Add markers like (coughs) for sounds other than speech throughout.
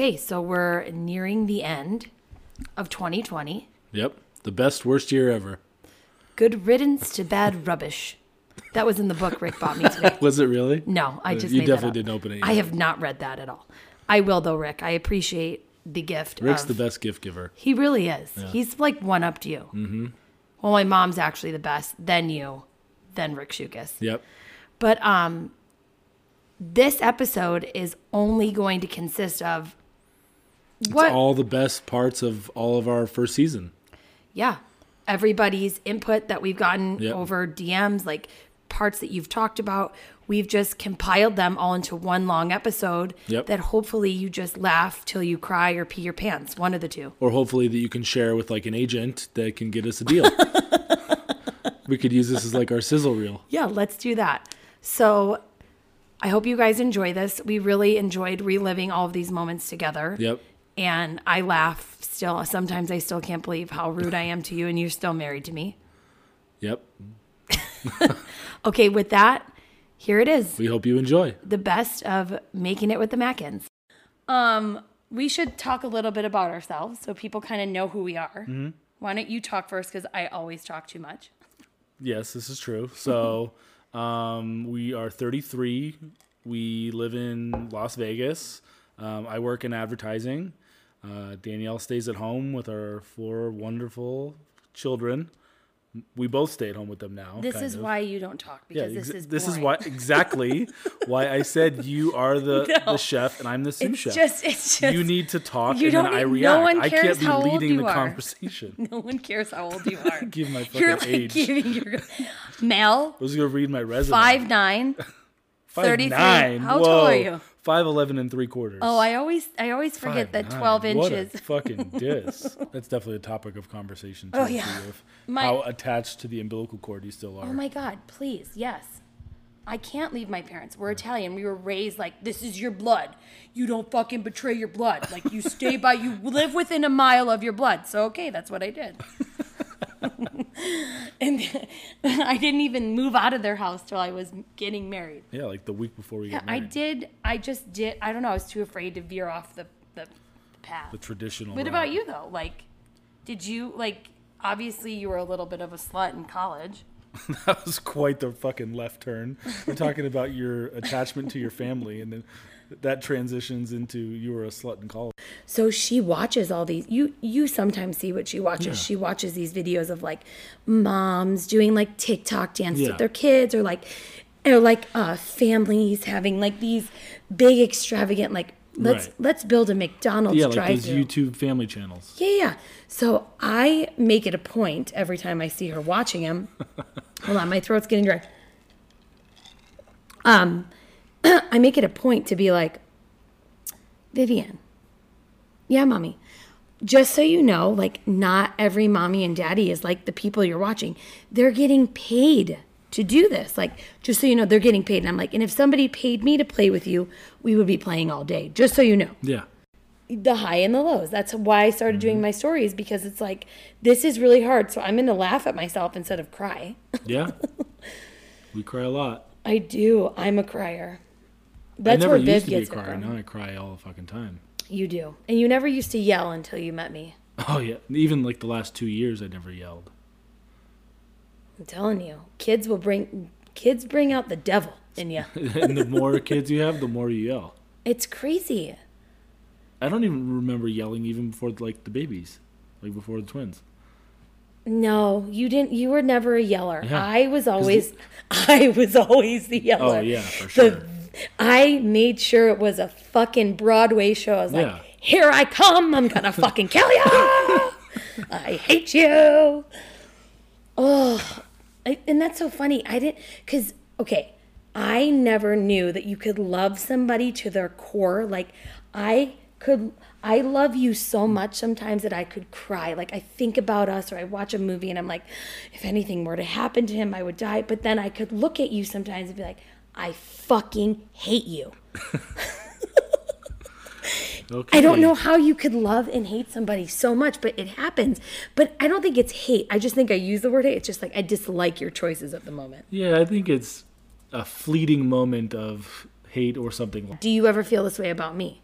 Okay, so we're nearing the end of 2020. Yep. The best, worst year ever. Good riddance to bad rubbish. That was in the book Rick bought me today. (laughs) Was it really? No, I just You made that definitely didn't open it I have not read that at all. I will though, Rick. I appreciate the gift. Rick's of, the best gift giver. He really is. He's like one up to you. Mm-hmm. Well, my mom's actually the best. Then you, then Rick Shukas. Yep. But um, this episode is only going to consist of what? All the best parts of all of our first season. yeah, everybody's input that we've gotten Yep. over DMs, like parts that you've talked about. We've just compiled them all into one long episode Yep. that hopefully you just laugh till you cry or pee your pants. One of the two. Or hopefully that you can share with like an agent that can get us a deal. (laughs) we could use this as like our sizzle reel. Yeah, let's do that. So I hope you guys enjoy this. We really enjoyed reliving all of these moments together. Yep. And I laugh still. Sometimes I still can't believe how rude I am to you, and you're still married to me. Yep. (laughs) Okay, with that, here it is. We hope you enjoy. the best of making it with the Mackins. Um, we should talk a little bit about ourselves so people kind of know who we are. Why don't you talk first? Because I always talk too much. Yes, this is true. So, (laughs) um, we are 33. We live in Las Vegas. Um, I work in advertising. Uh, Danielle stays at home with our four wonderful children. We both stay at home with them now. This is of. why you don't talk Yeah, because exa- this is this is why exactly (laughs) why I said you are the, (laughs) No. the chef and I'm the sous chef. just, it's just. you need to talk you and then don't I need- react. no one I cares can't be leading the are. (laughs) conversation. no one cares how old you are. Give my fucking You're like age. giving your Mel, I was gonna read my resume. five nine. Five 33. nine. How tall are you? Five eleven and three quarters. Oh, I always, I always forget that 5'9". twelve What a inches. (laughs) fucking diss. That's definitely a topic of conversation. Oh, too, Oh, yeah. My- how attached to the umbilical cord you still are. Oh my God, please, yes. I can't leave my parents. We're Italian. We were raised like this is your blood. You don't fucking betray your blood. Like you stay by, you live within a mile of your blood. So okay, that's what I did. (laughs) (laughs) and I didn't even move out of their house till I was getting married. yeah, like the week before we Yeah, get I did. I just did. I don't know. I was too afraid to veer off the the path. The traditional. What route. about you though? Like, did you like? Obviously, you were a little bit of a slut in college. (laughs) That was quite the fucking left turn. We're talking about your attachment to your family, and then that transitions into you were a slut in college. So she watches all these. You you sometimes see what she watches. She watches these videos of like moms doing like TikTok dances Yeah. with their kids, or like or like uh, families having like these big extravagant like let's Right. let's build a McDonald's Yeah, like drive those YouTube family channels. Yeah, yeah. So I make it a point every time I see her watching him. (laughs) hold on, my throat's getting dry. Um, (clears throat) I make it a point to be like, Vivian. Yeah, mommy. Just so you know, like, not every mommy and daddy is like the people you're watching. They're getting paid to do this. Like, just so you know, they're getting paid. And I'm like, and if somebody paid me to play with you, we would be playing all day. Just so you know Yeah. the high and the lows. That's why I started doing mm-hmm. my stories because it's like this is really hard. So I'm going to laugh at myself instead of cry. Yeah. (laughs) we cry a lot. I do. I'm a crier. That's I never where used Viv to be a gets it crier. from. Now I cry all the fucking time. You do, and you never used to yell until you met me. Oh yeah. Even like the last two years, I never yelled. I'm telling you, kids will bring kids bring out the devil in you. (laughs) and the more (laughs) kids you have, the more you yell. it's crazy. I don't even remember yelling even before like the babies, like before the twins. No, you didn't. You were never a yeller. Yeah. I was always, (laughs) I was always the oh, yeller. Oh yeah, for The- sure. I made sure it was a fucking Broadway show. I was like, here I come. I'm going (laughs) to fucking kill you. (laughs) I hate you. Oh, I, and that's so funny. I didn't, because, okay, I never knew that you could love somebody to their core. Like, I could, I love you so much sometimes that I could cry. Like, I think about us or I watch a movie and I'm like, if anything were to happen to him, I would die. But then I could look at you sometimes and be like, I fucking hate you. Okay. I don't know how you could love and hate somebody so much, but it happens. But I don't think it's hate. I just think I use the word hate. It's just like I dislike your choices at the moment. Yeah, I think it's a fleeting moment of hate or something. Do you ever feel this way about me?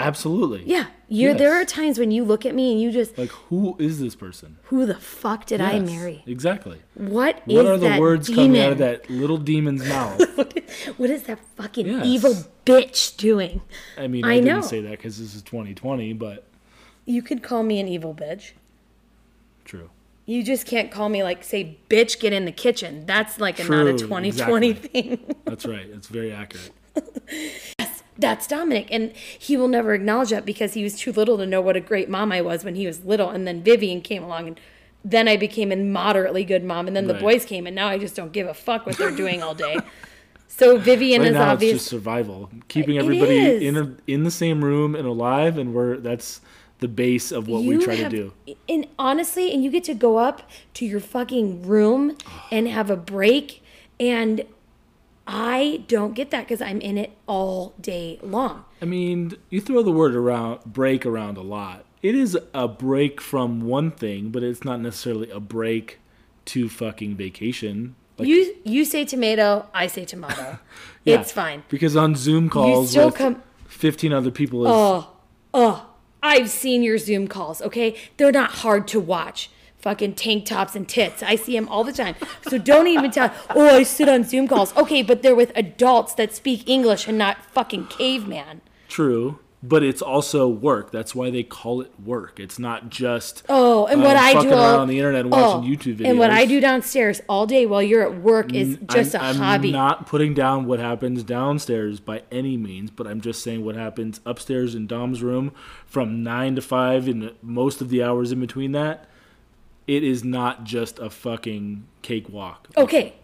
Absolutely. Yeah, you. There are times when you look at me and you just, Like, who is this person? who the fuck did I marry? Exactly. What is What are the words demon? coming out of that little demon's mouth? (laughs) what is that fucking Yes. evil bitch doing? I mean, I I, didn't know. say that because this is 2020, but You could call me an evil bitch. true. You just can't call me like say bitch get in the kitchen. That's like a, not a 2020 exactly. thing. That's right. It's very accurate. (laughs) That's Dominic and he will never acknowledge that because he was too little to know what a great mom I was when he was little and then Vivian came along and then I became a moderately good mom and then the boys came and now I just don't give a fuck what they're doing all day. (laughs) So Vivian Right is now, obvious it's just survival, keeping everybody in a, in the same room and alive, and we're that's the base of what we try have- to do. And honestly, and you get to go up to your fucking room and have a break. And I don't get that because I'm in it all day long. I mean, you throw the word around break around a lot. It is a break from one thing, but it's not necessarily a break to fucking vacation. Like, you you say tomato, I say tomato. (laughs) yeah, It's fine. because on Zoom calls still with come- 15 other people is Oh, oh, I've seen your Zoom calls, okay? They're not hard to watch. Fucking tank tops and tits. I see them all the time. So don't even tell, oh, I sit on Zoom calls. Okay, but they're with adults that speak English and not fucking caveman. true, but it's also work. That's why they call it work. It's not just Oh, and uh, what I do all, on the internet and watching oh, YouTube videos. And what I do downstairs all day while you're at work is just I'm, a I'm hobby. not putting down what happens downstairs by any means, but I'm just saying what happens upstairs in Dom's room from nine to five and most of the hours in between that. It is not just a fucking cakewalk. Okay,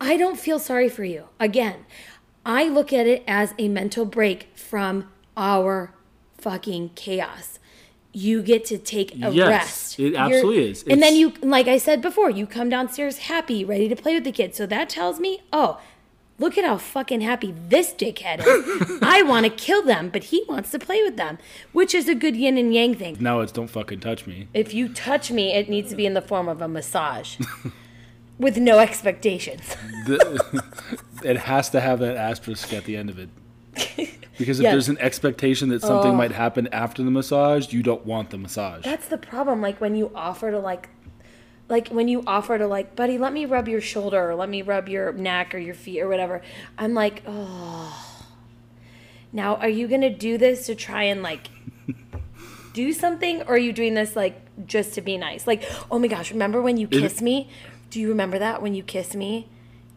I don't feel sorry for you. Again, I look at it as a mental break from our fucking chaos. You get to take a Yes, rest. it You're- absolutely is. And then you, like I said before, you come downstairs happy, ready to play with the kids. So that tells me, oh, look at how fucking happy this dickhead is. (laughs) I want to kill them, but he wants to play with them, which is a good yin and yang thing. Now it's don't fucking touch me. If you touch me, it needs to be in the form of a massage (laughs) with no expectations. The- (laughs) it has to have that asterisk at the end of it. Because if Yes. there's an expectation that something oh. might happen after the massage, you don't want the massage. That's the problem. Like when you offer to like, like when you offer to like, buddy, let me rub your shoulder or let me rub your neck or your feet or whatever. I'm like, oh. Now, are you gonna do this to try and like (laughs) do something, or are you doing this like just to be nice? Like, oh my gosh, remember when you kissed me? Do you remember that when you kissed me?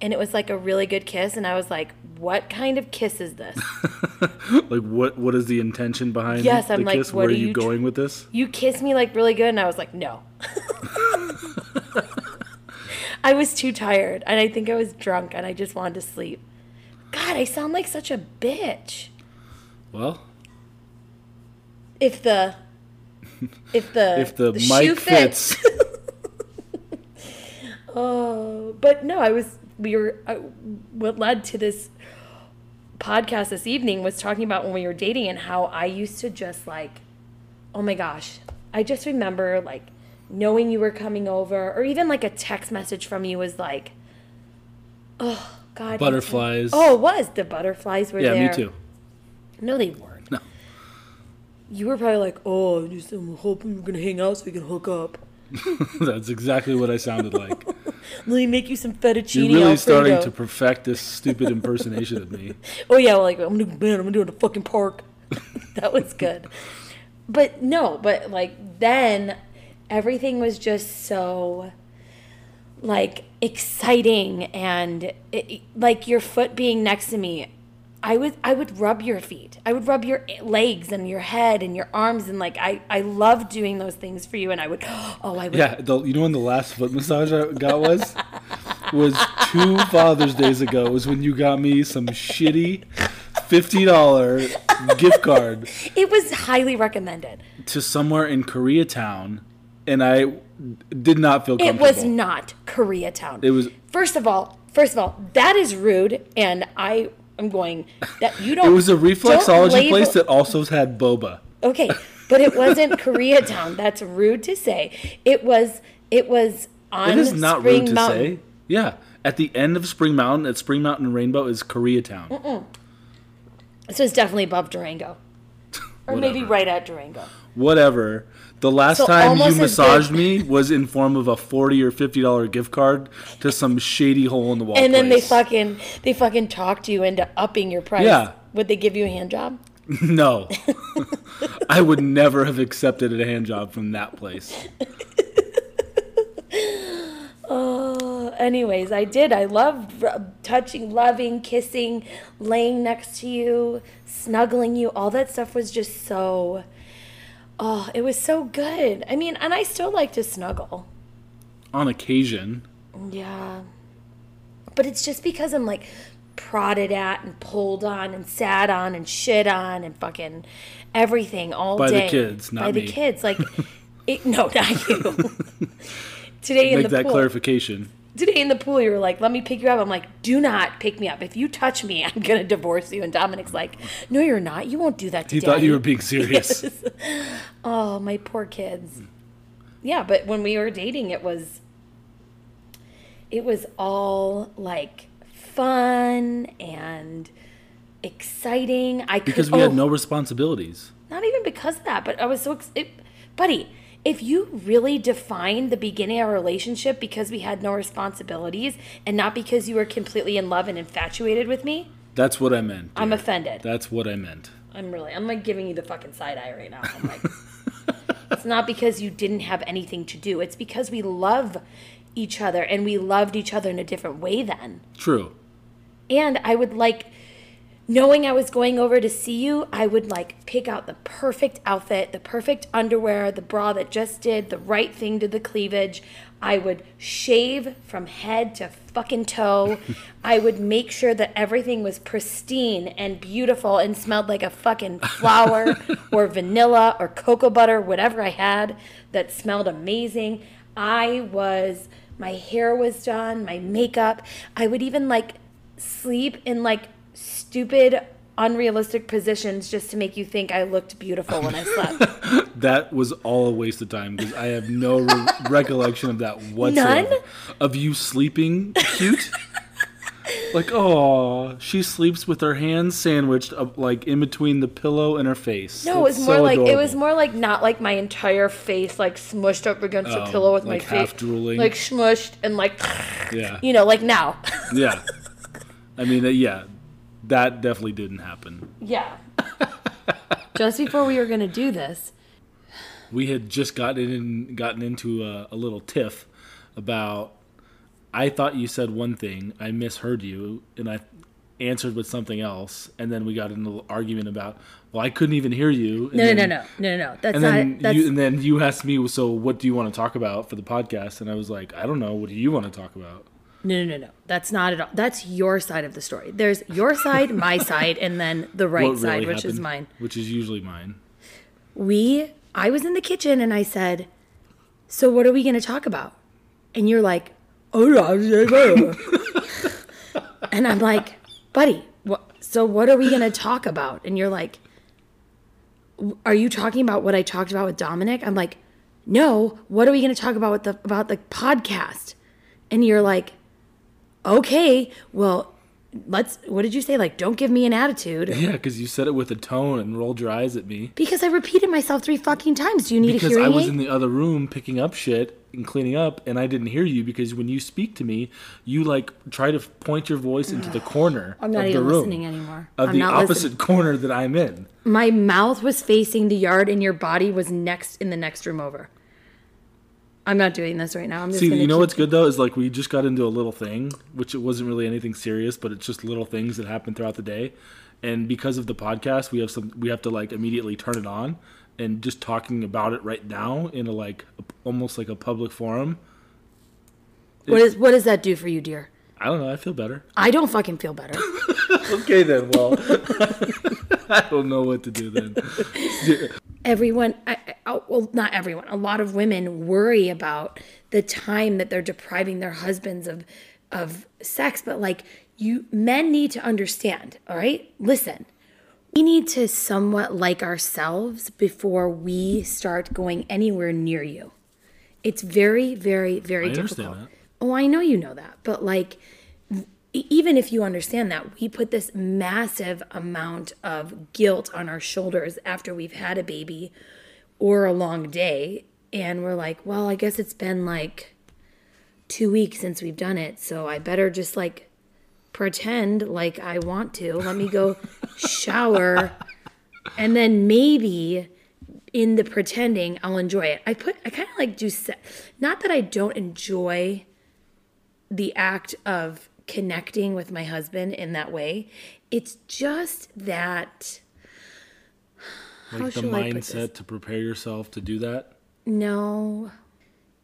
And it was like a really good kiss, and I was like, "What kind of kiss is this?" (laughs) like what what is the intention behind Yes, I'm like, kiss? what Where are you you tr- going with this? you kissed me like really good and i was like no (laughs) (laughs) i was too tired and i think i was drunk and i just wanted to sleep. God i sound like such a bitch. Well, if the if the (laughs) if the, shoe mic fits, (laughs) oh but no i was we were I, what led to this podcast this evening was talking about when we were dating and how i used to just like oh my gosh i just remember like knowing you were coming over or even like a text message from you was like oh god butterflies. oh it was the butterflies were yeah, there Yeah, me too. no they weren't No. you were probably like oh just i'm hoping we're gonna hang out so we can hook up (laughs) That's exactly what I sounded like. (laughs) let me make you some fettuccine You're really Alfredo. starting to perfect this stupid impersonation of me. (laughs) Oh yeah, like I'm gonna man, I'm gonna do it in a fucking park. that was good. But no, but like then everything was just so like exciting and it, like your foot being next to me. I would I would rub your feet. I would rub your legs and your head and your arms and like I I love doing those things for you and I would (gasps) oh I would Yeah, the, you know when the last foot massage I got was was two Father's Days ago. Was when you got me some shitty fifty dollar gift card it was highly recommended. to somewhere in Koreatown, and I did not feel It was not Koreatown. It was. First of all, first of all, that is rude, and I am going that you (laughs) don't. It was a reflexology label- place that also had boba. Okay, but it wasn't (laughs) Koreatown. That's rude to say. It was. It was on Spring Mountain. It is not Spring rude to Mountain. say. Yeah, at the end of Spring Mountain, at Spring Mountain Rainbow is Koreatown. So it's definitely above Durango. (laughs) or maybe right at Durango. Whatever. The last So time you massaged me was in form of a forty or fifty dollar gift card to some shady hole in the wall. And then they fucking they fucking talked you into upping your price. Yeah. Would they give you a hand job? (laughs) No, (laughs) I would never have accepted a hand job from that place. (laughs) Oh, anyways, I did. I loved r- touching, loving, kissing, laying next to you, snuggling you. All that stuff was just so. Oh, it was so good. I mean, and I still like to snuggle. On occasion, Yeah. But it's just because I'm like prodded at and pulled on and sat on and shit on and fucking everything all By the day. kids, not By the kids. Like, it, no, not you. (laughs) Today in make the that pool. clarification. Today in the pool, you were like, let me pick you up. I'm like, do not pick me up. If you touch me, (laughs) I'm going to divorce you. And Dominic's like, no, you're not. You won't do that to He thought you were being serious. (laughs) Oh, my poor kids. Yeah, but when we were dating, it was it was all like fun and exciting. I could, Because we had oh, no responsibilities. not even because of that, but I was so ex- it, buddy. If you really defined the beginning of a relationship because we had no responsibilities and not because you were completely in love and infatuated with me, That's what I meant. I'm offended. That's what I meant. I'm really, I'm like giving you the fucking side eye right now. I'm like, (laughs) it's not because you didn't have anything to do. It's because we love each other and we loved each other in a different way then. True. And I would like, knowing I was going over to see you, I would like pick out the perfect outfit, the perfect underwear, the bra that just did the right thing to the cleavage. I would shave from head to fucking toe. (laughs) I would make sure that everything was pristine and beautiful and smelled like a fucking flower (laughs) or vanilla or cocoa butter, whatever I had that smelled amazing. I was, my hair was done, my makeup. I would even like sleep in like stupid unrealistic positions just to make you think I looked beautiful when I slept. (laughs) That was all a waste of time because I have no re- recollection of that whatsoever. None? Of you sleeping cute. like, oh, she sleeps with her hands sandwiched up, like in between the pillow and her face. No, it was more so like it was more like not like my entire face like smushed up against the Oh, pillow with like my face half drooling. like smushed and like Yeah, you know like now. yeah. I mean, uh, yeah, that definitely didn't happen. yeah. (laughs) Just before we were gonna do this, we had just gotten in, gotten into a, a little tiff about. I thought you said one thing, I misheard you, and I answered with something else, and then we got into an argument about. Well, I couldn't even hear you. no, no, then- no, no, no, no. That's And not. then that's you and then you asked me, so what do you want to talk about for the podcast? And I was like, I don't know. What do you want to talk about? No, no, no, no. That's not at all. That's your side of the story. There's your side, my (laughs) side, and then the right What side, really which is mine. Which is usually mine. we I was in the kitchen and I said, "So what are we going to talk about?" And you're like, "Oh, yeah, yeah, yeah." and I'm like, "Buddy, what, so what are we going to talk about?" And you're like, "Are you talking about what I talked about with Dominic?" I'm like, "No, what are we going to talk about with the about the podcast?" And you're like, "Okay, well, let's what did you say like don't give me an attitude Yeah, because you said it with a tone and rolled your eyes at me. because I repeated myself 3 fucking times. Do you need a Because hearing I was aid? in the other room picking up shit and cleaning up, and I didn't hear you because when you speak to me, you like try to point your voice into the corner (sighs) I'm not of the room, listening anymore. of I'm the opposite listening. corner that I'm in. My mouth was facing the yard, and your body was next in the next room over. I'm not doing this right now. I'm just See, you know what's good though is like we just got into a little thing, which it wasn't really anything serious, but it's just little things that happen throughout the day. And because of the podcast, we have some we have to like immediately turn it on, and just talking about it right now in a like a, almost like a public forum. What is what does that do for you, dear? I don't know. I feel better. I don't fucking feel better. (laughs) Okay then. Well, (laughs) (laughs) I don't know what to do then. (laughs) everyone, I, I, oh, well, not everyone. A lot of women worry about the time that they're depriving their husbands of of sex, but like you, men need to understand. All right, listen. We need to somewhat like ourselves before we start going anywhere near you. It's very, very, very I difficult. that. Oh, I know you know that, but like even if you understand that, we put this massive amount of guilt on our shoulders after we've had a baby or a long day. And we're like, well, I guess it's been like two weeks since we've done it. So I better just like pretend like I want to. Let me go (laughs) shower. And then maybe in the pretending, I'll enjoy it. I put, I kind of like do, se- not that I don't enjoy the act of connecting with my husband in that way. It's just that. How Like the I put this? mindset to prepare yourself to do that. No.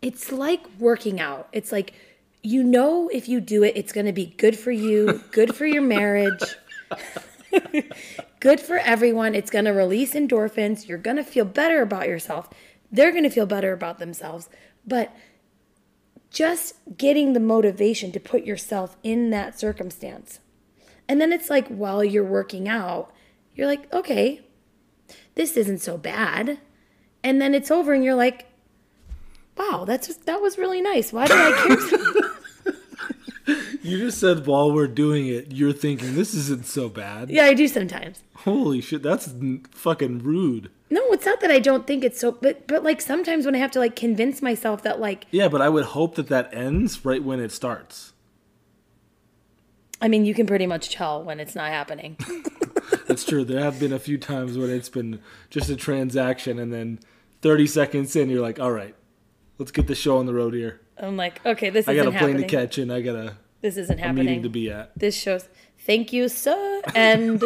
It's like working out. It's like you know if you do it, it's going to be good for you, (laughs) good for your marriage, (laughs) good for everyone. It's going to release endorphins. You're going to feel better about yourself. They're going to feel better about themselves. But just getting the motivation to put yourself in that circumstance. And then it's like while you're working out, you're like, okay, this isn't so bad. And then it's over and you're like, wow, that's that was really nice. Why did I care? So-" You just said while we're doing it, you're thinking this isn't so bad. yeah, I do sometimes. Holy shit, that's fucking rude. No, it's not that I don't think it's so, but but like sometimes when I have to like convince myself that like, Yeah, but I would hope that that ends right when it starts. I mean, you can pretty much tell when it's not happening. (laughs) That's true. There have been a few times when it's been just a transaction, and then 30 seconds in, you're like, all right, let's get the show on the road here. I'm like, okay, this I got a plane happening. to catch, and I got a, This isn't a meeting happening. to be at. This shows. Thank you, sir, and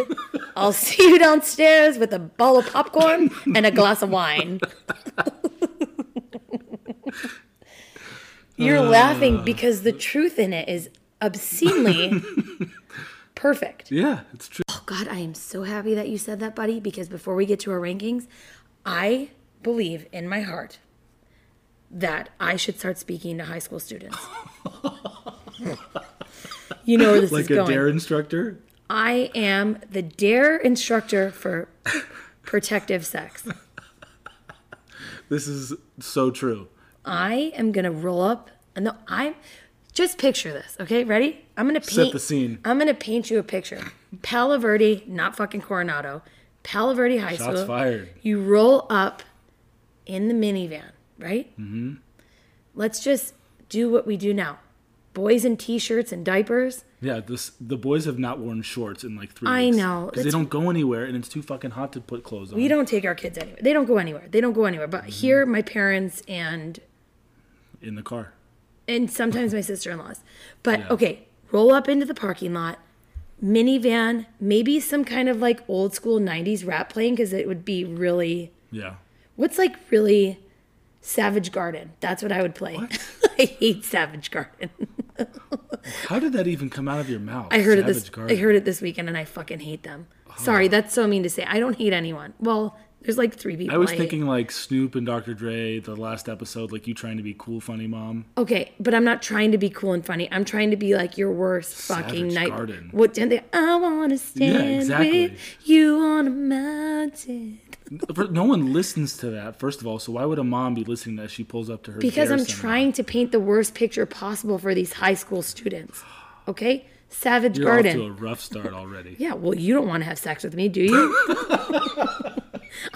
I'll see you downstairs with a bowl of popcorn and a glass of wine. (laughs) You're laughing uh. because the truth in it is obscenely (laughs) perfect. Yeah, it's true. Oh God, I am so happy that you said that, buddy, because before we get to our rankings, I believe in my heart that I should start speaking to high school students. (laughs) (laughs) you know where this Like is a dare instructor. I am the dare instructor for (laughs) protective sex. This is so true. I am gonna roll up and no, I'm just picture this, okay? Ready? I'm gonna paint Set the scene. I'm gonna paint you a picture. Palo Verde, not fucking Coronado. Palo Verde High Shots School. fired. You roll up in the minivan, right? Mm-hmm. Let's just do what we do now. Boys in t-shirts and diapers. Yeah, this the boys have not worn shorts in like three I weeks. know. Because they don't go anywhere, and it's too fucking hot to put clothes on. We don't take our kids anywhere. They don't go anywhere. They don't go anywhere. But mm-hmm. here, my parents and in the car. and sometimes my sister-in-laws. But Yeah. okay, roll up into the parking lot, minivan, maybe some kind of like old school '90s rap playing because it would be really. Yeah. What's like really Savage Garden? That's what I would play. (laughs) I hate Savage Garden. How did that even come out of your mouth? I heard it this. Garden. I heard it this weekend, and I fucking hate them. Sorry, that's so mean to say. I don't hate anyone. Well, there's like three people. I was hate. thinking like Snoop and Dr. Dre, the last episode, like you trying to be cool, funny mom. Okay, but I'm not trying to be cool and funny. I'm trying to be like your worst fucking Savage night. Garden. What did they? I wanna stand exactly. with you on a mountain. No one listens to that, first of all. So why would a mom be listening as she pulls up to her? Because I'm trying to paint the worst picture possible for these high school students. Okay, Savage You're Garden. off to a rough start already. (laughs) Yeah, well, you don't want to have sex with me, do you? (laughs)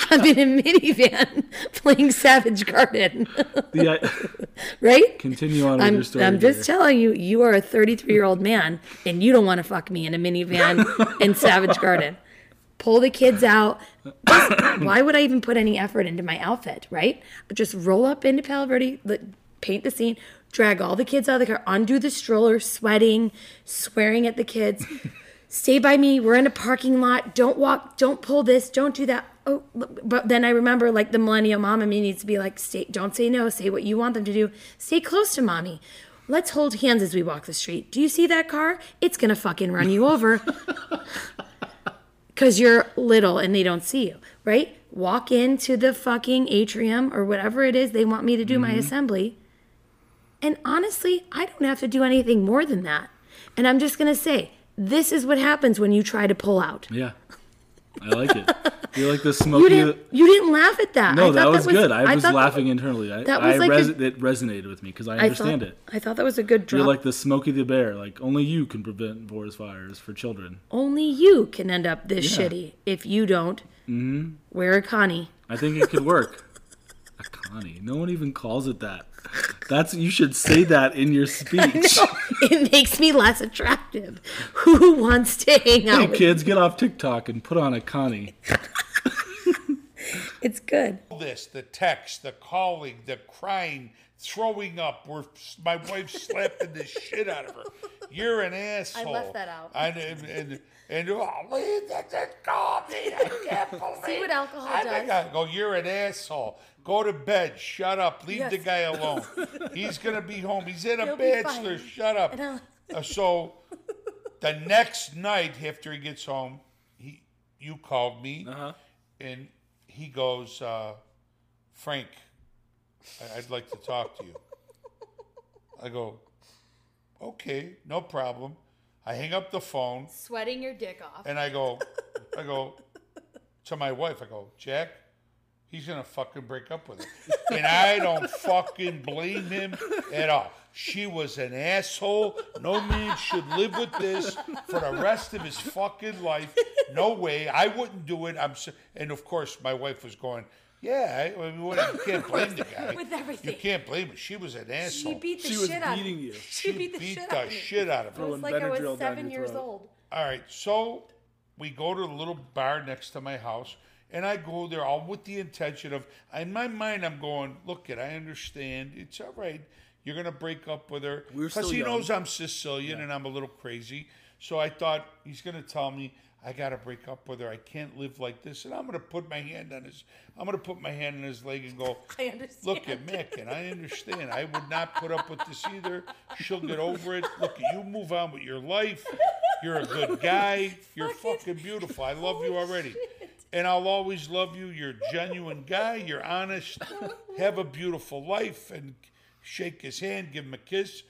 I'm in a minivan (laughs) playing Savage Garden, The, I, right? continue on with I'm, your story. I'm just telling you, you are a 33 year old man and you don't want to fuck me in a minivan in Savage Garden. Pull the kids out. Just- why would I even put any effort into my outfit, right? Just roll up into Palo Verde, paint the scene, drag all the kids out of the car, undo the stroller, sweating, swearing at the kids. (laughs) Stay by me. We're in a parking lot. Don't walk. Don't pull this. Don't do that. Oh, but then I remember like the millennial mom in me needs to be like, stay, don't say no. Say what you want them to do. Stay close to mommy. Let's hold hands as we walk the street. Do you see that car? It's gonna fucking run you over (laughs) because you're little and they don't see you, right? Walk into the fucking atrium or whatever it is they want me to do my mm-hmm. assembly. And honestly, I don't have to do anything more than that. And I'm just gonna say, this is what happens when you try to pull out. Yeah. I like it. You're like the (laughs) You smoky. didn't. You didn't laugh at that. no, I that thought was, good. I was thought that laughing internally. I, that was I like res- a- it resonated with me because I I understand thought, it. I thought that was a good drop. You're like the Smokey the Bear. Like only you can prevent forest fires for children. Only you can end up this Yeah. shitty. If you don't, mm-hmm. wear a Connie. I think it could work. (laughs) a Connie. No one even calls it that. That's you should say that in your (laughs) speech. it makes me less attractive. Who wants to hang out? Hey with kids, get off TikTok and put on a Connie. (laughs) It's good. this, the text, the calling, the crying, throwing up. Where my wife slapping the shit out of her. You're an asshole. I left that out. And and and, and oh, leave that that call me. I can't (laughs) believe. See what alcohol I does? think I go. You're an asshole. Go to bed. Shut up. Leave Yes. the guy alone. (laughs) He's gonna be home. He's in a bachelor. Shut up. (laughs) Uh, so the next night after he gets home, he you called me Uh-huh. and he goes, uh, Frank, I- I'd like to talk to you. I go, okay, no problem. I hang up the phone Sweating your dick off. and I go, I go to my wife. I go, Jack, he's gonna fucking break up with her, and I don't fucking blame him at all. She was an asshole. No man should live with this for the rest of his fucking life. No way. I wouldn't do it. I'm so, and of course my wife was going. Yeah, I, I mean, what, you can't blame the guy. With everything. You can't blame her. She was an asshole. She beat the She was shit out of beating me. you. She beat the shit the out of me. shit out of her. It was Throwing like I was seven years throat. old. All right, so we go to the little bar next to my house, and I go there all with the intention of, in my mind, I'm going, look, it, I understand, it's all right. You're gonna break up with her because he young. knows I'm Sicilian and I'm a little crazy. So I thought he's gonna tell me I gotta break up with her. I can't live like this, and I'm gonna put my hand on his, I'm gonna put my hand on his leg and go, (laughs) I understand. Look at Mick, and I understand. I would not put up with this either. She'll get over it. Look, you move on with your life. You're a good guy. You're fucking beautiful. I love you already. And I'll always love you. You're a genuine guy. You're honest. Have a beautiful life. And shake his hand, give him a kiss.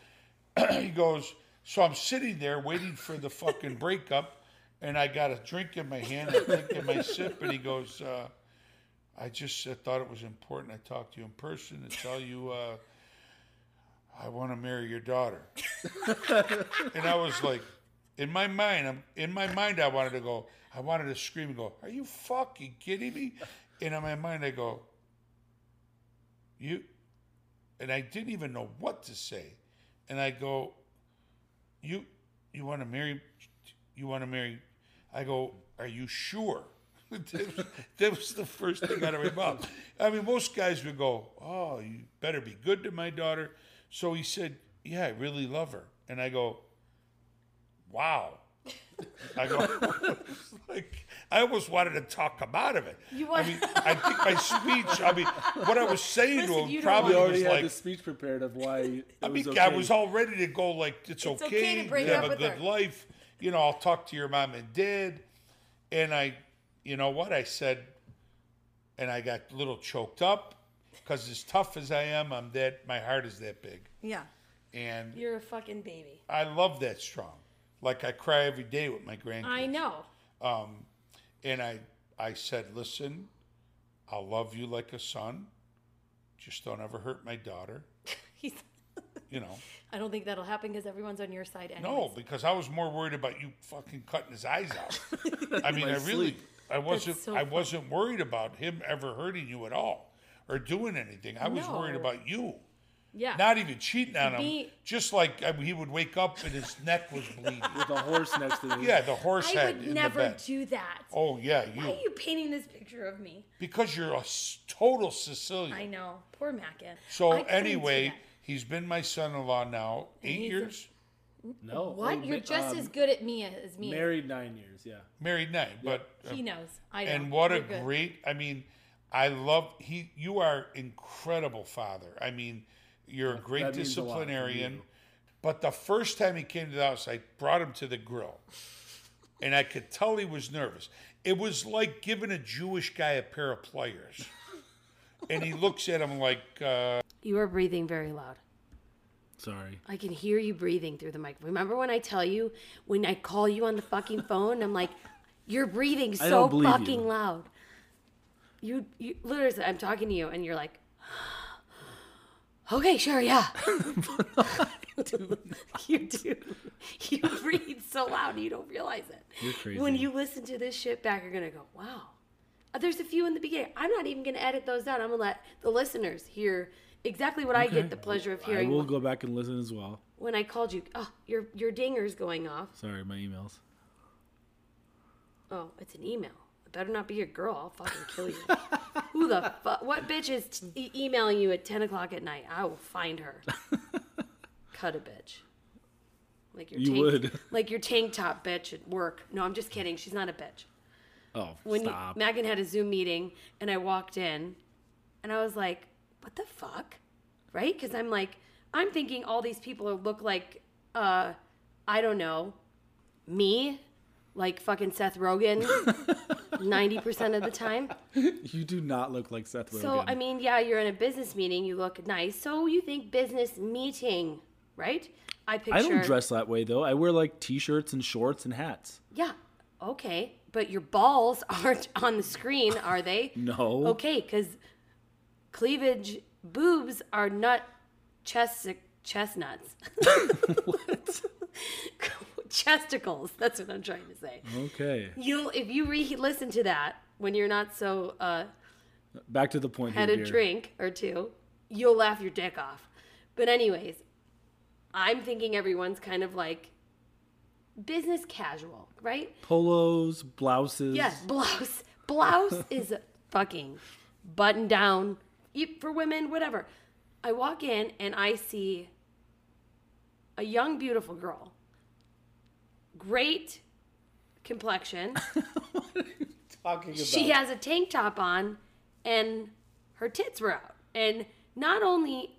(clears throat) he goes, So I'm sitting there waiting for the fucking breakup. And I got a drink in my hand. I'm taking my sip. And he goes, uh, I just thought it was important I talk to you in person to tell you uh, I want to marry your daughter. (laughs) and I was like, in my mind, I'm in my mind. I wanted to go. I wanted to scream and go, "Are you fucking kidding me?" And in my mind, I go, "You," and I didn't even know what to say. And I go, "You, you want to marry? You want to marry?" I go, "Are you sure?" (laughs) that, was, the first thing out of my mouth. I mean, most guys would go, "Oh, you better be good to my daughter." So he said, "Yeah, I really love her," and I go, "Wow." I go, (laughs) like I almost wanted to talk him out of it. You I mean, I think my speech. I mean, what I was saying Listen, to you him don't probably We want- already was had like, the speech prepared of why it (laughs) I mean, was I was all ready to go like it's, It's okay, okay to break have up a with good her. life. You know, I'll talk to your mom and dad. And I, you know what I said, and I got a little choked up because as tough as I am, I'm that my heart is that big, Yeah. and You're a fucking baby. I love that strong. Like I cry every day with my grandkids. I know. Um, and I, I said, listen, I'll love you like a son. Just don't ever hurt my daughter. (laughs) He's, (laughs) You know. I don't think that'll happen because everyone's on your side anyways. No, because I was more worried about you fucking cutting his eyes out. (laughs) I mean, I really. I wasn't, so I funny. wasn't worried about him ever hurting you at all or doing anything. I was worried about you, Yeah. not even cheating on him. Me- Just like I mean, he would wake up and his neck was bleeding. with a horse next to him. yeah, the horse I head would in never the bed. do that. Oh yeah, you. Why are you you painting this picture of me? because you're a s- total Sicilian. I know. Poor Mackin. So I couldn't do anyway, that. he's been my son-in-law now eight he's a- years, No. What? oh, You're just um, as good at me as me. married nine years. Yeah. married nine, but uh, He knows. I know. and what a You're good. great i mean i love he you are incredible father i mean you're a great that means a lot for disciplinarian you. but the first time he came to the house i brought him to the grill and i could tell he was nervous it was like giving a jewish guy a pair of pliers and he looks at him like uh, You are breathing very loud. Sorry. I can hear you breathing through the mic. Remember when I tell you when I call you on the fucking phone, I'm like, You're breathing I so don't believe you. fucking loud. You, you literally, I'm talking to you, and you're like, okay, sure, yeah. (laughs) (laughs) you do. You breathe so loud, you don't realize it. You're crazy. When you listen to this shit back, you're gonna go, wow. Uh, There's a few in the beginning. I'm not even gonna edit those down. I'm gonna let the listeners hear exactly what I get the pleasure of I hearing will go back and listen as well. when I called you. Oh, your your dinger's going off. Sorry, my emails. Oh, it's an email. It better not be your girl. I'll fucking kill you. (laughs) Who the fuck? What bitch is t- e- emailing you at 10 o'clock at night? I will find her. (laughs) Cut a bitch. Like your You tank, would. (laughs) Like your tank top bitch at work. No, I'm just kidding. She's not a bitch. Oh, When you, stop. Megan had a Zoom meeting and I walked in and I was like, what the fuck? Right? Because I'm like, I'm thinking all these people look like, uh, I don't know, me, like fucking Seth Rogen, (laughs) 90% of the time. you do not look like Seth Rogen. So, I mean, yeah, you're in a business meeting, you look nice. So you think business meeting, right? I picture. I don't dress that way though. I wear like t-shirts and shorts and hats. Yeah, okay. But your balls (laughs) aren't on the screen, are they? (laughs) No. Okay, because cleavage boobs are not chest chestnuts. What? (laughs) Chesticles. That's what I'm trying to say. Okay. You'll if you re-listen to that when you're not so uh, Back to the point had here. a dear. drink or two, you'll laugh your dick off. But anyways, I'm thinking everyone's kind of like business casual, right? Polos, blouses. Yes, blouse. Blouse (laughs) is fucking button down for women, whatever. I walk in and I see a young, beautiful girl, great complexion. (laughs) Talking about. she has a tank top on and her tits were out. And not only,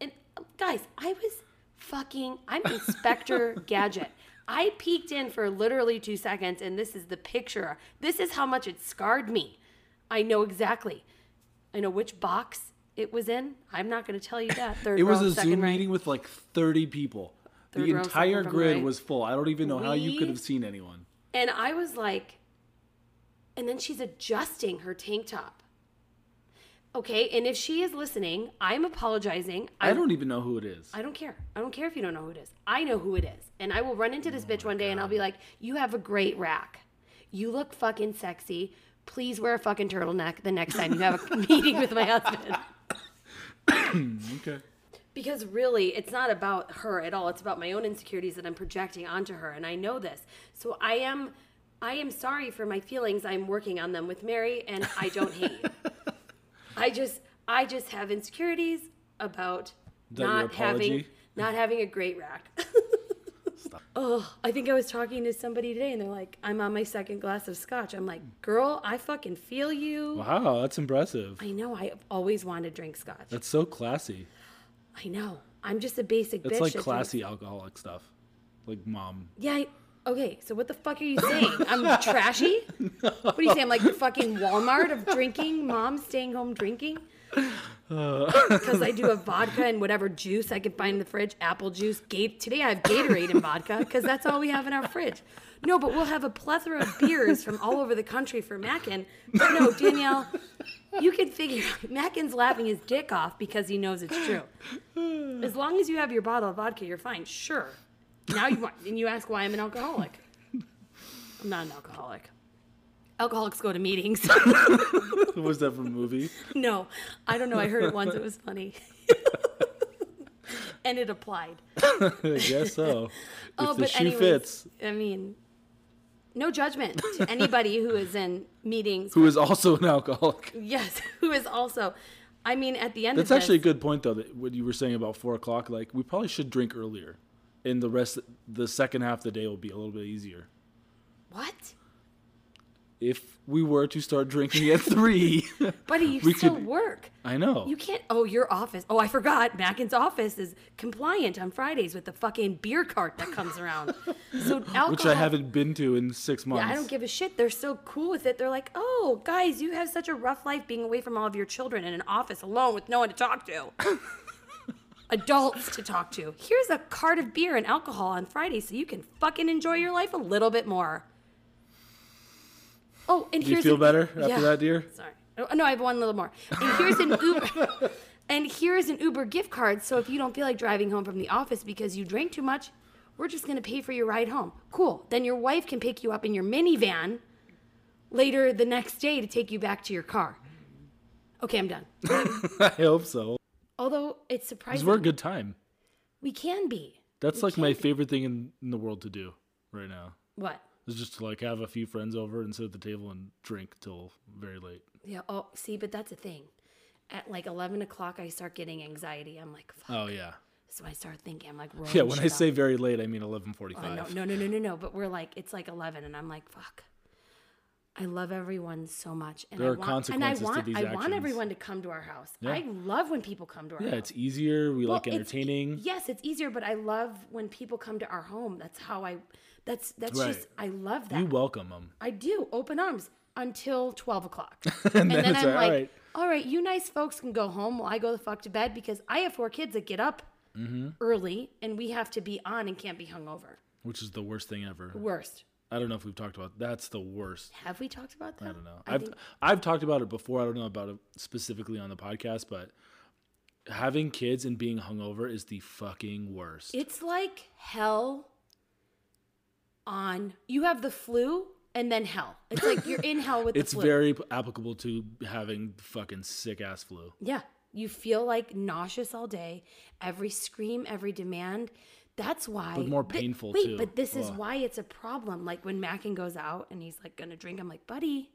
and guys, I was fucking, I'm Inspector (laughs) Gadget. I peeked in for literally two seconds, and this is the picture. This is how much it scarred me. I know exactly. I know which box it was in. I'm not going to tell you that. Third It was row, a Zoom right. meeting with like 30 people. The entire grid right. was full. I don't even know how you could have seen anyone. And I was like, and then she's adjusting her tank top. Okay, and if she is listening, I'm apologizing. I don't even know who it is. I don't care. I don't care if you don't know who it is. I know who it is. And I will run into this oh bitch one day and I'll be like, You have a great rack. You look fucking sexy. Please wear a fucking turtleneck the next time you have a (laughs) meeting with my husband. (coughs) okay. Because really, it's not about her at all. It's about my own insecurities that I'm projecting onto her, and I know this. So I am, I am sorry for my feelings. I'm working on them with Mary, and I don't hate you. (laughs) I just, I just have insecurities about not having, not having a great rack. (laughs) oh, I think I was talking to somebody today, and they're like, "I'm on my second glass of scotch." I'm like, "Girl, I fucking feel you." Wow, that's impressive. I know. I always wanted to drink scotch. That's so classy. I know. I'm just a basic That's bitch. like classy alcoholic stuff. Like mom. Yeah. I, okay. So what the fuck are you saying? I'm trashy. (laughs) What are you saying? I'm like the fucking Walmart of drinking. Mom staying home drinking. Because I do a vodka and whatever juice I can find in the fridge. Apple juice. Gate. Today I have Gatorade and vodka because that's all we have in our fridge. No, but we'll have a plethora of beers from all over the country for Mackin. But no, Danielle, you can figure. Mackin's laughing his dick off because he knows it's true. As long as you have your bottle of vodka, you're fine. Sure. Now you want, and you ask why I'm an alcoholic. I'm not an alcoholic. Alcoholics go to meetings. (laughs) was that from a movie? no, I don't know. I heard it once. It was funny. (laughs) and it applied. I guess so. (laughs) Oh, if oh, the but shoe anyways, fits. I mean, no judgment to (laughs) anybody who is in meetings. Who is also an alcoholic. (laughs) yes, who is also. I mean, at the end of the That's actually a good point, though. That what you were saying about four o'clock, like we probably should drink earlier, and the rest, the second half of the day will be a little bit easier. what? If we were to start drinking at three, (laughs) Buddy, you We still could- work. I know. You can't. Oh, your office. Oh, I forgot. Mackin's office is compliant on Fridays with the fucking beer cart that comes around. (laughs) So alcohol. which I haven't been to in six months. Yeah, I don't give a shit. They're so cool with it. They're like, oh, guys, you have such a rough life being away from all of your children in an office alone with no one to talk to. (laughs) Adults to talk to. Here's a cart of beer and alcohol on Friday so you can fucking enjoy your life a little bit more. Oh, and Do you here's feel an- better after yeah. that, dear? Sorry. No, I have one little more. And here's an Uber. (laughs) and here's an Uber gift card. So if you don't feel like driving home from the office because you drank too much, we're just gonna pay for your ride home. Cool. Then your wife can pick you up in your minivan later the next day to take you back to your car. Okay, I'm done. (laughs) I hope so. Although it's surprising Because we're a good time. we can be. That's like my favorite thing in, in the world to do right now. What? Is just to like have a few friends over and sit at the table and drink till very late. Yeah. Oh, see, but that's a thing. At like 11 o'clock, I start getting anxiety. I'm like, fuck. Oh yeah. So I start thinking, I'm like, (laughs) Yeah, when I shit say very late, I mean eleven forty-five. Oh, no, no, no, no, no, no. But we're like, it's like 11, and I'm like, fuck. I love everyone so much, and There I are want, consequences to and I want, these I want everyone to come to our house. Yeah. I love when people come to our Yeah, house. it's easier. We Well, like it's entertaining. yes, it's easier, but I love when people come to our home. That's how I. That's that's Right. just I love that. You welcome them. I do open arms until twelve o'clock, (laughs) And and then then I'm like, like, all right. all right, you nice folks can go home while I go the fuck to bed because I have four kids that get up Mm-hmm. early and we have to be on and can't be hungover. Which is the worst thing ever. Worst. I don't know if we've talked about. That's the worst. Have we talked about that? I don't know. I I've think- I've talked about it before. I don't know about it specifically on the podcast, but having kids and being hungover is the fucking worst. It's like hell on you have the flu and then hell. It's like you're in hell with the flu. it's very applicable to having fucking sick ass flu. Yeah. You feel like nauseous all day, every scream, every demand. That's why. But more painful, wait, too. but this is why it's a problem. Like when Mackin goes out and he's like gonna drink, I'm like, buddy,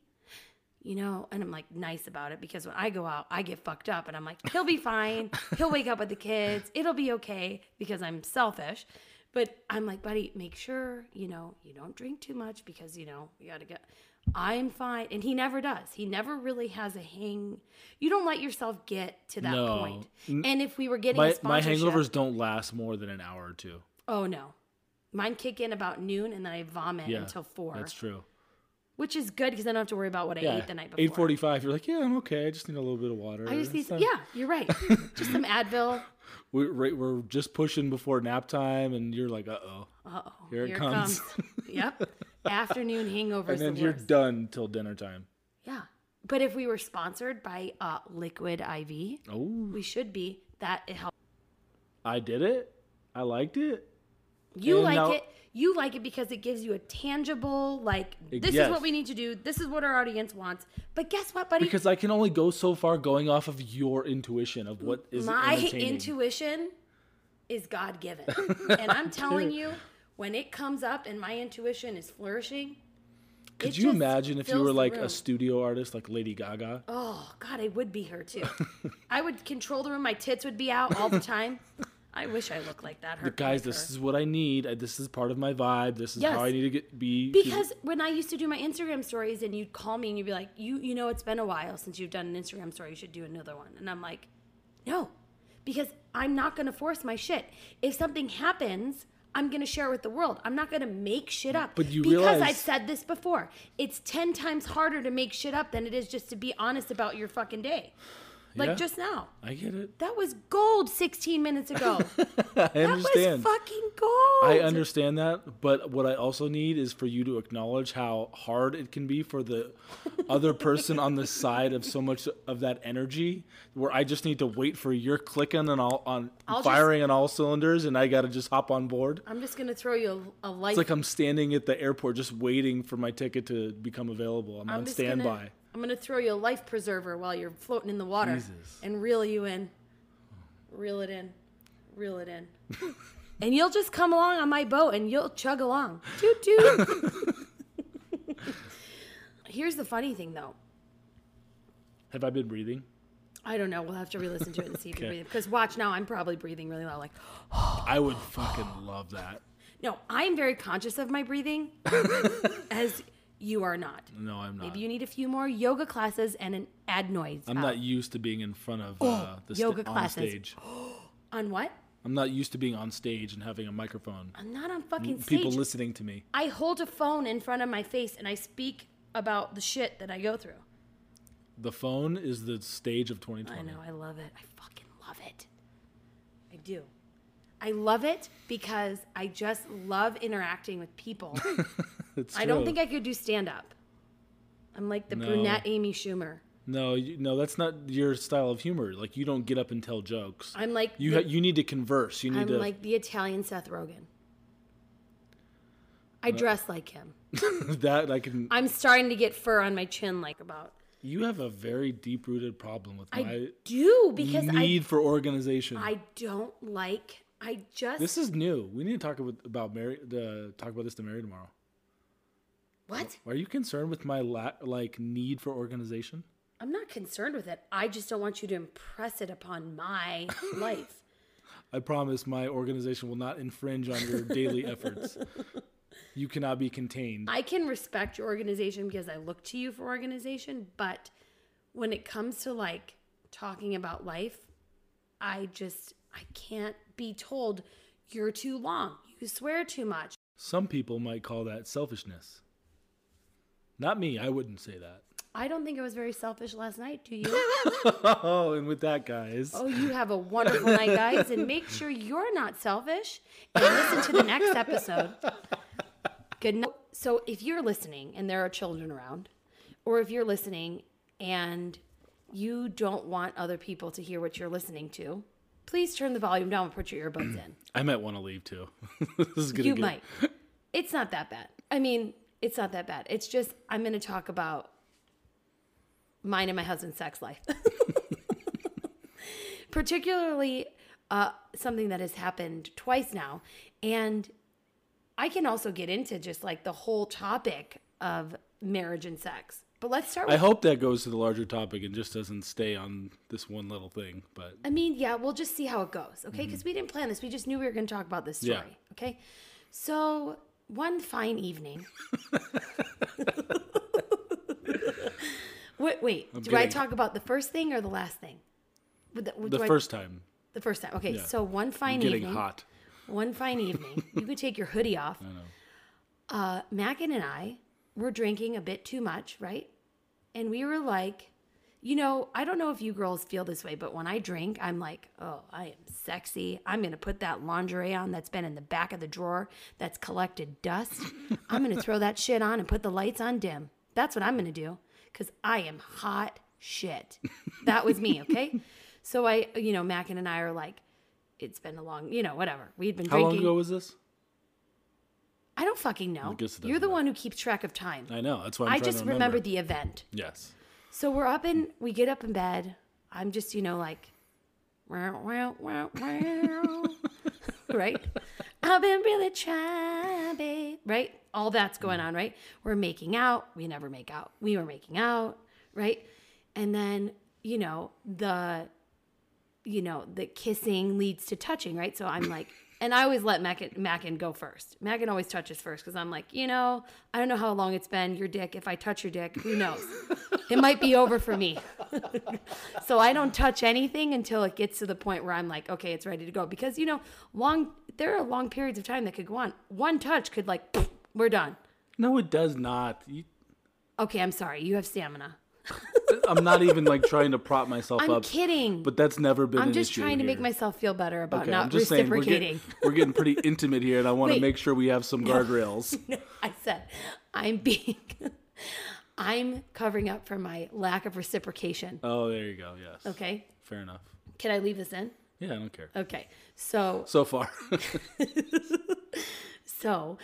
you know, and I'm like nice about it because when I go out, I get fucked up and I'm like, he'll be fine. he'll wake up with the kids. It'll be okay because I'm selfish. But I'm like, buddy, make sure, you know, you don't drink too much because, you know, you gotta get I'm fine. And he never does. He never really has a hang. You don't let yourself get to that No. point. And if we were getting My my hangovers don't last more than an hour or two. Oh no. Mine kick in about noon and then I vomit Yeah, until four. That's true. Which is good because I don't have to worry about what I Yeah, ate the night before. eight forty-five. You're like, yeah, I'm okay. I just need a little bit of water. I just need not- yeah, you're right. (laughs) just some Advil. We're we're just pushing before nap time, and you're like, uh oh. Uh oh. Here it comes. yep. (laughs) Afternoon hangover And then the you're worst. done till dinner time. Yeah. But if we were sponsored by uh, Liquid IV, Oh, we should be. That it helped. I did it. I liked it. You And like now- it. You like it because it gives you a tangible, like, this is what we need to do. This is what our audience wants. But guess what, buddy? Because I can only go so far going off of your intuition of what is my intuition is God given. (laughs) and I'm telling you, when it comes up and my intuition is flourishing, Could it you imagine if you were like room. a studio artist like Lady Gaga? Oh God, I would be her too. (laughs) I would control the room. My tits would be out all the time. (laughs) I wish I looked like that. Her Guys, this is what I need. I, this is part of my vibe. This is Yes. how I need to get be. because when I used to do my Instagram stories and you'd call me and you'd be like, you you know it's been a while since you've done an Instagram story. You should do another one. And I'm like, no, because I'm not gonna force my shit. If something happens. I'm gonna share it with the world. I'm not gonna make shit up. But you because realize- I've said this before. It's ten times harder to make shit up than it is just to be honest about your fucking day. Like Yeah. just now. I get it. That was gold 16 minutes ago. (laughs) I that understand. was fucking gold. I understand that, but what I also need is for you to acknowledge how hard it can be for the other person on the (laughs) side of so much of that energy. Where I just need to wait for your clicking and all on I'll just- firing on all cylinders, and I got to just hop on board. I'm just gonna throw you a, a life. It's like I'm standing at the airport just waiting for my ticket to become available. I'm, I'm on standby. Gonna, I'm gonna throw you a life preserver while you're floating in the water Jesus. and reel you in. Reel it in. Reel it in. (laughs) and you'll just come along on my boat and you'll chug along. Toot toot. (laughs) Here's the funny thing though. Have I been breathing? I don't know. We'll have to re-listen to it and see if you Okay. breathe. Because watch now, I'm probably breathing really loud. Like, (gasps) I would fucking love that. no, I'm very conscious of my breathing, (laughs) as you are not. No, I'm not. Maybe you need a few more yoga classes and an add noise. I'm out. not used to being in front of uh, the yoga on classes. stage. (gasps) on what? I'm not used to being on stage and having a microphone. I'm not on fucking stage. People listening to me. I hold a phone in front of my face and I speak about the shit that I go through. The phone is the stage of 2020. I know, I love it. I fucking love it. I do. I love it because I just love interacting with people. (laughs) It's I don't think I could do stand up. I'm like the No. brunette Amy Schumer. No, you, no, that's not your style of humor. Like you don't get up and tell jokes. I'm like you the, ha- you need to converse. You need I'm to like the Italian Seth Rogen. Uh, I dress like him. (laughs) that. I can. I'm starting to get fur on my chin, like about. You have a very deep rooted problem with I my do because need for organization. I I don't like. I just this is new. We need to talk about about Mary. Uh, talk about this to Mary tomorrow. what Are you concerned with my la- like need for organization? I'm not concerned with it. I just don't want you to impress it upon my (laughs) life. I promise my organization will not infringe on your daily (laughs) efforts. You cannot be contained. I can respect your organization because I look to you for organization, but when it comes to like talking about life, I just I can't be told you're too long. You swear too much. Some people might call that selfishness. Not me. I wouldn't say that. I don't think it was very selfish last night, do you? (laughs) Oh, and with that, guys. oh, you have a wonderful night, guys, and make sure you're not selfish and listen to the next episode. Good night. So, if you're listening and there are children around, or if you're listening and you don't want other people to hear what you're listening to, please turn the volume down and put your earbuds in. (clears throat) I might want to leave too. (laughs) this is gonna You get- might. It's not that bad. I mean, it's not that bad. It's just I'm going to talk about mine and my husband's sex life. (laughs) Particularly uh, something that has happened twice now. And I can also get into just like the whole topic of marriage and sex. But let's start I hope that goes to the larger topic and just doesn't stay on this one little thing. But I mean, yeah, we'll just see how it goes, okay? Because we didn't plan this. We just knew we were going to talk about this story, Mm-hmm. Yeah. okay? So, one fine evening. (laughs) wait, wait. do I talk about the first thing or the last thing? The, the do I- first time, the first time. Okay, Yeah. so one fine I'm getting evening. hot. One fine evening, (laughs) you could take your hoodie off. Uh, Mackin and I were drinking a bit too much, right? And we were like, you know, I don't know if you girls feel this way, but when I drink, I'm like, oh, I am sexy. I'm going to put that lingerie on that's been in the back of the drawer that's collected dust. (laughs) I'm going to throw that shit on and put the lights on dim. That's what I'm going to do because I am hot shit. That was me, okay? (laughs) So I, you know, Mackin and I are like, it's been a long, you know, whatever. We'd been How drinking. How long ago was this? I don't fucking know. guess it You're the doesn't one who keeps track of time. I know. That's why I'm I trying just to remember. remember the event. Yes. So we're up in, we get up in bed. I'm just, you know, like, wow, wow, wow, wow. (laughs) right? I've been really trying, babe. Right? All that's going on, right? We're making out. We never make out. We were making out, right? And then, you know, the, you know, the kissing leads to touching, right? So I'm like, and I always let Mackin, Mackin go first. Mackin always touches first because I'm like, you know, I don't know how long it's been. Your dick, if I touch your dick, who knows? it might be over for me. (laughs) so I don't touch anything until it gets to the point where I'm like, okay, it's ready to go. Because, you know, long, there are long periods of time that could go on. One touch could, like, we're done. No, it does not. You, Okay, I'm sorry. You have stamina. (laughs) I'm not even like trying to prop myself up. I'm kidding. But that's never been. I'm an just trying to make myself feel better about Okay, not I'm just saying we're reciprocating. getting, we're getting pretty intimate here, and I want to make sure we have some guardrails. (laughs) No, I said I'm being (laughs) I'm covering up for my lack of reciprocation. Oh, there you go. Yes. Okay. Fair enough. Can I leave this in? Yeah, I don't care. Okay. So So far. (laughs) so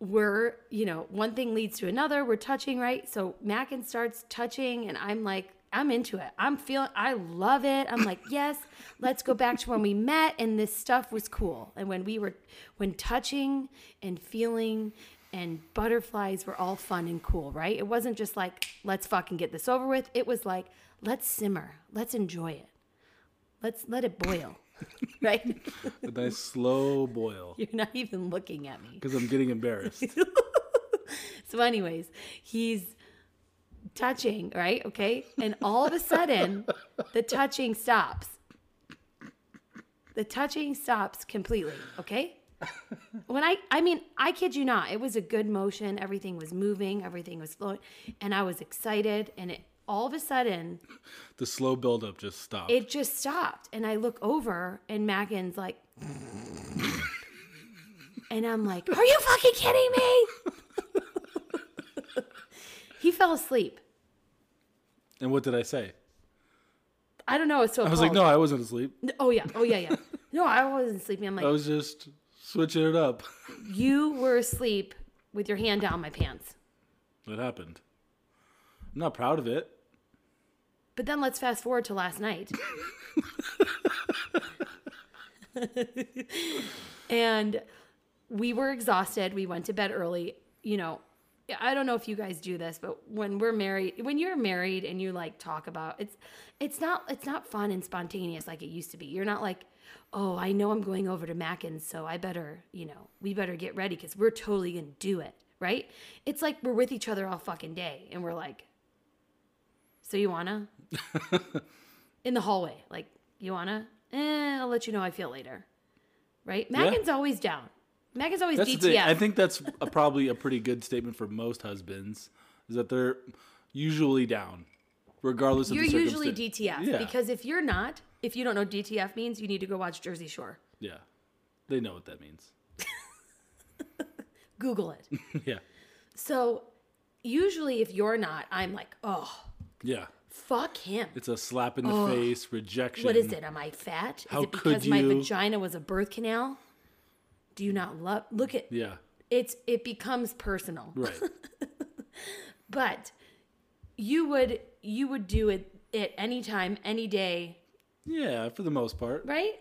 we're, you know, one thing leads to another. We're touching, right? So Mackin starts touching and I'm like, I'm into it. I'm feeling I love it. I'm like, (laughs) yes, let's go back to when we met and this stuff was cool. And when we were when touching and feeling and butterflies were all fun and cool, right? It wasn't just like, let's fucking get this over with. It was like, let's simmer. Let's enjoy it. Let's let it boil. (laughs) right? a nice slow boil You're not even looking at me. because I'm getting embarrassed. (laughs) So, anyways, he's touching, right? Okay. And all of a sudden, the touching stops. The touching stops completely. Okay. When I, I mean, I kid you not, it was a good motion. Everything was moving, everything was flowing, and I was excited. And it all of a sudden, the slow buildup just stopped. it just stopped. And I look over, and Mackin's like, and I'm like, are you fucking kidding me? he fell asleep. And what did I say? I don't know. It's so I was like, no, I wasn't asleep. Oh yeah. Oh yeah. Yeah. No, I wasn't sleeping. I'm like, I was just switching it up. you were asleep with your hand down my pants. It happened. I'm not proud of it. But then let's fast forward to last night. and we were exhausted. We went to bed early. You know, I don't know if you guys do this, but when we're married, when you're married and you like talk about it's it's not it's not fun and spontaneous like it used to be. You're not like, "Oh, I know I'm going over to Mackin's, so I better, you know, we better get ready cuz we're totally going to do it." Right? It's like we're with each other all fucking day and we're like, "So you want to?" (laughs) In the hallway, like, "You want to?" Eh, I'll let you know I feel later. Right? Mackin's always down. Mackin's always That's DTF. I think that's a, probably a pretty good statement for most husbands is that they're usually down, regardless of the situation. You're usually. DTF Yeah. because if you're not, if you don't know DTF means, you need to go watch Jersey Shore. Yeah, they know what that means. (laughs) Google it. (laughs) yeah, so usually, if you're not, I'm like, oh, yeah. Fuck him. It's a slap in the face, rejection. What is it? Am I fat? How is it could because my vagina was a birth canal? Do you not love? Look at Yeah, it's. It becomes personal. right. (laughs) But you would you would do it at any time, any day, yeah, for the most part. right?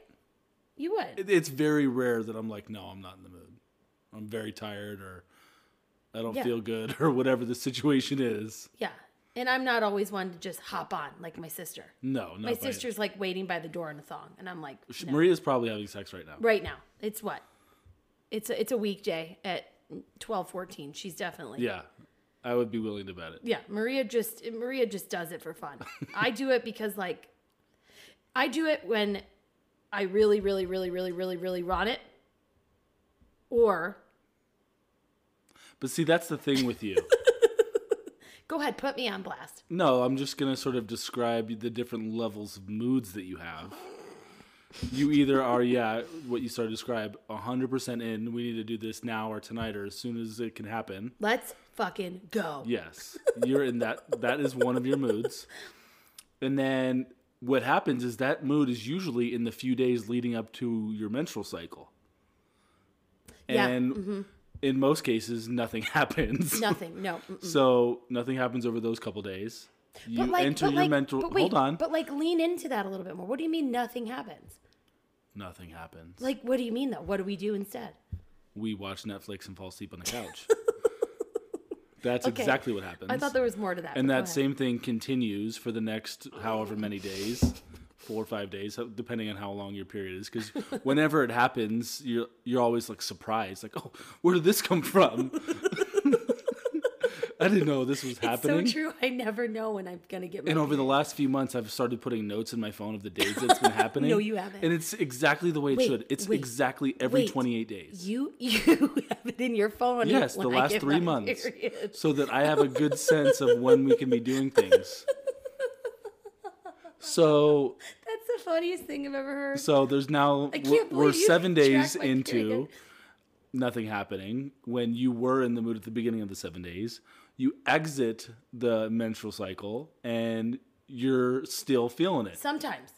You would. It- It's very rare that I'm like, no, I'm not in the mood. I'm very tired, or I don't Yeah. feel good, (laughs) or whatever the situation is. yeah. And I'm not always one to just hop on like my sister. No, not My sister's like waiting by the door in a thong, and I'm like, no. Maria's probably having sex right now. right now. It's what? It's a, it's a weekday at twelve fourteen. She's definitely Yeah, I would be willing to bet it. yeah. Maria just Maria just does it for fun. (laughs) I do it because like, I do it when I really, really, really, really, really, really want it, or But see, that's the thing with you. (laughs) go ahead, put me on blast. No, I'm just gonna sort of describe the different levels of moods that you have. You either are, yeah, what you started to describe, 100% in, we need to do this now or tonight or as soon as it can happen. Let's fucking go. Yes, you're in that. That is one of your moods. And then what happens is that mood is usually in the few days leading up to your menstrual cycle. And Yeah, And mm-hmm. In most cases, nothing (laughs) happens. Nothing. No. (laughs) mm-mm. So nothing happens over those couple days. You But like, enter but your like, mental. But wait, hold on. But like, lean into that a little bit more. What do you mean nothing happens? nothing happens. Like, what do you mean though? What do we do instead? we watch Netflix and fall asleep on the (laughs) couch. That's Okay. exactly what happens. I thought there was more to that. and that same thing continues for the next however many days, four or five days, depending on how long your period is. Because (laughs) whenever it happens, you're you're always like surprised, like, oh, where did this come from? (laughs) I didn't know this was It's happening. so true. I never know when I'm gonna get. My And over the last few months, I've started putting notes in my phone of the days that it's been (laughs) happening. No, you haven't. And it's exactly the way it Wait, should. It's wait, exactly every wait. 28 days. you you have it in your phone. Yes, the last three months. period. So that I have a good sense of when we can be doing things. So (laughs) That's the funniest thing I've ever heard. so there's now we're, we're seven days into nothing happening. When you were in the mood at the beginning of the seven days, you exit the menstrual cycle and you're still feeling it. Sometimes.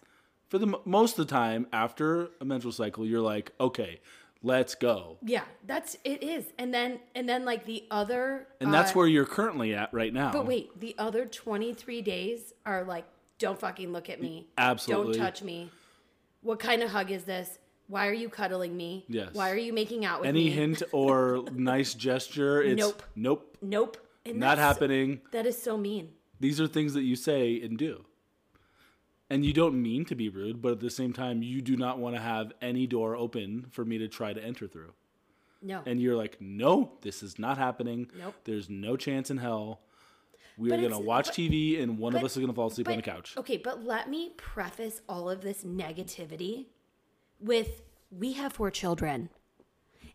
For the most of the time after a menstrual cycle, you're like, okay, let's go. Yeah, that's it is. And then and then like the other And that's uh, where you're currently at right now. But wait, the other 23 days are like don't fucking look at me. Absolutely. Don't touch me. What kind of hug is this? Why are you cuddling me? Yes. Why are you making out with Any me? Any hint or (laughs) nice gesture, it's Nope. nope, Nope. And not happening. That is so mean. These are things that you say and do. And you don't mean to be rude, but at the same time, you do not want to have any door open for me to try to enter through. No. And you're like, no, this is not happening. Nope. There's no chance in hell. We But are going to watch but- TV and one of us is going to fall asleep on the couch. Okay, but let me preface all of this negativity with we have four children.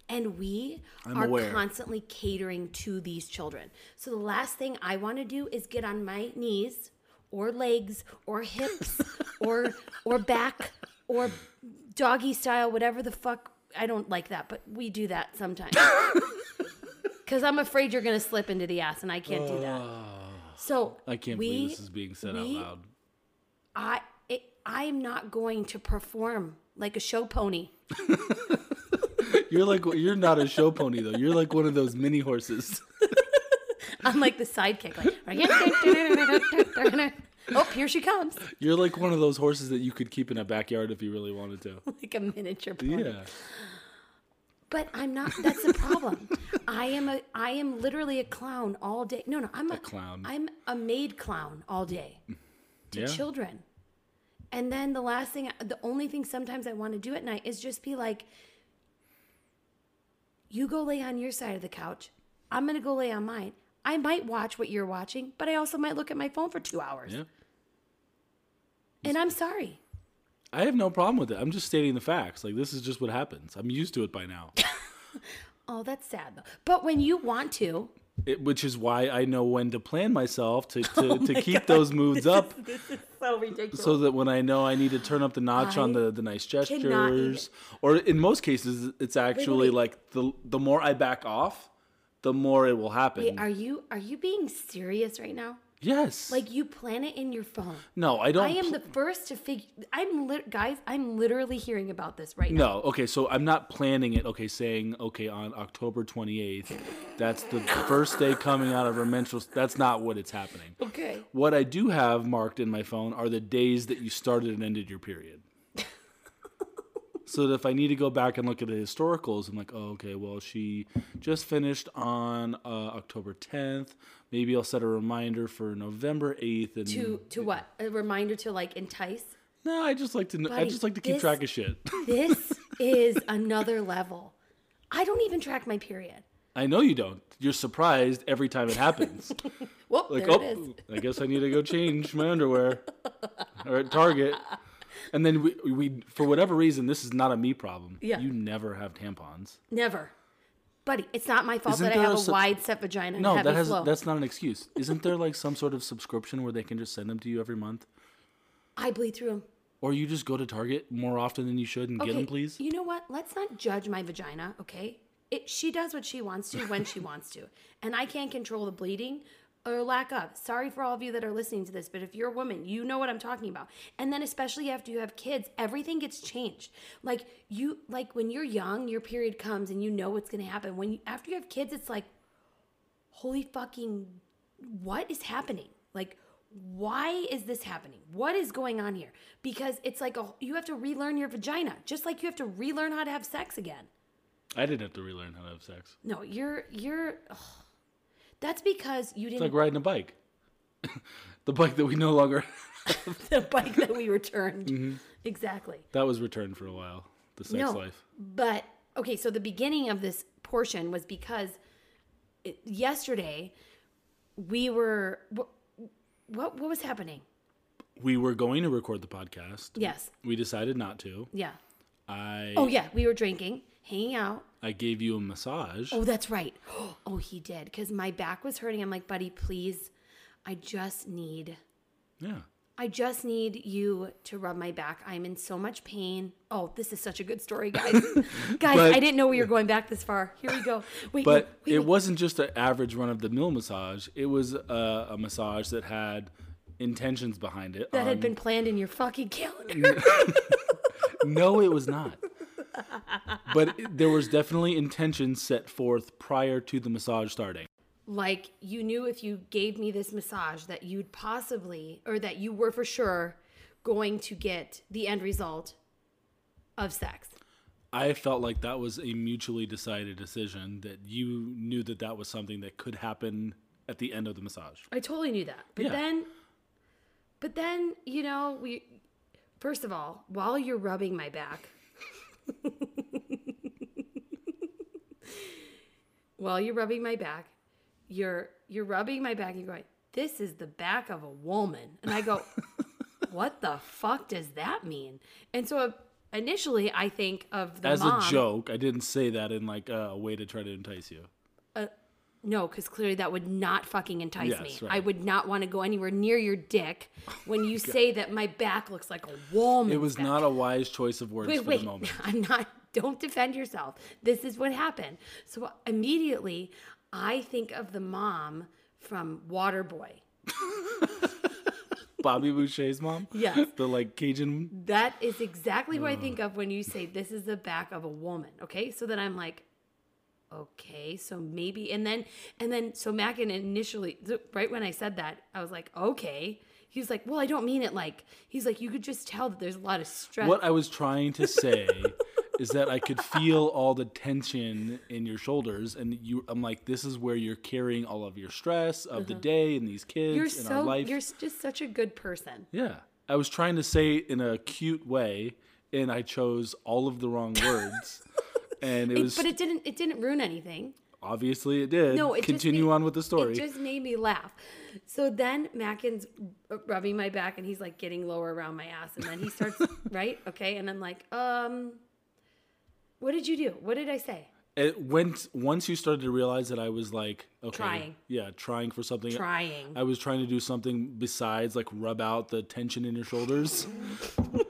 And we I'm are aware. constantly catering to these children. So the last thing I want to do is get on my knees or legs or hips (laughs) or or back or doggy style, whatever the fuck. I don't like that, but we do that sometimes. (laughs) Because I'm afraid you're going to slip into the ass, and I can't do that. Oh. So I can't we, believe this is being said out loud. I it, I'm not going to perform like a show pony. (laughs) You're like you're not a show pony though. You're like one of those mini horses. (laughs) I'm like the sidekick. Like, (laughs) oh, here she comes, You're like one of those horses that you could keep in a backyard if you really wanted to. like a miniature pony. Yeah. But I'm not. That's the problem. I am a. I am literally a clown all day. No, no, I'm a, clown. I'm a maid clown all day to Yeah. children. And then the last thing, the only thing sometimes I want to do at night is just be like, you go lay on your side of the couch. I'm gonna go lay on mine. I might watch what you're watching, but I also might look at my phone for two hours. Yeah. And I'm sorry. I have no problem with it. I'm just stating the facts. Like this is just what happens. I'm used to it by now. (laughs) Oh, that's sad though. But when you want to, It, which is why I know when to plan myself to to, (laughs) Oh to keep those moods up, this is so ridiculous. so that when I know I need to turn up the notch on the the nice gestures, or in most cases, it's actually wait. like the the more I back off, the more it will happen. Wait, are you are you being serious right now? Yes. Like you plan it in your phone. no, I don't. I am pl- the first to figure. I'm lit, guys. I'm literally hearing about this right now. No, okay, so I'm not planning it. Okay, saying okay on October 28th, that's the first day coming out of her menstrual. That's not what it's happening. Okay. What I do have marked in my phone are the days that you started and ended your period. So that if I need to go back and look at the historicals, I'm like, oh, okay, well, she just finished on uh, October 10th. Maybe I'll set a reminder for November 8th. And To to what? A reminder to like entice. no, I just like to. kn- I just like to keep this- track of shit. (laughs) This is another level. I don't even track my period. I know you don't. You're surprised every time it happens. (laughs) Whoop, like, there oh, it is. I guess I need to go change my underwear. or at Target. (laughs) And then we, we, for whatever reason, this is not a me problem. Yeah. You never have tampons. Never. Buddy, it's not my fault Isn't that I there have a a sub- wide set vagina and No, heavy that has flow. that's not an excuse. Isn't there like some sort of subscription where they can just send them to you every month? I bleed through them. Or you just go to Target more often than you should and get them, please? You know what? Let's not judge my vagina, okay? It, she does what she wants to when she wants to. And I can't control the bleeding or lack of. Sorry for all of you that are listening to this, but if you're a woman, you know what I'm talking about. And then especially after you have kids, everything gets changed. Like you like when you're young, your period comes and you know what's going to happen. When you after you have kids, it's like holy fucking what is happening? Like why is this happening? What is going on here? Because it's like a, you have to relearn your vagina, just like you have to relearn how to have sex again. I didn't have to relearn how to have sex. No, you're you're. That's because you didn't It's like riding a bike. (laughs) the bike that we no longer (laughs) the bike that we returned. (laughs) Mm-hmm. Exactly. that was returned for a while. The sex no, life. but okay. So the beginning of this portion was because it, yesterday we were what, what what was happening? We were going to record the podcast. Yes. We decided not to. Yeah. I Oh yeah, we were drinking, hanging out. I gave you a massage. Oh, that's right. (gasps) Oh, he did because my back was hurting. I'm like, buddy, please, I just need, Yeah. I just need you to rub my back. I'm in so much pain. Oh, this is such a good story, guys. (laughs) guys, But- I didn't know we were going back this far. Here we go. (laughs) Wait, But no, wait, it wasn't just an average run of the mill massage. It was a, a massage that had intentions behind it. that had um, been planned in your fucking calendar. (laughs) No, it was not. But there was definitely intention set forth prior to the massage starting. like you knew if you gave me this massage that you'd possibly, or that you were for sure going to get the end result of sex. I felt like that was a mutually decided decision that you knew that that was something that could happen at the end of the massage. I totally knew that. But Yeah. then, but then, you know, we, first of all, while you're rubbing my back, (laughs) while you're rubbing my back, you're, you're rubbing my back and you're going, this is the back of a woman. And I go, (laughs) what the fuck does that mean? And so uh, initially I think of the As mom. a joke, I didn't say that in like a way to try to entice you. Uh, No, because clearly that would not fucking entice Yes, me. right. I would not want to go anywhere near your dick when you (laughs) oh, say that my back looks like a woman's It was back. not a wise choice of words Wait, for wait. the moment. (laughs) I'm not. Don't defend yourself. This is what happened. So immediately, I think of the mom from Waterboy (laughs) Bobby Boucher's mom. Yes. The like Cajun. That is exactly what I think of when you say this is the back of a woman. Okay. So then I'm like, okay, so maybe, and then, and then, so Mackin initially, right when I said that, I was like, okay. He was like, well, I don't mean it like, he's like, you could just tell that there's a lot of stress. What I was trying to say (laughs) is that I could feel all the tension in your shoulders, and you. I'm like, this is where you're carrying all of your stress of the day and these kids Uh-huh. you're so, life. you're just such a good person. Yeah. I was trying to say it in a cute way, and I chose all of the wrong words. (laughs) and it It- was but it didn't, it didn't ruin anything. obviously it did. No, it Continue made- on with the story. It just made me laugh. So then Mackin's rubbing my back and he's like getting lower around my ass. And then he starts, (laughs) right? Okay. And I'm like, um, what did you do? What did I say? it went once you started to realize that I was like, okay, Trying. yeah, trying for something. Trying. I was trying to do something besides like rub out the tension in your shoulders. (laughs)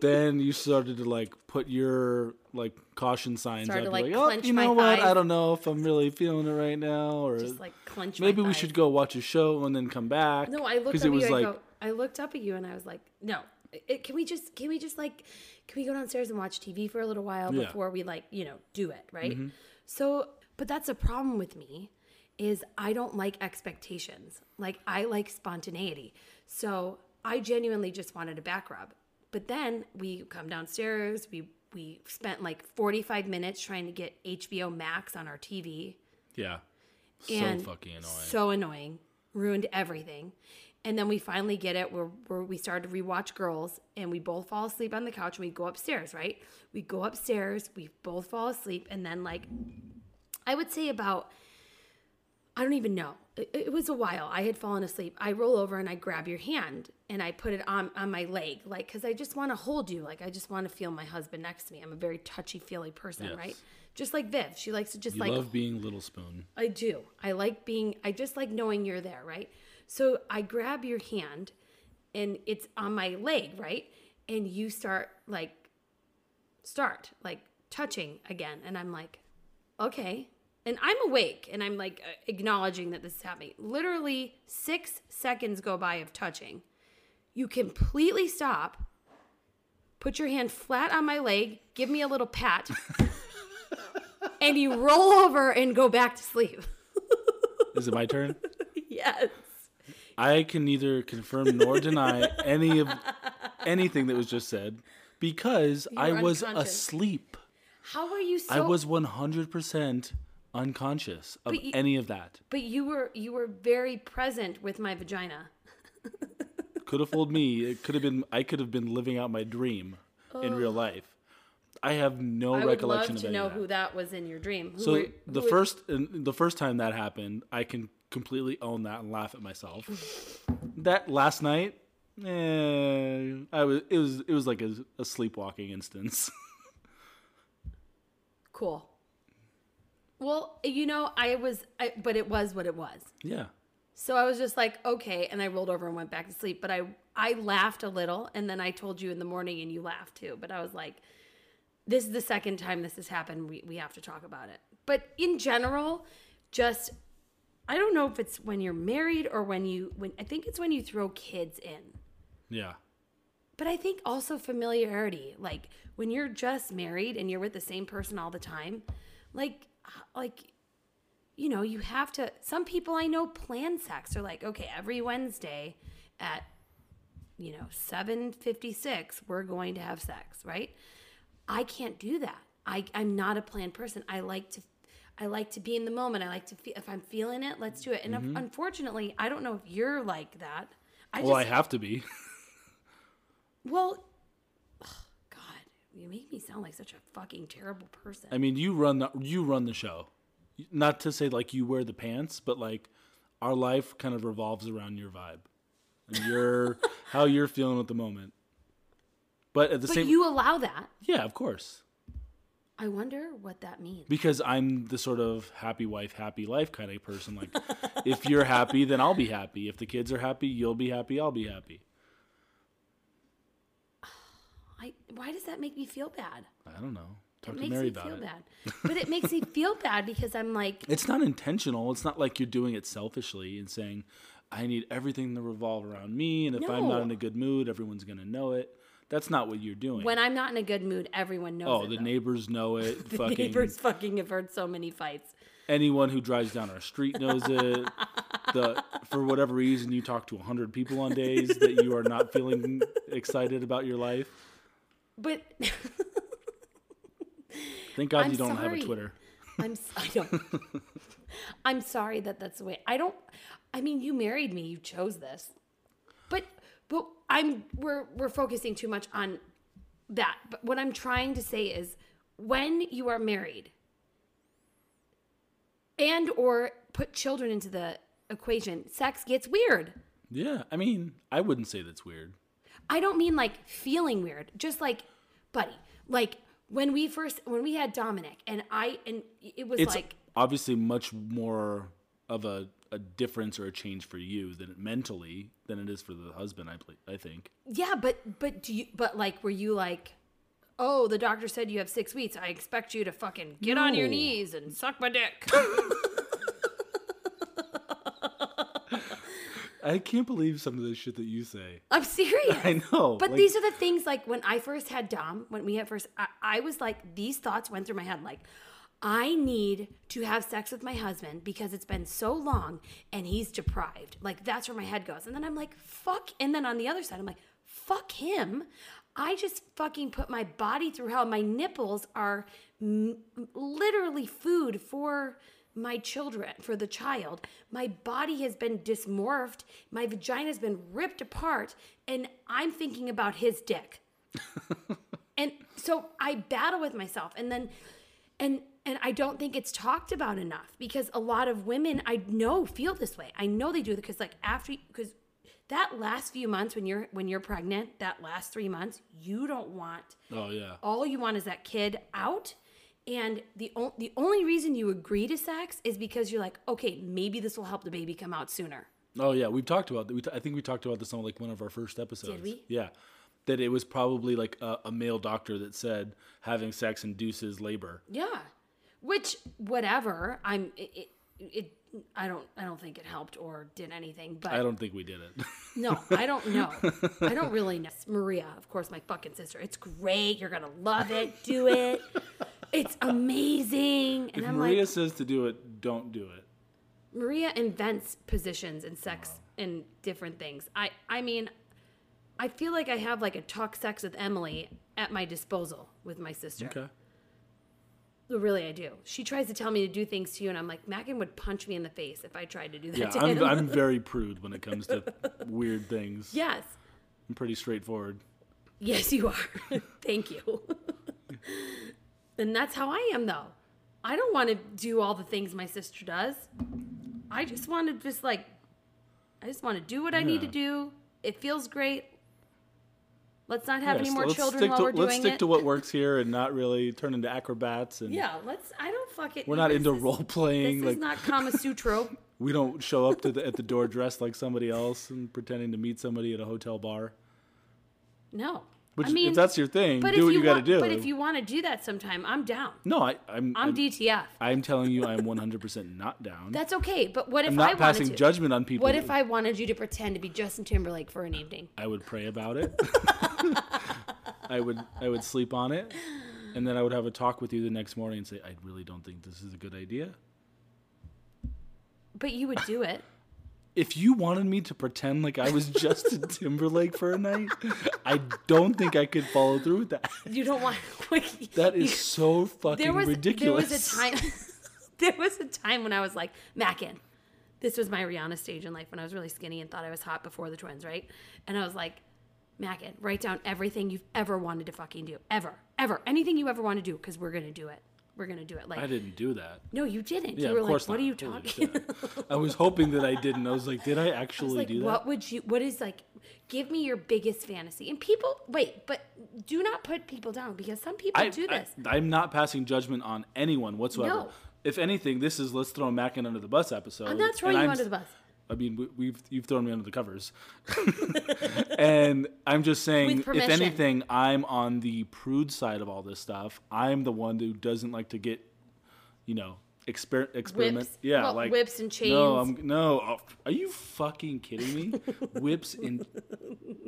then you started to like put your like caution signs Started up. to, like, oh, you know what? thighs. I don't know if I'm really feeling it right now, or Just like clench maybe we should go watch a show and then come back. No, I looked up it was you. like I go. I looked up at you and I was like, no. It, can we just? Can we just like? Can we go downstairs and watch TV for a little while Yeah. before we like you know do it right? Mm-hmm. So, but that's a problem with me, is I don't like expectations. Like I like spontaneity. So I genuinely just wanted a back rub. But then we come downstairs. We we spent like forty five minutes trying to get HBO Max on our TV yeah, so and fucking annoying. So annoying. Ruined everything. And then we finally get it where, where we started to rewatch Girls and we both fall asleep on the couch and we go upstairs, right? We go upstairs, we both fall asleep, and then like I would say about I don't even know. It, it was a while. I had fallen asleep. I roll over and I grab your hand and I put it on on my leg, like because I just want to hold you. Like I just want to feel my husband next to me. I'm a very touchy feely person, Yes. right? Just like Viv, she likes to just you like love being Little Spoon. I do. I like being, I just like knowing you're there, right? So I grab your hand and it's on my leg, right? And you start like, start like touching again. And I'm like, okay. And I'm awake and I'm like uh, acknowledging that this is happening. Literally six seconds go by of touching. You completely stop, put your hand flat on my leg, give me a little pat, (laughs) and you roll over and go back to sleep. Is it my turn? (laughs) yes. I can neither confirm nor deny any of anything that was just said because I was asleep. How are you so? I was 100% unconscious of you- any of that. But you were you were very present with my vagina. (laughs) Could have fooled me. It could have been I could have been living out my dream in real life. I have no I would recollection love of to know that. who that was in your dream. Who So were- the was- first and the first time that happened, I can completely own that and laugh at myself. (sighs) that last night, eh, I was it was it was like a, a sleepwalking instance. (laughs) cool. Well, you know, I was, I, but it was what it was. yeah. So I was just like, okay, and I rolled over and went back to sleep. But I I laughed a little, and then I told you in the morning, and you laughed too. But I was like, this is the second time this has happened. We we have to talk about it. But in general, just I don't know if it's when you're married or when you when I think it's when you throw kids in. Yeah. But I think also familiarity, like when you're just married and you're with the same person all the time, like like you know, you have to some people I know plan sex are like, okay, every Wednesday at you know, 7:56 we're going to have sex, right? I can't do that. I I'm not a planned person. I like to I like to be in the moment. I like to feel if I'm feeling it, let's do it. And Mm-hmm. unfortunately, I don't know if you're like that. I Well, I have to be. (laughs) well, you make me sound like such a fucking terrible person. I mean, you run the you run the show. Not to say like you wear the pants, but like our life kind of revolves around your vibe and your (laughs) how you're feeling at the moment. But at the same but same you allow that. Yeah, of course. I wonder what that means. Because I'm the sort of happy wife, happy life kind of person. Like, if you're happy, then I'll be happy. If the kids are happy, you'll be happy. I'll be happy. I, why does that make me feel bad? I don't know. Talk It to makes Mary me about feel it. bad. (laughs) But it makes me feel bad because I'm like, It's not intentional. It's not like you're doing it selfishly and saying, I need everything to revolve around me, and if I'm not in a good mood, everyone's gonna know it. That's not what you're doing. When I'm not in a good mood, everyone knows. oh, it, the though. neighbors know it. (laughs) The fucking neighbors fucking have heard so many fights. anyone who drives down our street knows it. (laughs) the for whatever reason, you talk to hundred people on days that you are not feeling excited about your life. But (laughs) Thank God I'm you don't have a Twitter. I'm I don't. (laughs) I'm sorry that that's the way. I don't. I mean, you married me. You chose this. But but I'm we're we're focusing too much on that. But what I'm trying to say is when you are married and or put children into the equation, sex gets weird. Yeah, I mean, I wouldn't say that's weird. I don't mean like feeling weird, just like, buddy, like when we first when we had Dominic and I and it was It's like obviously much more of a, a difference or a change for you than it mentally than it is for the husband. I I think. yeah, but but do you but like were you like, oh, the doctor said you have six weeks. I expect you to fucking get on your knees and suck my dick. (laughs) I can't believe some of the shit that you say. I'm serious. (laughs) I know. But like- these are the things like when I first had Dom, when we had first, I, I was like, these thoughts went through my head like, I need to have sex with my husband because it's been so long and he's deprived. Like, that's where my head goes. And then I'm like, fuck. And then on the other side, I'm like, fuck him. I just fucking put my body through hell. My nipples are m- literally food for my children, for the child. My body has been dysmorphed. My vagina has been ripped apart. And I'm thinking about his dick. (laughs) and so I battle with myself. And then, and, and I don't think it's talked about enough because a lot of women I know feel this way. I know they do because like after because that last few months when you're when you're pregnant, that last 3 months, you don't want Oh yeah. all you want is that kid out and the o- the only reason you agree to sex is because you're like, okay, maybe this will help the baby come out sooner. Oh yeah. We've talked about. We t- I think we talked about this on like one of our first episodes. Did we? Yeah. That it was probably like a, a male doctor that said having sex induces labor. Yeah. Which whatever, I'm it, it, it I don't I don't think it helped or did anything, but I don't think we did it. (laughs) no, I don't know. I don't really know. Maria, of course, my fucking sister. It's great. You're gonna love it. Do it. (laughs) It's amazing. And if I'm Maria like, says to do it, don't do it. Maria invents positions and sex and different things. I I mean, I feel like I have like a talk sex with Emily at my disposal with my sister. Okay. Really, I do. She tries to tell me to do things to you, and I'm like, Mackin would punch me in the face if I tried to do that Yeah, to I'm, him. I'm (laughs) very prude when it comes to weird things. yes. I'm pretty straightforward. Yes, you are. (laughs) Thank you. (laughs) and that's how I am, though. I don't want to do all the things my sister does. I just want to just like, I just want to do what I need to Yeah. do. It feels great. Let's not have Yeah, any so more let's children stick while to, we're doing Let's stick it. to what works here and not really turn into acrobats. And yeah, let's. I don't fuck it. we're not This into is- role playing. This Like is not Kama (laughs) Sutra. we don't show up to the, at the door dressed like somebody else and pretending to meet somebody at a hotel bar. No. Which, I mean, if that's your thing, but do if what you, got to want, do. But if you want to do that sometime, I'm down. no, I, I'm. I'm I'm, DTF. I'm telling you, I'm (laughs) 100% not down. That's okay. But what if I'm I not passing wanted to? judgment on people. What if I wanted you to pretend to be Justin Timberlake for an evening? I would pray about it. (laughs) I would I would sleep on it, and then I would have a talk with you the next morning and say, I really don't think this is a good idea. But you would do it. If you wanted me to pretend like I was Justin (laughs) Timberlake for a night, I don't think I could follow through with that. You don't want. That is so fucking there was ridiculous. there was a time. (laughs) there was a time when I was like Mackin. This was my Rihanna stage in life when I was really skinny and thought I was hot before the twins, right? And I was like, Mackin, write down everything you've ever wanted to fucking do, ever, ever, anything you ever want to do, because we're gonna do it. We're gonna do it. Like, I didn't do that. no, you didn't. Yeah, you were of course like, what not. are you talking? I was hoping that I (laughs) didn't. I was like, did I I actually like, do that? what would you? What is like? Give me your biggest fantasy. And people, wait, but do not put people down because some people I, do this. I, am not passing judgment on anyone whatsoever. No. If anything, this is let's throw a Mackin under the bus episode. I'm not throwing you I'm under the bus. I mean, we, we've you've thrown me under the covers, (laughs) and I'm just saying, if anything, I'm on the prude side of all this stuff. I'm the one who doesn't like to get, you know, exper- experiment. Whips. Yeah, Well, like whips and chains. No. I'm no. oh, are you fucking kidding me? (laughs) whips and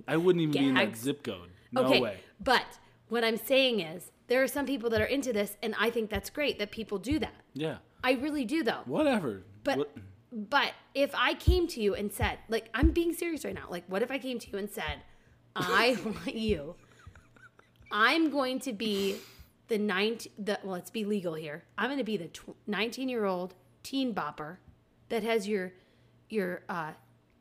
I wouldn't even be in that zip code. No okay, way. but what I'm saying is there are some people that are into this, and I think that's great that people do that. Yeah. I really do, though. Whatever. But What- but if I came to you and said, like, I'm being serious right now. Like, what if I came to you and said, I (laughs) want you. I'm going to be the 19 the well, let's be legal here. I'm going to be the 19 year old teen bopper that has your your uh,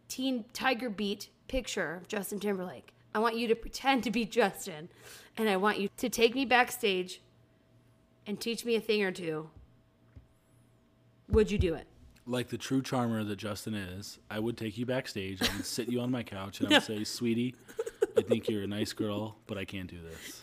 teen tiger beat picture of Justin Timberlake. I want you to pretend to be Justin, and I want you to take me backstage and teach me a thing or two. Would you do it? Like the true charmer that Justin is, I would take you backstage. I would sit you on my couch and I would (laughs) say, "Sweetie, I think you're a nice girl, but I can't do this."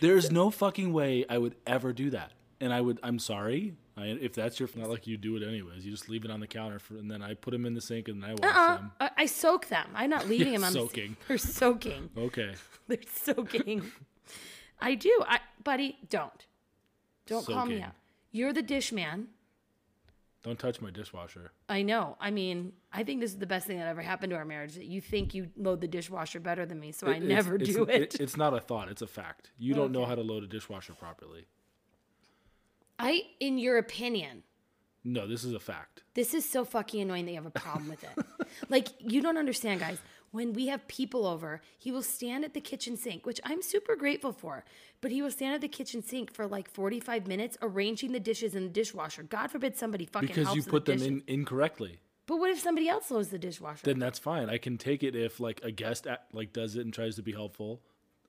There's no fucking way I would ever do that, and I would. I'm sorry. I, if that's your, not like you do it anyways. You just leave it on the counter for, and then I put them in the sink and I wash Uh-uh. them. I, I soak them. I'm not leaving them on the soaking. They're soaking. (laughs) Okay. (laughs) They're soaking. I do. I, buddy, don't. Don't call me Soaking. out. You're the dish man. Don't touch my dishwasher. I know. I mean, I think this is the best thing that ever happened to our marriage. That you think you load the dishwasher better than me, so I It- it's- never it's- do it. It's not a thought. It's a fact. You don't know how to load a dishwasher properly. I, in your opinion, No, this is a fact. This is so fucking annoying that you have a problem with it. (laughs) like, you don't understand, guys. When we have people over, he will stand at the kitchen sink, which I'm super grateful for, but he will stand at the kitchen sink for like 45 minutes arranging the dishes in the dishwasher. God forbid somebody fucking Because you put the them dishes. in incorrectly. But what if somebody else loads the dishwasher? then that's fine. I can take it if like a guest act, like does it and tries to be helpful.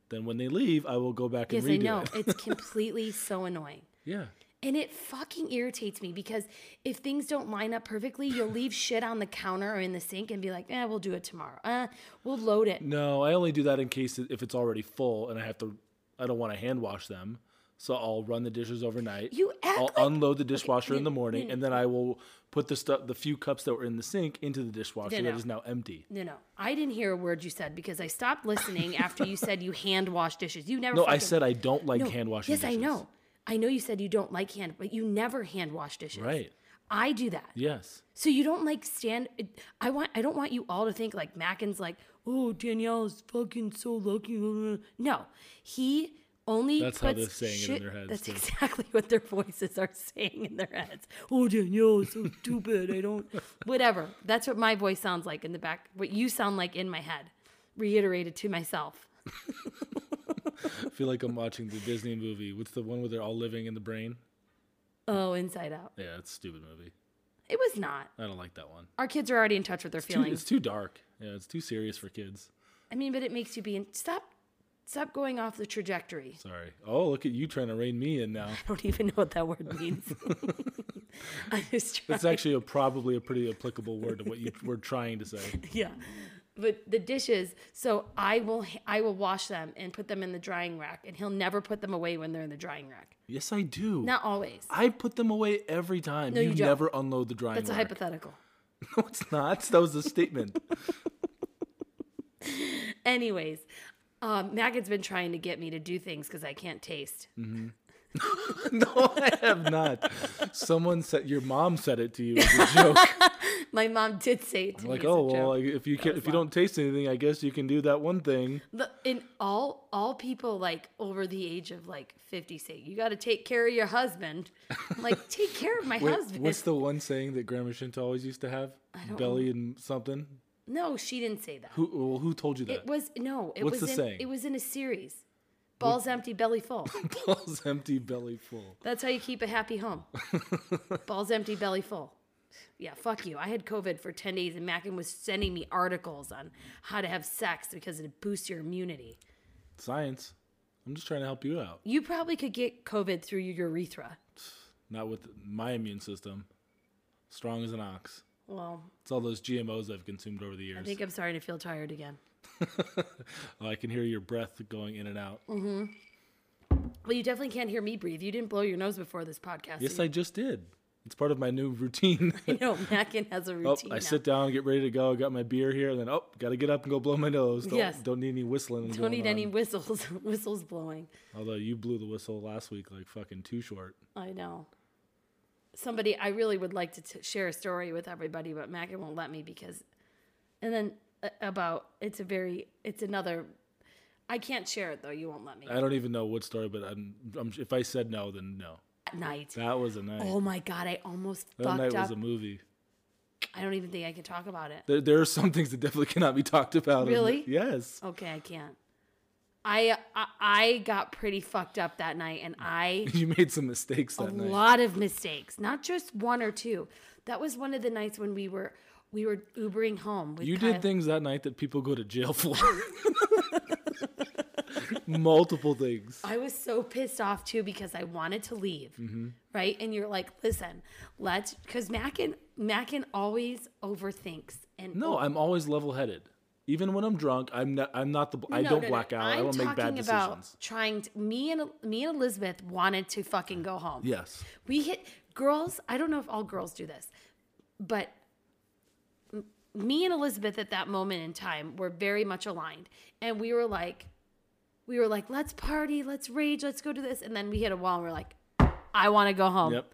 Then when they leave, I will go back yes, and I redo know. it. it's (laughs) completely so annoying. yeah. And it fucking irritates me because if things don't line up perfectly, you'll leave (laughs) shit on the counter or in the sink and be like, eh, we'll do it tomorrow. Uh, we'll load it. No, I only do that in case if it's already full and I have to. I don't want to hand wash them, so I'll run the dishes overnight. You act I'll like- unload the dishwasher in the morning, no, and then I will put the stuff, the few cups that were in the sink, into the dishwasher No, that no. is now empty. No, no. I didn't hear a word you said because I stopped listening after you said you hand wash dishes. You never. No, I said I don't like No, hand washing. Dishes. Yes, I dishes. know. I know you said you don't like hand, but you never hand wash dishes. Right. I do that. Yes. So you don't like stand. I want. I don't want you all to think like Mackin's like, oh Danielle is fucking so lucky. No, he only. That's how they're saying it in their heads, That's too. exactly what their voices are saying in their heads. Oh Danielle is so (laughs) stupid. I don't. Whatever. That's what my voice sounds like in the back. What you sound like in my head. Reiterated to myself. (laughs) I feel like I'm watching the Disney movie. What's the one where they're all living in the brain? Oh, Inside Out. Yeah, it's a stupid movie. It was not. I don't like that one. Our kids are already in touch with their Too, feelings. it's too dark. Yeah, it's too serious for kids. I mean, but it makes you be in. Stop. Stop going off the trajectory. Sorry. Oh, look at you trying to rein me in now. (laughs) I don't even know what that word means. (laughs) I just. It's actually a, probably a pretty applicable word to what you were trying to say. (laughs) yeah. But the dishes, so I will I will wash them and put them in the drying rack, and he'll never put them away when they're in the drying rack. Yes, I do. Not always. I put them away every time. No, you, you never unload the drying That's a hypothetical. (laughs) No, it's not. That was a statement. (laughs) Anyways, um, Mackin's been trying to get me to do things because I can't taste. (laughs) no, I have not. Someone said your mom said it to you as a joke. My mom did say it to like, me. as oh well, like, if you can, if you don't taste anything, I guess you can do that one thing. The, in all all people like over the age of like 50 say you got to take care of your husband I'm like (laughs) take care of my Wait, husband what's the one saying that Grandma Shinta always used to have? don't Belly and something. no she didn't say that Who well, who told you that? it was no it What's was the in saying? it was in a series balls empty belly full (laughs) Balls empty, belly full. that's how you keep a happy home (laughs) balls empty belly full yeah fuck you i had covid for 10 days and mackin was sending me articles on how to have sex because it boosts your immunity Science. I'm just trying to help you out. you probably could get covid through your urethra (sighs) Not with my immune system. Strong as an ox. well It's all those GMOs I've consumed over the years. i think i'm starting to feel tired again (laughs) Oh, I can hear your breath going in and out. Mm-hmm. Well, you definitely can't hear me breathe. You didn't blow your nose before this podcast. Yes, I just did. It's part of my new routine. (laughs) you know Mackin has a oh. I now. sit down, get ready to go. Got my beer here, and then oh, got to get up and go blow my nose. Don't, Yes. don't need any whistling. Don't need any whistles. (laughs) whistles blowing. Although you blew the whistle last week like fucking too short. I know. somebody I really would like to t- share a story with everybody, but Mackin won't let me because. And then uh, about it's a very it's another. I can't share it though. You won't let me. I don't even know what story, but I'm, I'm, if I said no, then no. At night. That was a night. Oh my god! I almost that fucked night up. was a movie. I don't even think I can talk about it. There, there are some things that definitely cannot be talked about. Really? yes. Okay, I can't. I, I I got pretty fucked up that night, and I (laughs) You made some mistakes a that night. A lot of mistakes, not just one or two. That was one of the nights when we were we were Ubering home. With You Kyle. did things that night that people go to jail for. (laughs) (laughs) (laughs) Multiple things. I was so pissed off too because I wanted to leave, Mm-hmm. right? And you're like, listen, let's because Mackin Mackin always overthinks and No, I'm always level-headed. Even when I'm drunk, I'm not. I'm not the. I don't no, no. black out. I I'm don't make bad decisions. trying to. Me and me and Elizabeth wanted to fucking go home. Yes. We hit girls. I don't know if all girls do this, but me and Elizabeth at that moment in time were very much aligned, and we were like, we were like, let's party, let's rage, let's go to this, and then we hit a wall, and we're like, I want to go home. Yep.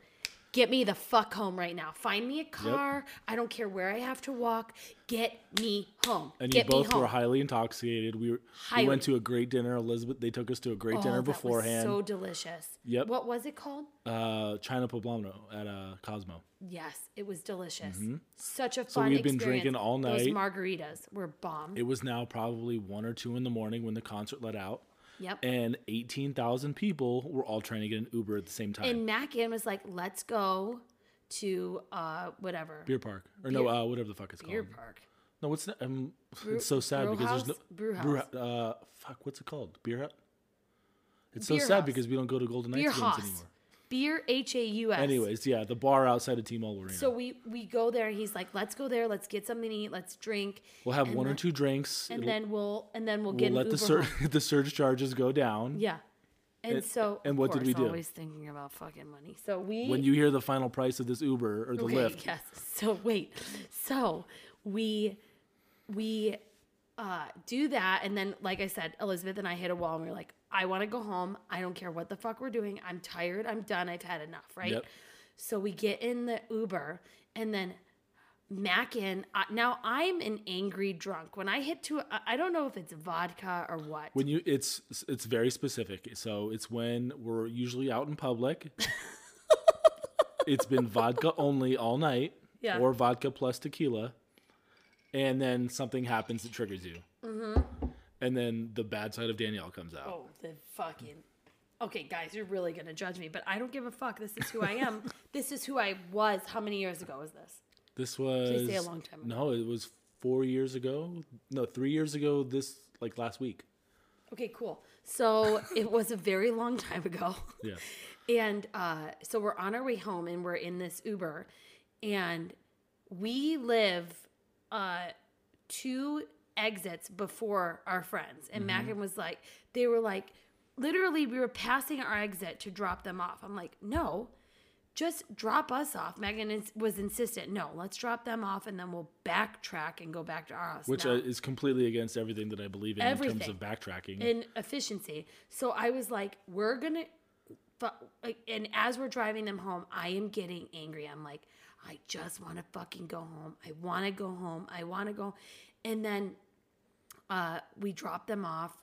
Get me the fuck home right now. Find me a car. I don't care where I have to walk. Get me home. And Get you both were highly intoxicated. We were. Highly. We went to a great dinner. Elizabeth. They took us to a great Oh, dinner beforehand. so delicious. Yep. What was it called? uh, China Poblano at uh, Cosmo. Yes, it was delicious. Such a fun Mm-hmm. So we've been drinking all night. Those margaritas were bomb. It was now probably one or two in the morning when the concert let out, yep. and eighteen thousand people were all trying to get an Uber at the same time. And Mackin was like, "Let's go to uh whatever Beer park or no, Beer- uh, whatever the fuck it's called. beer called. park." No, it's not, um, it's so sad brew because house? there's no Brew brew house. hou- uh, fuck, what's it called? Beer hut. It's Beer so sad house. because we don't go to Golden Knights Beer games Haus. anymore. Beer H A U S. Anyways, yeah, the bar outside of T-Mobile Arena. So we we go there and he's like, "Let's go there. Let's get something to eat. Let's drink." we'll have and one or two drinks. and It'll- then we'll and then we'll we'll get let an the sur- (laughs) the surge charges go down. Yeah. And, And- so and what did we do? Always thinking about fucking money. So we When you hear the final price of this Uber or the Okay, Lyft, Yes. So wait. So we we uh, do that, and then like I said, Elizabeth and I hit a wall, and we are like, I want to go home. I don't care what the fuck we're doing. I'm tired. I'm done. I've had enough. Right. Yep. So we get in the Uber, and then. Mackin, uh, now I'm an angry drunk. When I hit to, I- I don't know if it's vodka or what. when you it's it's very specific. So it's when we're usually out in public. (laughs) it's been vodka only all night, Yeah. or vodka plus tequila, and then something happens that triggers you, mm-hmm. and then the bad side of Danielle comes out. Oh, the fucking. Okay, guys, you're really gonna judge me, but I don't give a fuck. This is who I am. (laughs) this is who I was. How many years ago was this? This was say a long time ago. No, it was four years ago. No, three years ago. This like last week. Okay, cool. So (laughs) it was a very long time ago. Yeah. (laughs) And uh, so we're on our way home and we're in this Uber. And we live uh, two exits before our friends. And Mackin was like, they were like, literally, we were passing our exit to drop them off. I'm like, no, just drop us off. Mackin is, was insistent. No, let's drop them off and then we'll backtrack and go back to our house. Which No. uh, is completely against everything that I believe in in terms of backtracking. and efficiency. So I was like, we're gonna, fu- like, and as we're driving them home, I am getting angry. I'm like, I just want to fucking go home. I want to go home. I want to go, and then uh, we drop them off.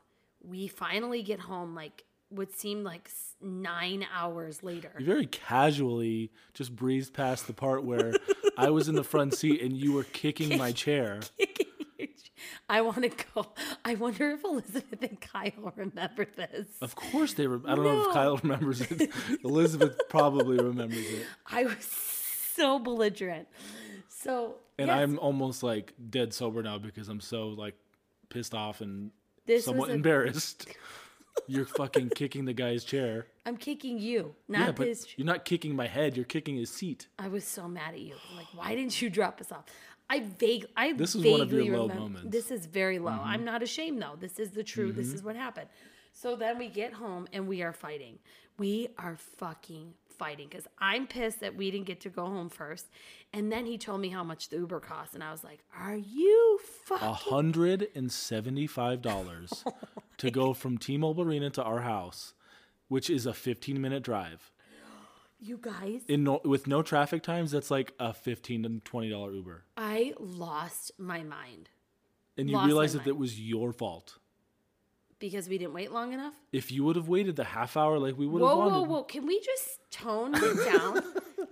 We finally get home, like what seemed like nine hours later. You very casually just breezed past the part where (laughs) I was in the front seat and you were kicking my chair. Kicking I want to go. I wonder if Elizabeth and Kyle remember this. Of course they. Re- I don't know if Kyle remembers it. (laughs) Elizabeth probably remembers it, I was so belligerent. So and yes, I'm almost like dead sober now because I'm so like pissed off and This somewhat a- embarrassed. (laughs) You're fucking kicking the guy's chair. I'm kicking you, not yeah, but his. you're not kicking my head. You're kicking his seat. I was so mad at you. I'm like, why didn't you drop us off? I vague. I This is one of your low moments. Mm-hmm. This is very low. I'm not ashamed though. This is the truth. This is what happened. So then we get home and we are fighting. We are fucking fighting because I'm pissed that we didn't get to go home first. And then he told me how much the Uber cost, and I was like, "Are you fucking?" A hundred and seventy-five dollars (laughs) oh to go from T-Mobile Arena to our house, which is a fifteen-minute drive. (gasps) You guys, In no, with no traffic times, that's like a fifteen to twenty dollar Uber, I lost my mind and you Lost realize that mind. it was your fault. Because we didn't wait long enough. If you would have waited the half hour like we would Whoa, have whoa, wanted, whoa! Can we just tone (laughs) it down?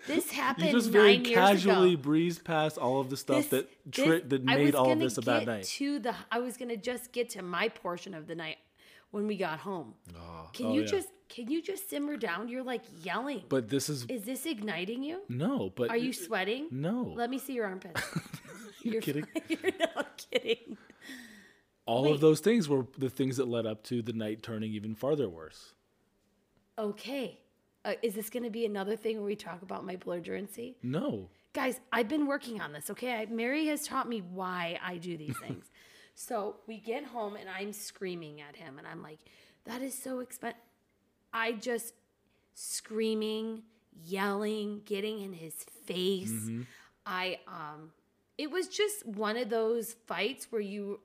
this happened you just very casually ago. breezed past all of the stuff This- that tri- this- that made all of this a bad night. To the, I was gonna just get to my portion of the night when we got home. can oh, you yeah. just can you just simmer down? You're like yelling. But this is Is this igniting you? no. But Are you sweating? no? Let me see your armpits. (laughs) You're kidding? (laughs) You're not kidding. All wait. of those things were the things that led up to the night turning even farther worse. Okay. Uh, is this going to be another thing where we talk about my belligerency? No, Guys, I've been working on this, okay? I, Mary has taught me why I do these (laughs) things. so we get home and I'm screaming at him, and I'm like, that is so expensive. I just screaming, yelling, getting in his face. Mm-hmm. I, um, it was just one of those fights where you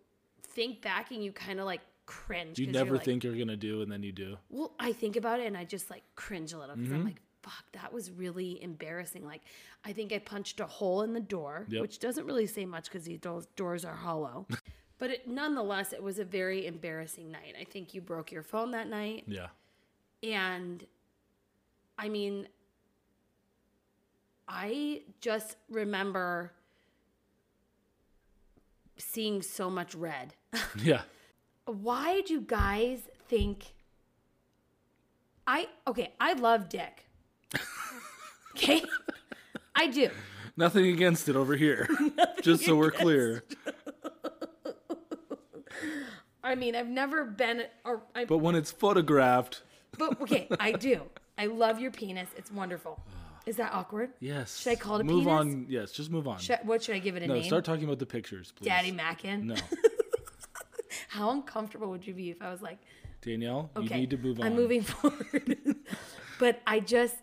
think back and you kind of like cringe. You never you're like, think you're gonna do, and then you do. well, I think about it and I just like cringe a little because Mm-hmm. I'm like, fuck, that was really embarrassing. Like, I think I punched a hole in the door, Yep. which doesn't really say much because these do- doors are hollow. (laughs) but it, nonetheless, it was a very embarrassing night. I think you broke your phone that night. Yeah, And I mean, I just remember seeing so much red. (laughs) yeah. why do you guys think I okay, I love dick. (laughs) okay? I do. Nothing against it over here. (laughs) Just so we're clear. I mean, I've never been or I But when it's photographed, but okay, I do. I love your penis. It's wonderful. Is that awkward? yes. Should I call it a move penis? on? Yes, just move on. Should, what should I give it a no, name? start talking about the pictures, please. Daddy Mackin. No, How uncomfortable would you be if I was like, Danielle, okay, you need to move on. I'm moving (laughs) forward. but I just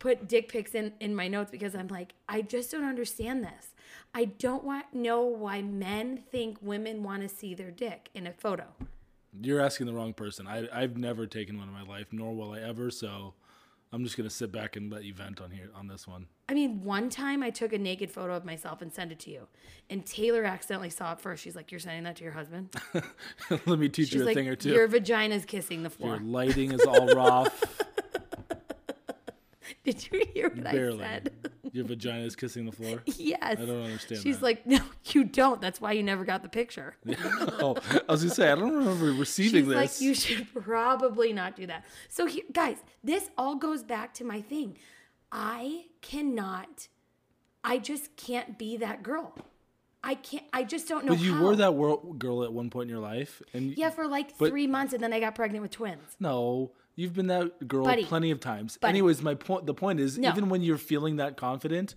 put dick pics in, in my notes because I'm like, I just don't understand this. I don't want know why men think women want to see their dick in a photo. You're asking the wrong person. I, I've never taken one in my life, nor will I ever. So I'm just gonna sit back and let you vent on here on this one. I mean, one time I took a naked photo of myself and sent it to you, and Taylor accidentally saw it first. She's like, "You're sending that to your husband?" (laughs) let me teach She's you a like, thing or two. "Your vagina's kissing the floor. Your lighting is all (laughs) rough. (laughs) Did you hear what Barely. I said? (laughs) Your vagina is kissing the floor. yes. I don't understand She's that. like, "No, you don't. That's why you never got the picture." (laughs) oh, I was gonna say I don't remember receiving She's this. like, you should probably not do that. So, here, guys, this all goes back to my thing. I cannot, I just can't be that girl. I can't, I just don't know but you how. were that girl at one point in your life, and Yeah, for like three months, and then I got pregnant with twins. no, you've been that girl Buddy. plenty of times. Buddy. Anyways, my point. The point is, No. even when you're feeling that confident,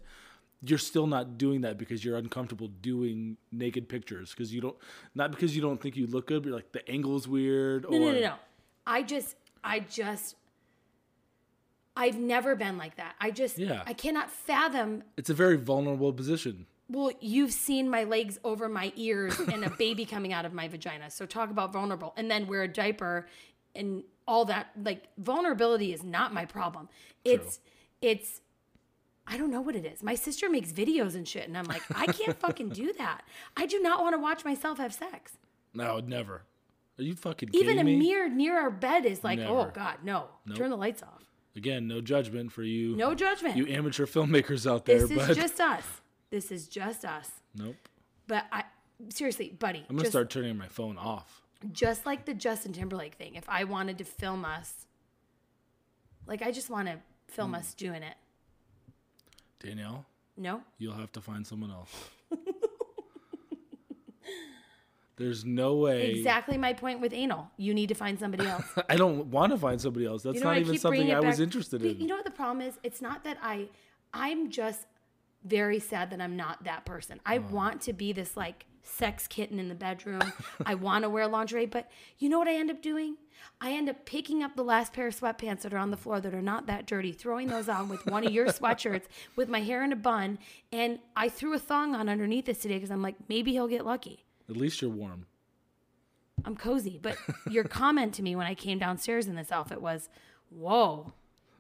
you're still not doing that because you're uncomfortable doing naked pictures because you don't, not because you don't think you look good, but like the angle's weird. No, or, no, no, no. I just, I just, I've never been like that. I just, Yeah. I cannot fathom It's a very vulnerable position. Well, you've seen my legs over my ears and a baby coming out of my vagina. So talk about vulnerable. And then wear a diaper and all that. Like vulnerability is not my problem. It's it's I don't know what it is. My sister makes videos and shit and I'm like, I can't (laughs) fucking do that. I do not want to watch myself have sex. No, never. Are you fucking Even a me? mirror near our bed is like, oh Never. God, no. Turn the lights off. Again, no judgment for you. No judgment. You amateur filmmakers out there, this is but just us. This is just us. nope. But I seriously, buddy. I'm gonna just, start turning my phone off. Just like the Justin Timberlake thing, if I wanted to film us, like I just want to film Hmm. us doing it. Danielle, No? you'll have to find someone else. (laughs) There's no way. Exactly my point with anal. You need to find somebody else. (laughs) I don't want to find somebody else. That's You know not even something I was interested in. You know what the problem is? It's not that I, I'm just very sad that I'm not that person. I Oh. want to be this like sex kitten in the bedroom. (laughs) I want to wear lingerie, but you know what I end up doing? I end up picking up the last pair of sweatpants that are on the floor that are not that dirty, throwing those on with one of your (laughs) sweatshirts with my hair in a bun, and I threw a thong on underneath this today because I'm like, maybe he'll get lucky. At least you're warm. I'm cozy. But your (laughs) comment to me when I came downstairs in this outfit was, whoa.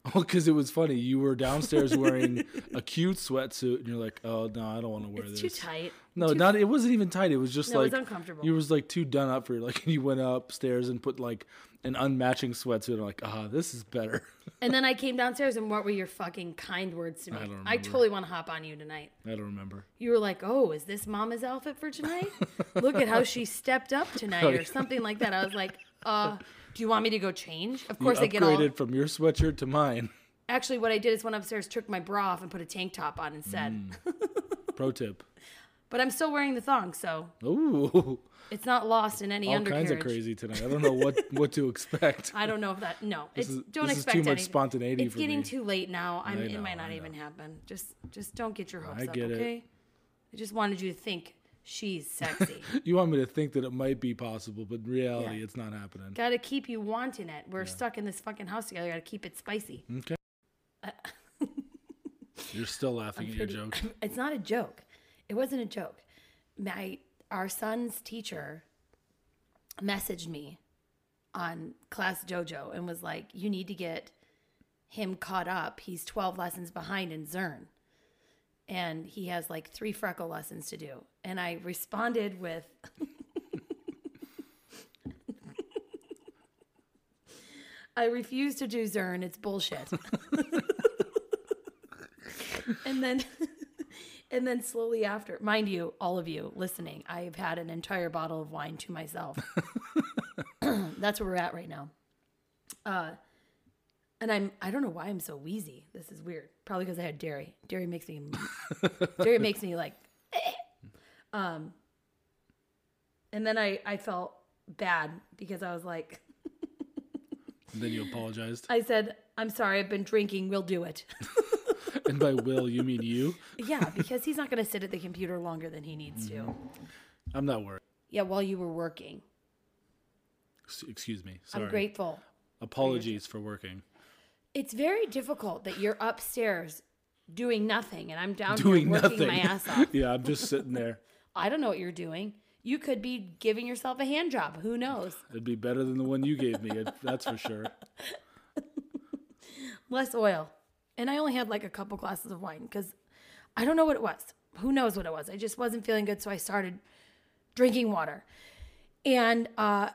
(laughs) Oh, because it was funny. You were downstairs wearing a cute sweatsuit, and you're like, "Oh no, I don't want to wear It's this." too tight. No, not. It wasn't even tight. It was just No, it like was uncomfortable. You was like too done up for it. Like (laughs) you went upstairs and put like an unmatching sweatsuit. I'm like, ah, this is better. (laughs) And then I came downstairs, and what were your fucking kind words to me? I don't I totally want to hop on you tonight. I don't remember. You were like, "Oh, is this Mama's outfit for tonight? Look at how she stepped up tonight, or something like that." I was like, "Uh, do you want me to go change?" Of course, you I get all. upgraded from your sweatshirt to mine. Actually, what I did is went upstairs, took my bra off, and put a tank top on instead. Mm. (laughs) Pro tip. But I'm still wearing the thong, so Ooh, it's not lost in any all undercarriage. kinds of crazy tonight. I don't know what what to expect. (laughs) I don't know if that. No, it's is- don't this is expect too much anything. spontaneity It's for getting me. too late now. I'm, I it know, might not I even happen. Just just don't get your hopes I up, get it. okay? I just wanted you to think she's sexy. (laughs) You want me to think that it might be possible, but in reality, Yeah. it's not happening. Got to keep you wanting it. We're stuck in this fucking house together. Got to keep it spicy. Okay. (laughs) You're still laughing at your Pretty- joke. (laughs) It's not a joke. It wasn't a joke. My our son's teacher messaged me on Class Dojo and was like, "You need to get him caught up. He's 12 lessons behind in Zearn." And he has like three freckle lessons to do. And I responded with I refuse to do Zearn. It's bullshit. (laughs) and then and then slowly after mind you all of you listening i have had an entire bottle of wine to myself (clears throat) that's where we're at right now uh and i'm i don't know why i'm so wheezy this is weird probably because i had dairy dairy makes me dairy makes me like. Um and then i i felt bad because i was like (laughs) then you apologized. i said i'm sorry i've been drinking we'll do it (laughs) and by will, you mean you? (laughs) yeah because he's not going to sit at the computer longer than he needs to I'm not worried. Yeah, while you were working. S- Excuse me. Sorry. I'm grateful. Apologies for working. It's very difficult that you're upstairs doing nothing and I'm down Doing here working nothing. my ass off. yeah, I'm just sitting there. I don't know what you're doing. You could be giving yourself a hand job. Who knows? (laughs) It'd be better than the one you gave me. That's for sure. (laughs) Less oil. And I only had like a couple glasses of wine because I don't know what it was. Who knows what it was? I just wasn't feeling good. So I started drinking water. And uh,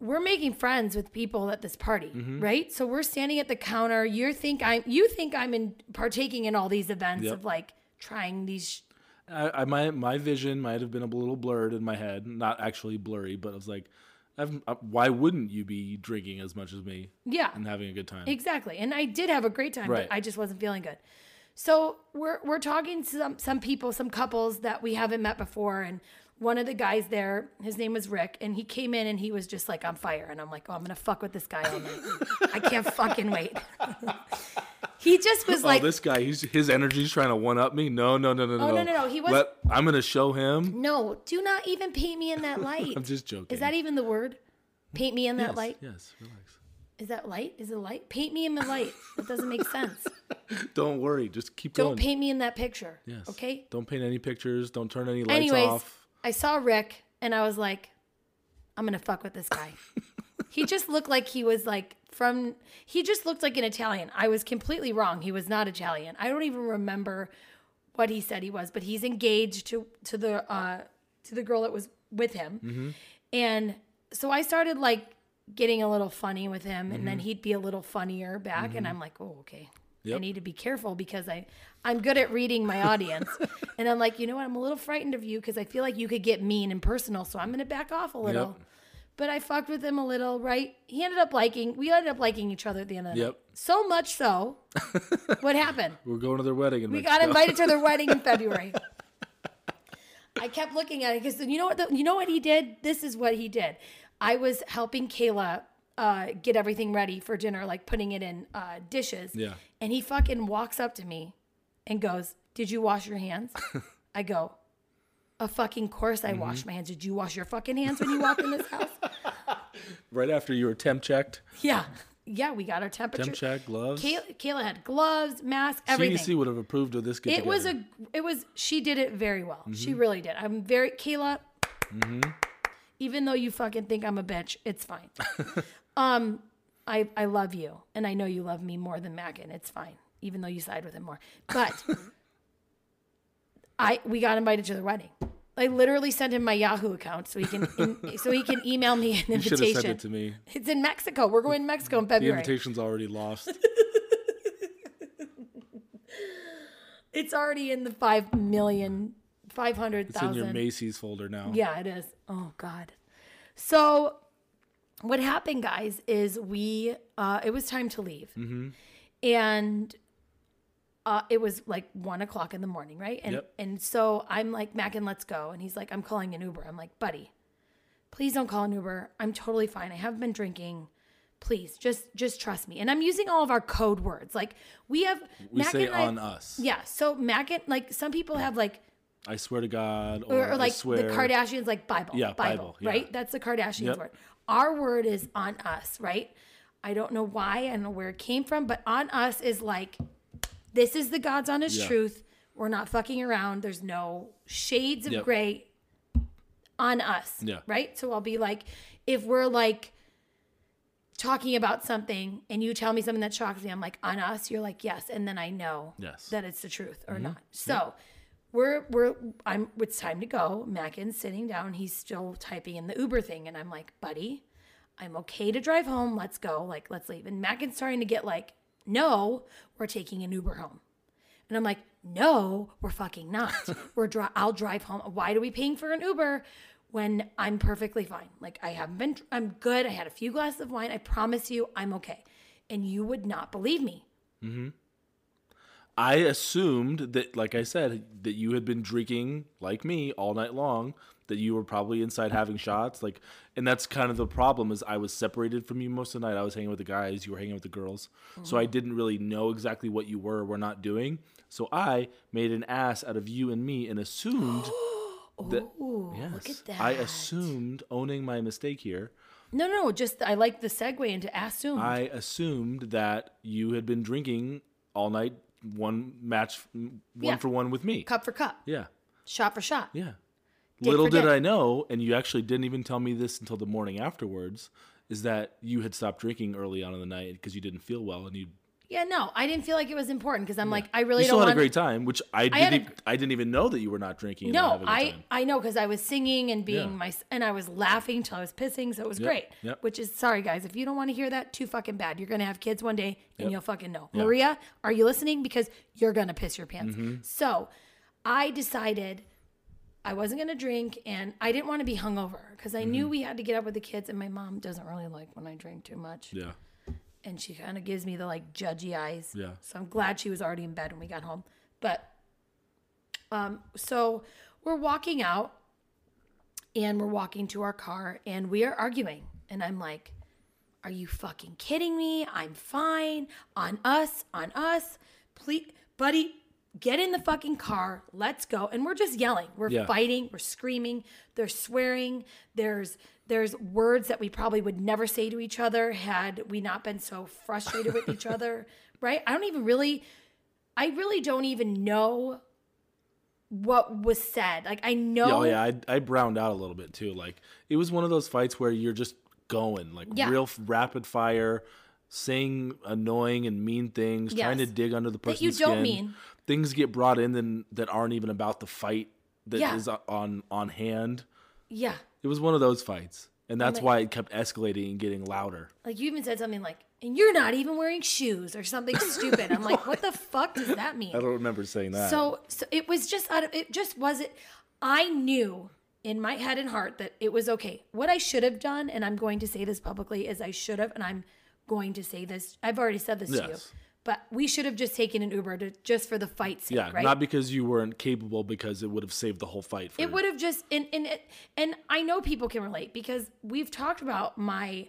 we're making friends with people at this party, right? So we're standing at the counter. You think I'm you think I'm in partaking in all these events Yep. of like trying these I, I my my vision might have been a little blurred in my head, not actually blurry, but I was like, I've, uh, why wouldn't you be drinking as much as me yeah and having a good time? Exactly. And I did have a great time, Right. but I just wasn't feeling good. So we're we're talking to some some people, some couples that we haven't met before, and one of the guys there, his name was Rick, and he came in and he was just like on fire, and I'm like, oh, I'm gonna fuck with this guy all night. I can't fucking wait. (laughs) he just was like, (laughs) oh, like, this guy, he's his energy's trying to one up me. No, no, no, no, no. Oh, no, no, no, he was- Let, I'm gonna show him. no, do not even paint me in that (laughs) light. I'm just joking. Is that even the word? Paint me in that yes, light. Yes, relax. Is that light? Is it light? Paint me in the light. That doesn't make sense. (laughs) Don't worry. Just keep going. Don't paint me in that picture. Yes. Okay. Don't paint any pictures. Don't turn any lights Anyways, off. I saw Rick and I was like, I'm gonna fuck with this guy. he just looked like he was like from he just looked like an Italian. I was completely wrong. He was not Italian. I don't even remember what he said he was, but he's engaged to to the uh to the girl that was with him. Mm-hmm. And so I started like getting a little funny with him and then Mm-hmm. he'd be a little funnier back and I'm like, "Oh, okay." I need to be careful because I I'm good at reading my audience. (laughs) and I'm like, "You know what? I'm a little frightened of you because I feel like you could get mean and personal, so I'm going to back off a little." Yep. But I fucked with him a little, right? He ended up liking, we ended up liking each other at the end of the Yep. night. So much so. (laughs) what happened? We're going to their wedding. In We Mexico. got invited to their wedding in (laughs) February. I kept looking at it because you know what? The, you know what he did? This is what he did. I was helping Kayla uh, get everything ready for dinner, like putting it in uh, dishes. Yeah. And he fucking walks up to me and goes, "Did you wash your hands?" (laughs) I go, "A fucking course I Mm-hmm. washed my hands. Did you wash your fucking hands when you walked in this house?" Right after you were temp checked, yeah, yeah. We got our temperature. temp check, gloves. Kayla, Kayla had gloves, mask, everything. CDC would have approved of this. Get It was a it was she did it very well. Mm-hmm. She really did. I'm very Kayla. Even though you fucking think I'm a bitch, it's fine. (laughs) um I, I love you, and I know you love me more than Mackin. It's fine, even though you side with him more. But (laughs) I we got invited to the wedding. I literally sent him my Yahoo account so he can (laughs) in, so he can email me an You should have invitation. sent it to me. It's in Mexico. We're going to Mexico in February. The invitation's already lost. (laughs) It's already in the five million, five hundred It's in your. Macy's folder now. Yeah, it is. Oh God. So what happened, guys, is we uh it was time to leave. Mm-hmm. And uh it was like one o'clock in the morning, right? And Yep. and so I'm like, Mackin, let's go. And he's like, I'm calling an Uber. I'm like, buddy, please don't call an Uber. I'm totally fine. I haven't been drinking. Please, just just trust me. And I'm using all of our code words. Like we have We Mac say I- on us. Yeah. So Mackin, like some people have like I swear to God, or, or, or like swear. the Kardashians, like Bible, Yeah, Bible, Bible, yeah. right? That's the Kardashians Yep. word. Our word is on us, right? I don't know why, I don't know where it came from, but on us is like, this is the God's honest Yeah. truth. We're not fucking around. There's no shades of Yep. gray on us, Yeah. right? So I'll be like, if we're like talking about something and you tell me something that shocks me, I'm like, on us, you're like, yes, and then I know Yes. that it's the truth or mm-hmm. not. So we're we're I'm it's time to go. Mackin's sitting down, he's still typing in the Uber thing, and I'm like, buddy, I'm okay to drive home. Let's go. Like, let's leave. And Mackin's starting to get like, no, we're taking an Uber home. And I'm like, no, we're fucking not. (laughs) we're dri- I'll drive home. Why are we paying for an Uber when I'm perfectly fine? Like I haven't been. I'm good. I had a few glasses of wine. I promise you, I'm okay. And you would not believe me. Mm-hmm. I assumed that, like I said, that you had been drinking like me all night long. That you were probably inside having shots, like, and that's kind of the problem. Is I was separated from you most of the night. I was hanging with the guys, you were hanging with the girls, so I mm-hmm. didn't really know exactly what you were or were not doing. So I made an ass out of you and me, and assumed (gasps) that. Ooh, Yes, look at that. I assumed owning my mistake here. No, no, just I like the segue into assume. I assumed that you had been drinking all night, one match, one Yeah. for one with me. cup for cup, Yeah, shot for shot. yeah. Little for did. I know, and you actually didn't even tell me this until the morning afterwards, is that you had stopped drinking early on in the night because you didn't feel well, and you Yeah, no, I didn't feel like it was important because I'm like, I really you don't still had want. a great time, which I didn't. had a- even, I didn't even know that you were not drinking. no, having a good I. I know because I was singing and being Yeah. my and I was laughing till I was pissing, so it was Yep, great. yep. Which is sorry guys, if you don't want to hear that, too fucking bad. You're gonna have kids one day and Yep. you'll fucking know. Yeah. Maria, are you listening? Because you're gonna piss your pants. Mm-hmm. So, I decided I wasn't gonna drink and I didn't want to be hungover because I Mm-hmm. knew we had to get up with the kids and my mom doesn't really like when I drink too much. yeah, and she kind of gives me the like judgy eyes. Yeah. So I'm glad she was already in bed when we got home. But um so we're walking out and we're walking to our car and we are arguing and I'm like are you fucking kidding me? I'm fine. On us, on us. Please, buddy, get in the fucking car. Let's go. And we're just yelling. We're Yeah. fighting. We're screaming. they're swearing. There's there's words that we probably would never say to each other had we not been so frustrated with each (laughs) other. Right? I don't even really I really don't even know what was said. Like I oh, know oh yeah, I, I browned out a little bit too. Like it was one of those fights where you're just going like Yeah. real rapid fire, saying annoying and mean things, trying to dig under the That person's you don't skin. mean. Things get brought in then that aren't even about the fight that is Yeah. on on hand. Yeah. It was one of those fights, and that's like- why it kept escalating and getting louder. Like you even said something like, and you're not even wearing shoes or something (laughs) stupid. I'm like, what the fuck does that mean? I don't remember saying that. So, so it was just out of it just wasn't I knew in my head and heart that it was okay. What I should have done, and I'm going to say this publicly, is I should have, and I'm going to say this. I've already said this to you, but we should have just taken an Uber to just for the fight sake, yeah, right? not because you weren't capable, because it would have saved the whole fight. For it would have just and and it, and I know people can relate because we've talked about my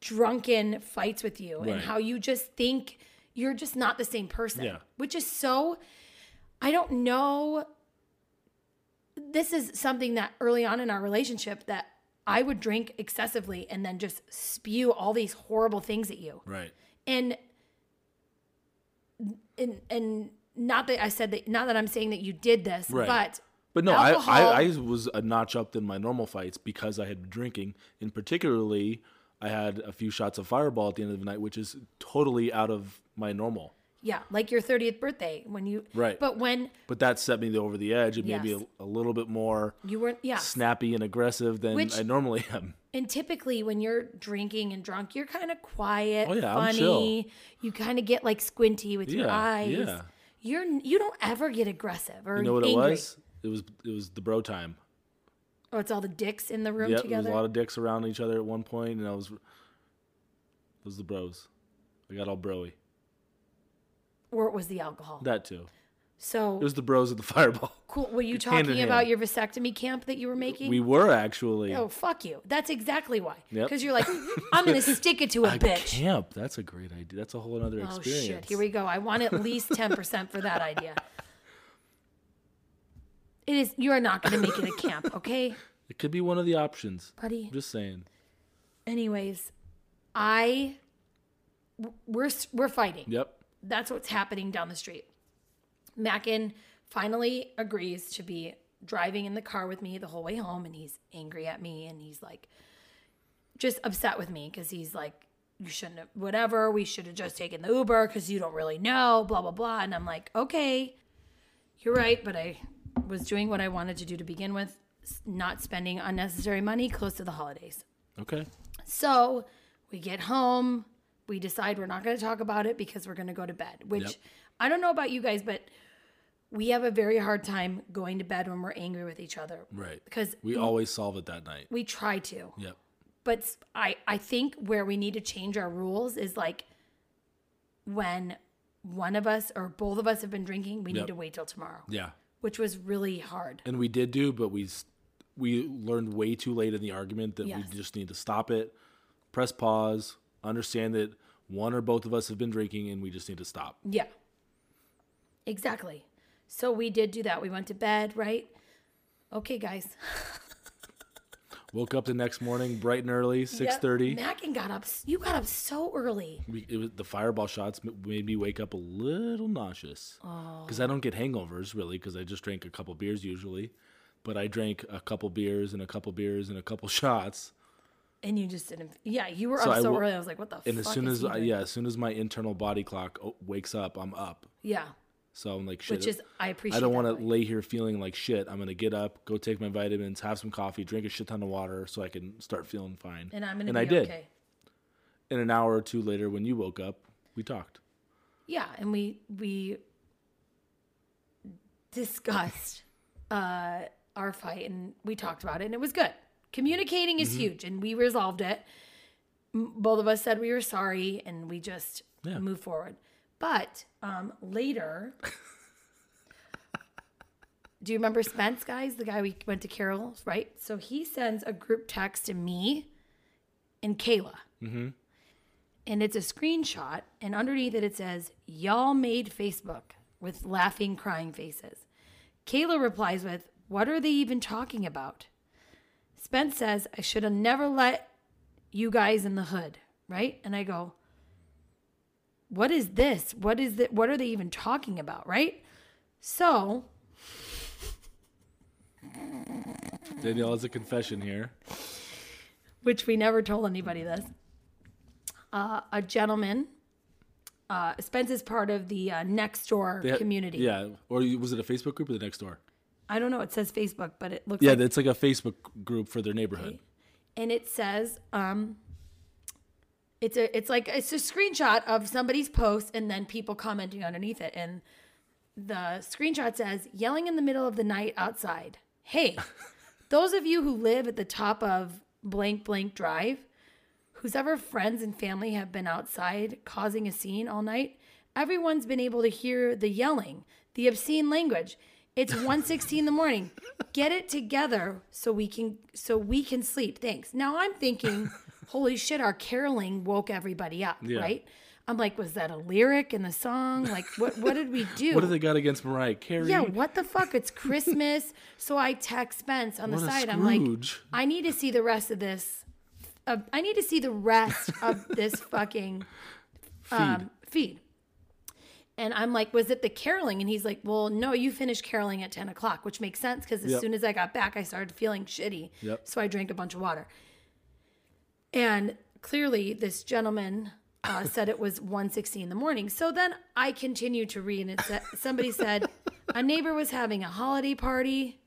drunken fights with you and how you just think you're just not the same person. Yeah. Which is so I don't know this is something that early on in our relationship that I would drink excessively and then just spew all these horrible things at you right. and and and not that I said that not that I'm saying that you did this, Right. but But no, I, I, I was a notch up than my normal fights because I had been drinking, and particularly I had a few shots of Fireball at the end of the night, which is totally out of my normal. Yeah, like your 30th birthday when you Right. But when But that set me over the edge maybe Yes. a, a little bit more you weren't yeah. snappy and aggressive than Which- I normally am. And typically, when you're drinking and drunk, you're kind of quiet, Oh, yeah, I'm funny. chill. You kind of get like squinty with your eyes. yeah. You're you don't ever get aggressive or You know what angry. it was? It was it was the bro time. Oh, it's all the dicks in the room together? Yeah, there was a lot of dicks around each other at one point, and I was it was the bros. I got all broy. Or it was the alcohol. That too. so It was the bros at the (laughs) fireball. cool. Were you talking about hand. your vasectomy camp that you were making? We were actually. Oh fuck you! That's exactly why. Yep. Because you're like, (laughs) I'm gonna stick it to a a bitch. camp. That's a great idea. That's a whole other Oh experience. shit! Here we go. I want at least ten percent for that idea. It is. You are not gonna make it a camp, (laughs) okay, It could be one of the options. buddy? I'm just saying. Anyways, I we're we're fighting. Yep. That's what's happening down the street. Mackin finally agrees to be driving in the car with me the whole way home, and he's angry at me, and he's like, just upset with me because he's like, you shouldn't have, whatever. We should have just taken the Uber because you don't really know, blah blah blah. And I'm like, okay, you're right, but I was doing what I wanted to do to begin with, not spending unnecessary money close to the holidays. Okay. So we get home, we decide we're not going to talk about it because we're going to go to bed, which Yep. I don't know about you guys, but we have a very hard time going to bed when we're angry with each other. Right. Because We always solve it that night. we try to. Yep. But I, I think where we need to change our rules is like when one of us or both of us have been drinking, we Yep. need to wait till tomorrow, Yeah. which was really hard. And we did do, but we we learned way too late in the argument that Yes. we just need to stop it, press pause, understand that one or both of us have been drinking, and we just need to stop. Yeah. Exactly. So we did do that. We went to bed, right? Okay, guys. (laughs) Woke up the next morning bright and early, six thirty. Yep. Mackin got up. You got up so early. We, it was the fireball shots made me wake up a little nauseous because I don't get hangovers really because I just drank a couple beers usually, but I drank a couple beers and a couple beers and a couple (laughs) shots. And you just didn't. Yeah, you were So up so early. I was like, what the And as soon as I, yeah, as soon as my internal body clock wakes up, I'm up. Yeah. So I'm like shit. Which is, I appreciate I don't want to lay here feeling like shit. I'm gonna get up, go take my vitamins, have some coffee, drink a shit ton of water, so I can start feeling fine. And I'm to and be I did. okay. And an hour or two later, when you woke up, we talked. Yeah. And we, we discussed uh, our fight and we talked about it and it was good. Communicating Mm-hmm. is huge and we resolved it. Both of us said we were sorry and we just Yeah. moved forward. But um, later, (laughs) do you remember Spence, guys? The guy we went to Carol's, right? So he sends a group text to me and Kayla. Mm-hmm. And it's a screenshot, and underneath it, it says, Y'all made Facebook with laughing, crying faces. Kayla replies with, What are they even talking about? Spence says, I should have never let you guys in the hood, right? And I go, What is this? What is that? What are they even talking about, right? So Danielle has a confession here. which we never told anybody this. Uh, a gentleman, uh, Spence is part of the uh, next door community. Yeah. Or was it a Facebook group or the next door? I don't know. It says Facebook, but it looks Yeah, like, it's like a Facebook group for their neighborhood. and it says, um, it's a, it's like it's a screenshot of somebody's post, and then people commenting underneath it, and the screenshot says, "Yelling in the middle of the night outside." Hey, (laughs) those of you who live at the top of blank blank drive, whose ever friends and family have been outside causing a scene all night, everyone's been able to hear the yelling, the obscene language. It's 1:16 in the morning. Get it together so we can so we can sleep. Thanks. Now I'm thinking, (laughs) holy shit, our caroling woke everybody up, Yeah. right? I'm like, was that a lyric in the song? Like, what what did we do? What do they got against Mariah Carey? Yeah, what the fuck? It's Christmas. so I text Spence on the What a side. I'm like. I need to see the rest of this. Uh, I need to see the rest of this fucking (laughs) um, feed. And I'm like, was it the caroling? And he's like, well, no, you finished caroling at 10 o'clock, which makes sense because as Yep. soon as I got back, I started feeling shitty. Yep. So I drank a bunch of water. And clearly this gentleman uh, (laughs) said it was 1.16 in the morning. So then I continued to read, and it said, somebody said a neighbor was having a holiday party.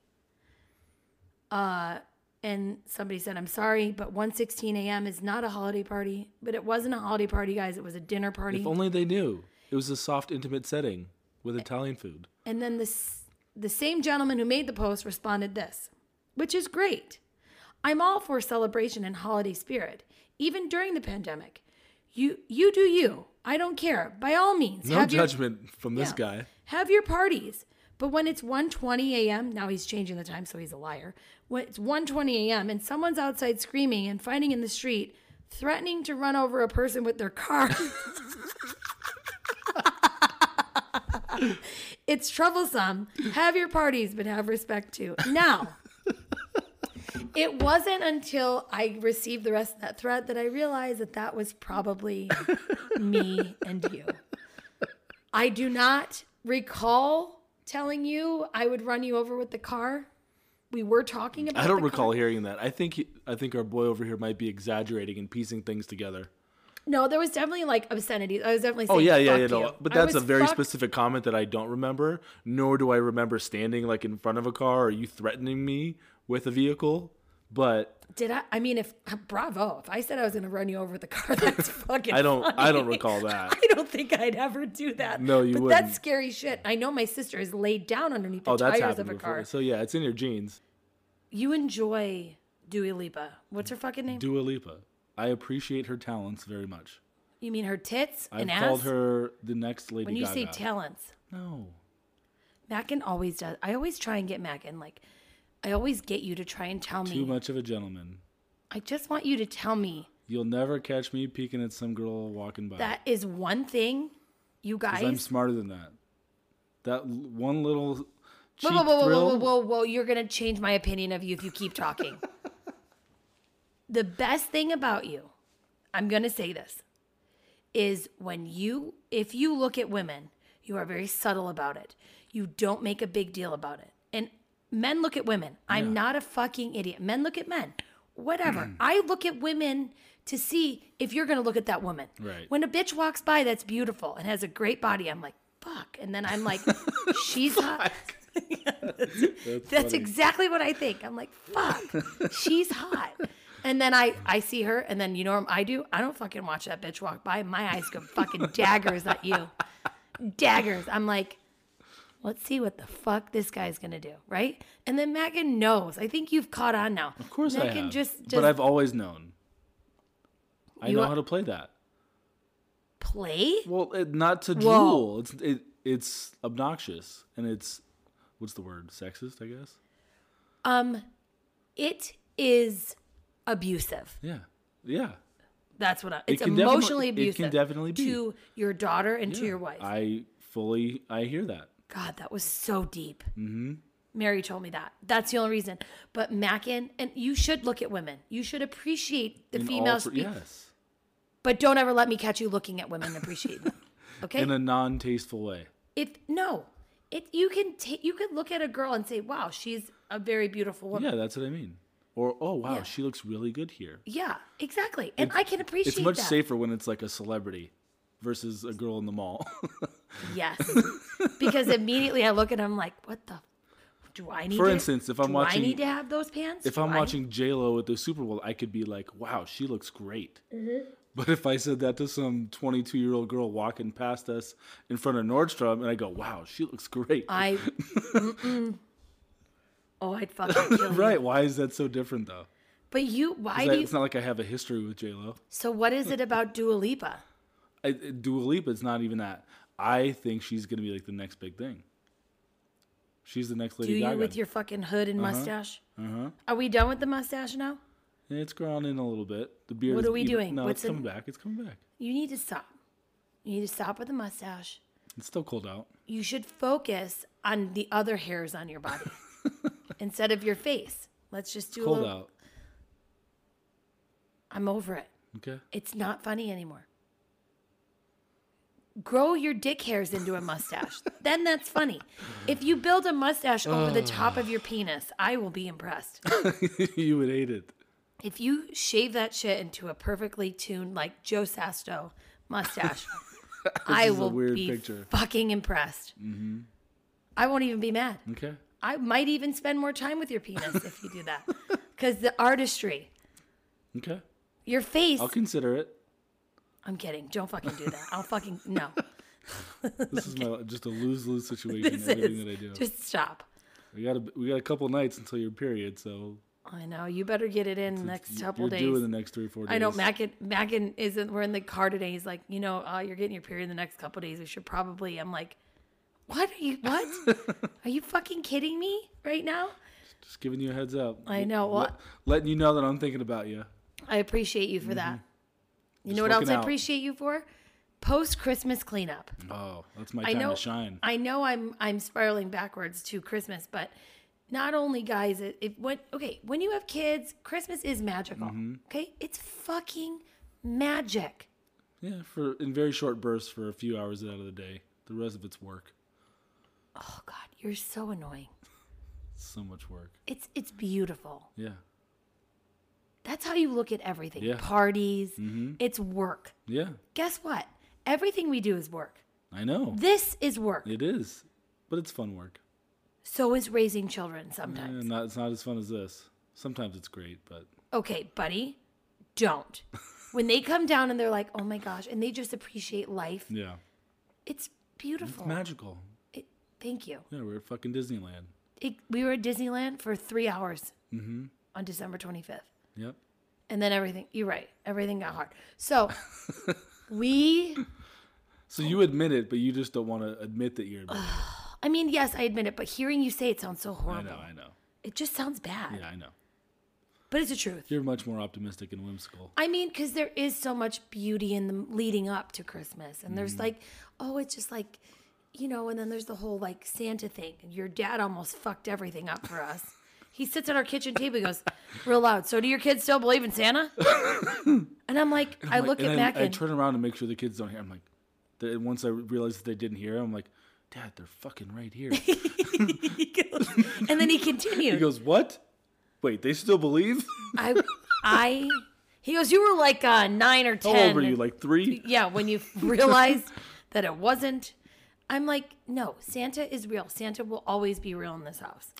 Uh, and somebody said, I'm sorry, but 1.16 a.m. is not a holiday party. But it wasn't a holiday party, guys. It was a dinner party. If only they knew. It was a soft, intimate setting with Italian food. And then this the same gentleman who made the post responded this, which is great. I'm all for celebration and holiday spirit, even during the pandemic. You you do you. I don't care. By all means, No have your- judgment from this yeah, guy. Have your parties. But when it's 1:20 a.m., now he's changing the time so he's a liar. When it's 1:20 a.m. and someone's outside screaming and fighting in the street, threatening to run over a person with their car. (laughs) (laughs) it's troublesome. Have your parties, but have respect too. Now, (laughs) it wasn't until I received the rest of that thread that I realized that that was probably me and you. I do not recall telling you I would run you over with the car. We were talking about. I don't recall car. hearing that. I think he, I think our boy over here might be exaggerating and piecing things together. No, there was definitely like obscenities. I was definitely. Oh, saying, Oh yeah, yeah, yeah. No, but that's a very fuck- specific comment that I don't remember. Nor do I remember standing like in front of a car or you threatening me with a vehicle. But Did I? I mean, if uh, bravo, if I said I was going to run you over with the car, (laughs) that's (laughs) fucking. I don't. I don't recall that. (laughs) I don't think I'd ever do that. No, you but wouldn't. that's scary shit. I know my sister is laid down underneath the Oh, that's tires of a before. car. So yeah, it's in your genes. You enjoy Dua Lipa. What's her fucking name? Dua Lipa. I appreciate her talents very much. you mean her tits I've and called her the next Lady when you Gaga. say talents, no, Mackin always does. I always try and get Mackin like, I always get you to try and tell me. too much of a gentleman. I just want you to tell me You'll never catch me peeking at some girl walking by. that is one thing, you 'Cause guys. I'm smarter than that. That l- one little cheap Whoa, whoa, whoa, whoa, thrill. whoa, whoa, whoa! You're gonna change my opinion of you if you keep talking. (laughs) the best thing about you, I'm gonna say this, is when you, if you look at women, you are very subtle about it. You don't make a big deal about it. And men look at women. I'm not a fucking idiot. Men look at men. Whatever. (clears throat) I look at women to see if you're gonna look at that woman. Right. When a bitch walks by that's beautiful and has a great body, I'm like, fuck. And then I'm like, (laughs) she's hot. (laughs) That's, That's funny. exactly what I think. I'm like, fuck, (laughs) she's hot. And then I, I see her, and then you know what I do? I don't fucking watch that bitch walk by. My eyes go fucking (laughs) daggers at you. Daggers. I'm like, let's see what the fuck this guy's gonna do, right? And then Megan knows. I think you've caught on now. Of course I Megan have. just, just but I've always known. I know how to play that. play. Well, it, not to Whoa. drool. It's it, it's obnoxious and it's what's the word? Sexist, I guess. Um, it is abusive. Yeah, yeah. That's what I, it's can definitely- emotionally it can abusive. definitely be. to your daughter and to your wife. I fully I hear that. God, that was so deep. Mm-hmm. Mary told me that. That's the only reason. But Mackin, and you should look at women. You should appreciate the In female speak, yes, but don't ever let me catch you looking at women and appreciate them. (laughs) Okay? in a non-tasteful way. if no, it you can take you could look at a girl and say, "Wow, she's a very beautiful woman." Yeah, that's what I mean. Or oh wow, Yeah. she looks really good here. Yeah, exactly. And I can appreciate It's much that. safer when it's like a celebrity versus a girl in the mall. (laughs) Yes, because immediately I look at them like, "What the." Do I need For to, instance, if I'm do watching- I need to have those pants? if Do I'm I- watching J Lo at the Super Bowl, I could be like, "Wow, she looks great." Mm-hmm. But if I said that to some 22 year old girl walking past us in front of Nordstrom, and I go, "Wow, she looks great," I. (laughs) Oh, I'd (laughs) fucking kill you. right? Why is that so different though? But you, why do you? it's not like I have a history with J Lo. So what is it about Dua Lipa? (laughs) I, Dua Lipa, it's not even that. I think she's gonna be like the next big thing. She's the next Lady Do you Gaga. with your fucking hood and mustache? uh-huh. Are we done with the mustache now? It's growing in a little bit. The beard. What are we doing? No, What's it's coming in- back. It's coming back. You need to stop. You need to stop with the mustache. It's still cold out. You should focus on the other hairs on your body (laughs) instead of your face. Let's just do a Cold little. out. I'm over it. Okay. It's not funny anymore. Grow your dick hairs into a mustache. (laughs) then that's funny. If you build a mustache over the top of your penis, I will be impressed. (laughs) you would hate it. if you shave that shit into a perfectly tuned like Joe Sasto mustache, (laughs) I is a will weird be picture. fucking impressed. Mm-hmm. I won't even be mad. Okay. I might even spend more time with your penis if you do that, (laughs) because the artistry, Okay. your face. I'll consider it. I'm kidding. Don't fucking do that. I'll fucking no. (laughs) This is my just a lose lose situation. This everything that I do. just stop. we got a we got a couple nights until your period, so I know you better get it in the next couple you're days. due in the next three four days. I know Mackin Mackin isn't. We're in the car today. He's like, you know, uh, you're getting your period in the next couple days. We should probably. I'm like, what are you? What? (laughs) are you fucking kidding me right now? Just giving you a heads up. I know, Let- what- letting you know that I'm thinking about you. I appreciate you for that. You Just know what else looking I appreciate you for? Post Christmas cleanup. Oh, that's my I time know. to shine. I know I'm I'm spiraling backwards to Christmas, but not only guys, it, it when okay when you have kids, Christmas is magical. Mm-hmm. Okay, it's fucking magic. Yeah, for in very short bursts for a few hours out of the day. The rest of it's work. Oh God, you're so annoying. So much work. It's it's beautiful. Yeah. That's how you look at everything. Yeah. Mm-hmm. Parties, it's work. Yeah. Guess what? Everything we do is work. I know. This is work. It is. But it's fun work. So is raising children Eh, sometimes. not, it's not as fun as this. Sometimes it's great, but Okay, buddy, don't. when they come down and they're like, "Oh my gosh," and they just appreciate life, yeah. it's beautiful. It's magical. Thank you. Yeah, we're at fucking Disneyland. It, we were at Disneyland for three hours mm-hmm. on December 25th. Yep. And then everything, you're right, everything got hard. So (laughs) we, So you admit it, but you just don't want to admit that you're. (sighs) I mean, yes, I admit it, but hearing you say it sounds so I horrible. know, I know. It just sounds bad, Yeah, I know. but it's the truth. You're much more optimistic and whimsical. I mean, because there is so much beauty in the leading up to Christmas, and there's mm-hmm. like, oh, it's just like, you know, and then there's the whole like Santa thing. And your dad almost fucked everything up for us. He sits at our kitchen table, he goes real loud. So do your kids still believe in Santa? and I'm like, I look and at I, Mac I and turn around and make sure the kids don't hear. I'm like, the- once I realize that they didn't hear, I'm like, Dad, they're fucking right here. (laughs) he goes, and then he continues. he goes, What? Wait, they still believe? I, I, he goes, you were like uh, nine or ten. How old were you? Like three? yeah, when you realized that it wasn't. I'm like, no, Santa is real. Santa will always be real in this house.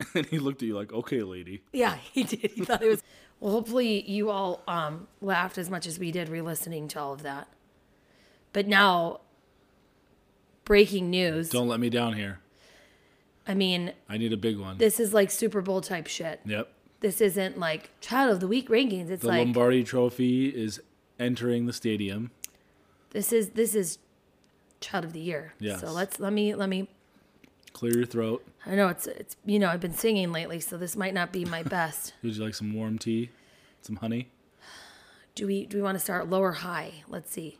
(laughs) And he looked at you like, Okay, lady. Yeah, he did. He thought it was. Well, hopefully you all um, laughed as much as we did re-listening to all of that. But now, breaking news. Don't let me down here. I mean, I need a big one. this is like Super Bowl type shit. yep. This isn't like Child of the Week rankings. It's The like Lombardi Trophy is entering the stadium. this is this is Child of the Year. Yes. So let's let me let me. Clear your throat. I know it's it's you know I've been singing lately, so this might not be my (laughs) best. Would you like some warm tea? Some honey? Do we do we want to start low or high? Let's see.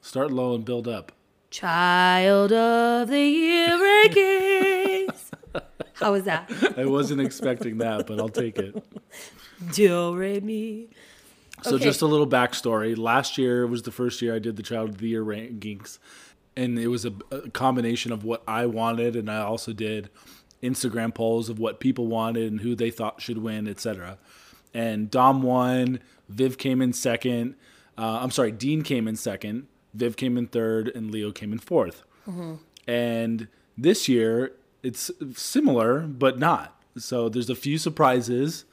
Start low and build up. Child of the Year rankings. (laughs) How was that? I wasn't expecting that, but I'll take it. Do re mi. So Okay. just a little backstory. Last year was the first year I did the Child of the Year rankings, and it was a, a combination of what I wanted, and I also did Instagram polls of what people wanted and who they thought should win, etc. And Dom won. Viv came in second. Uh, I'm sorry, Dean came in second. Viv came in third, and Leo came in 4th And this year it's similar, but not. So there's a few surprises.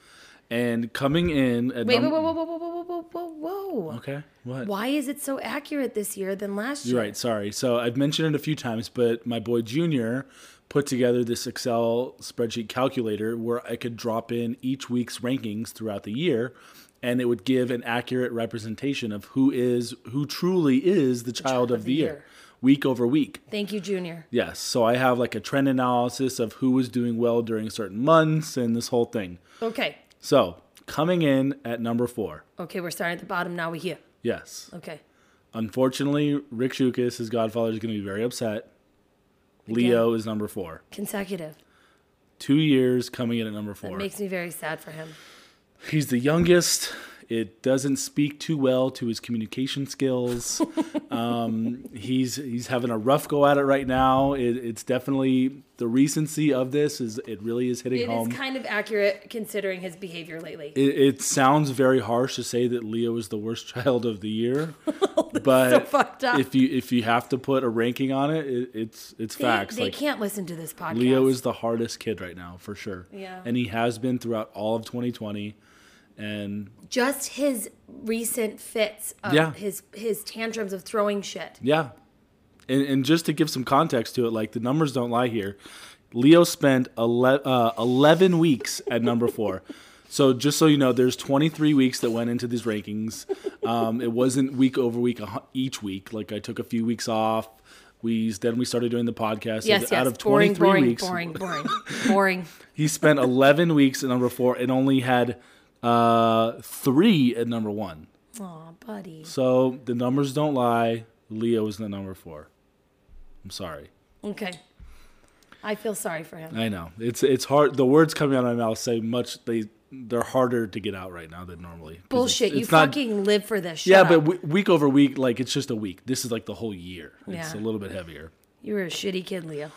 And coming in at wait, num- whoa, whoa, whoa, whoa, whoa, whoa, whoa, whoa. Okay, what? Why is it so accurate this year than last year? You're right. Sorry. So I've mentioned it a few times, but my boy Junior put together this Excel spreadsheet calculator where I could drop in each week's rankings throughout the year, and it would give an accurate representation of who is who truly is the child, of, the, year. year week over week. Thank you, Junior. Yes. So I have like a trend analysis of who was doing well during certain months and this whole thing. Okay. So coming in at number four. Okay, we're starting at the bottom. Now we're here. Yes. Okay. Unfortunately, Rick Shukas, his godfather, is going to be very upset. Leo is number four. Consecutive. Two years coming in at number four. That makes me very sad for him. He's the youngest. It doesn't speak too well to his communication skills. (laughs) um, he's he's having a rough go at it right now. It, it's definitely the recency of this is it really is hitting It home. is kind of accurate considering his behavior lately. it, it sounds very harsh to say that Leo is the worst (laughs) child of the year, (laughs) but so if you if you have to put a ranking on it, it it's it's They, facts. they like can't listen to this podcast. Leo is the hardest kid right now for sure. Yeah. and he has been throughout all of 2020, and just his recent fits of Yeah. his his tantrums of throwing shit. Yeah. And, and just to give some context to it, like the numbers don't lie here. Leo spent ele- uh, 11 weeks at number four. So just so you know, there's 23 weeks that went into these rankings. Um, it wasn't week over week each week. Like I took a few weeks off. We then we started doing the podcast. Yes, yes. Out of boring, 23 boring, weeks, boring, boring, boring. (laughs) he spent 11 weeks at number four and only had uh, three at number one. Aw, buddy. So the numbers don't lie. Leo is the number four. I'm sorry. Okay. I feel sorry for him. I know it's it's hard. The words coming out of my mouth say much. They they're harder to get out right now than normally. Bullshit. it's- you not- fucking live for this. Shut yeah, up. but w- week over week, like it's just a week. This is like the whole year. It's a little bit heavier. you were a shitty kid, Leo.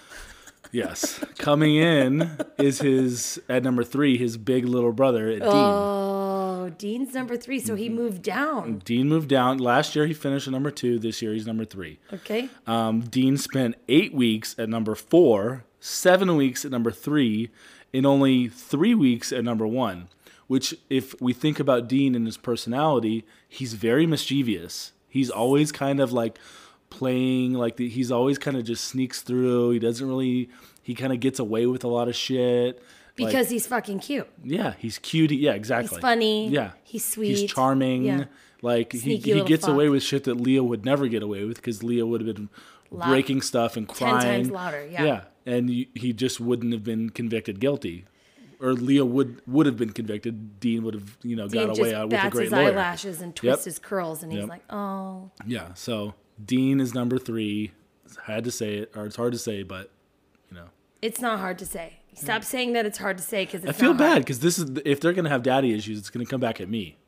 Yes, coming in is his at number three. His big little brother, Dean. Oh, Dean's number three, so he moved down. Dean moved down last year. He finished at number two. This year he's number three. Okay. Um, Dean spent eight weeks at number four, seven weeks at number three, and only three weeks at number one. Which, if we think about Dean and his personality, he's very mischievous. He's always kind of like playing, like the, he's always kind of just sneaks through. He doesn't really, he kind of gets away with a lot of shit. Like, Because he's fucking cute. yeah, he's cute. Yeah, exactly. funny. Yeah, He's sweet. He's charming. Yeah. Like he, Sneaky he little gets away with shit that Leo would never get away with because Leo would have been Loud. breaking stuff and crying. Ten times louder, yeah. Yeah, and y- he just wouldn't have been convicted guilty, or Leo would would have been convicted. Dean would have you know Dean got away out with a great his lawyer. eyelashes and twists Yep. his curls, and he's Yep. like, "Oh, Yeah, so Dean is number three. I had to say it, or it's hard to say, but you know. it's not hard to say." Stop saying that it's hard to say because I feel bad because this is if they're gonna have daddy issues, it's gonna come back at me.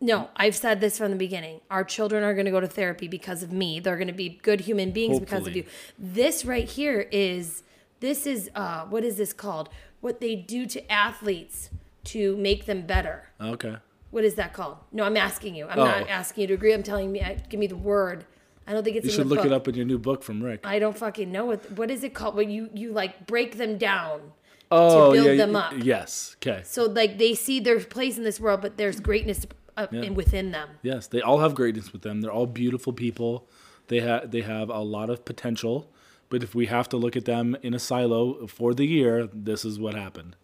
No, I've said this from the beginning. Our children are going to go to therapy because of me. They're going to be good human beings because of you. This right here is this is uh what is this called? What they do to athletes to make them better. Okay. What is that called? No, I'm asking you. I'm Oh. not asking you to agree. I'm telling me. Give me the word. I don't think it's You should look book. it up in your new book from Rick. I don't fucking know what what is it called? When you you like break them down oh, build yeah, them up. Yes. Okay. so like they see their place in this world, but there's greatness uh, in, within them. Yes, they all have greatness with them. They're all beautiful people. They have they have a lot of potential. But if we have to look at them in a silo for the year, this is what happened.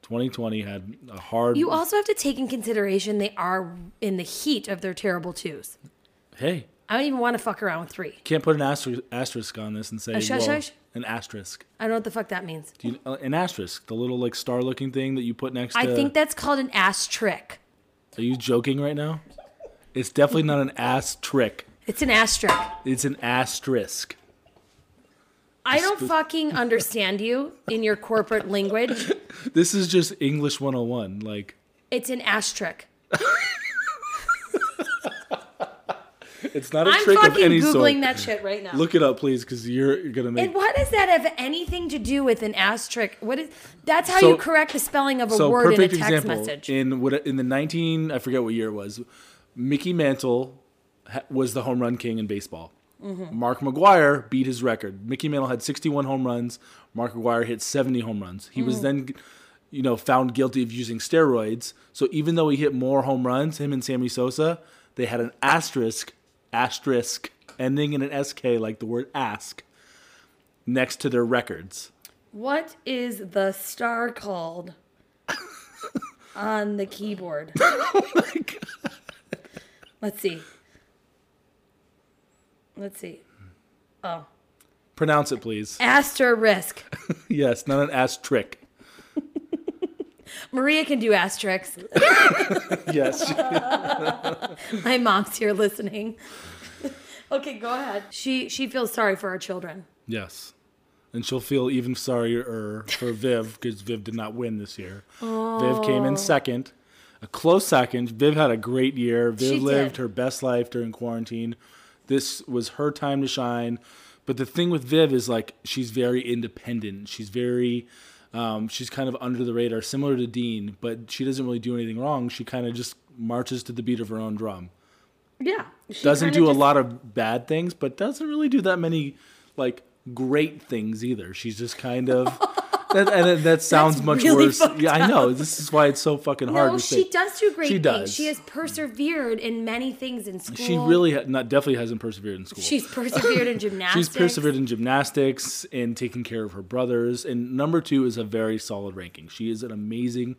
2020 had a hard. You also have to take in consideration they are in the heat of their terrible twos. hey, I don't even want to fuck around with three. can't put an asterisk, asterisk on this and say shush, well, shush? an asterisk. I don't know what the fuck that means. Do you, uh, an asterisk, the little like star looking thing that you put next to it? I to. think that's called an ass trick. Are you joking right now? It's definitely not an ass trick. It's an asterisk. It's an asterisk. I don't fucking understand you in your corporate language. (laughs) This is just English 101. Like It's an ass (laughs) trick. It's not a I'm trick of fucking any googling sort. that shit right now. Look it up, please, because you're, you're gonna make. and what does that have anything to do with an asterisk? What is? That's how So- you correct the spelling of a so word in a text example message. in what in the 19 I forget what year it was. Mickey Mantle was the home run king in baseball. Mm-hmm. Mark McGwire beat his record. Mickey Mantle had 61 home runs. Mark McGwire hit 70 home runs. He Mm-hmm. was then, you know, found guilty of using steroids. So even though he hit more home runs, him and Sammy Sosa, they had an asterisk, asterisk, ending in an sk, like the word ask, next to their records. What is the star called (laughs) on the keyboard? (laughs) Oh my god. Let's see. Let's see. Oh. Pronounce it, please. Asterisk. (laughs) yes, not an asterisk. Maria can do asterisks. (laughs) Yes. (laughs) My mom's here listening. okay, go ahead. She she feels sorry for our children. Yes. And she'll feel even sorrier for Viv because Viv did not win this year. Viv came in oh. second. a close second. Viv had a great year. Viv She lived did. her best life during quarantine. This was her time to shine. But the thing with Viv is like she's very independent. She's very um, she's kind of under the radar, similar to Dean, but she doesn't really do anything wrong. She kind of just marches to the beat of her own drum. Yeah. She Doesn't do a lot of bad things, but doesn't really do that many like great things either. She's just kind of (laughs) that, and that- that sounds That's much really worse. Yeah, I know. This is why it's so fucking hard No, she does do great She things. does. She has persevered in many things in school. She really ha- not definitely hasn't persevered in school. She's persevered in (laughs) gymnastics. She's persevered in gymnastics and taking care of her brothers. And number two is a very solid ranking. She is an amazing,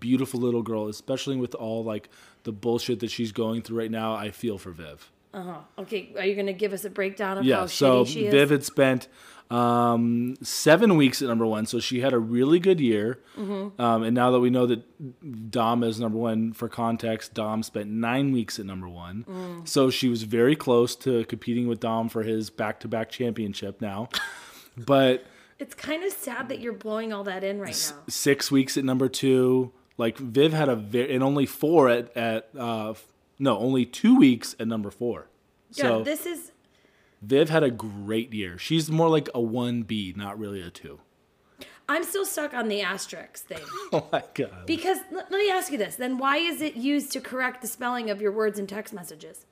beautiful little girl, especially with all like the bullshit that she's going through right now. I feel for Viv. Uh-huh. Okay, are you going to give us a breakdown of Yeah. how So shitty she is? Yeah. So Viv had spent um, seven weeks at number one, so she had a really good year. Mm-hmm. Um, and now that we know that Dom is number one, for context, Dom spent nine weeks at number one. Mm. So she was very close to competing with Dom for his back-to-back championship now. (laughs) but it's kind of sad that you're blowing all that in right now. six weeks at number two. Like Viv had a very and only four at at uh, no only two weeks at number four. Yeah, So this is Viv had a great year. She's more like a one B, not really a two. I'm still stuck on the asterisk thing. (laughs) Oh my god! Because l- let me ask you this, then why is it used to correct the spelling of your words in text messages?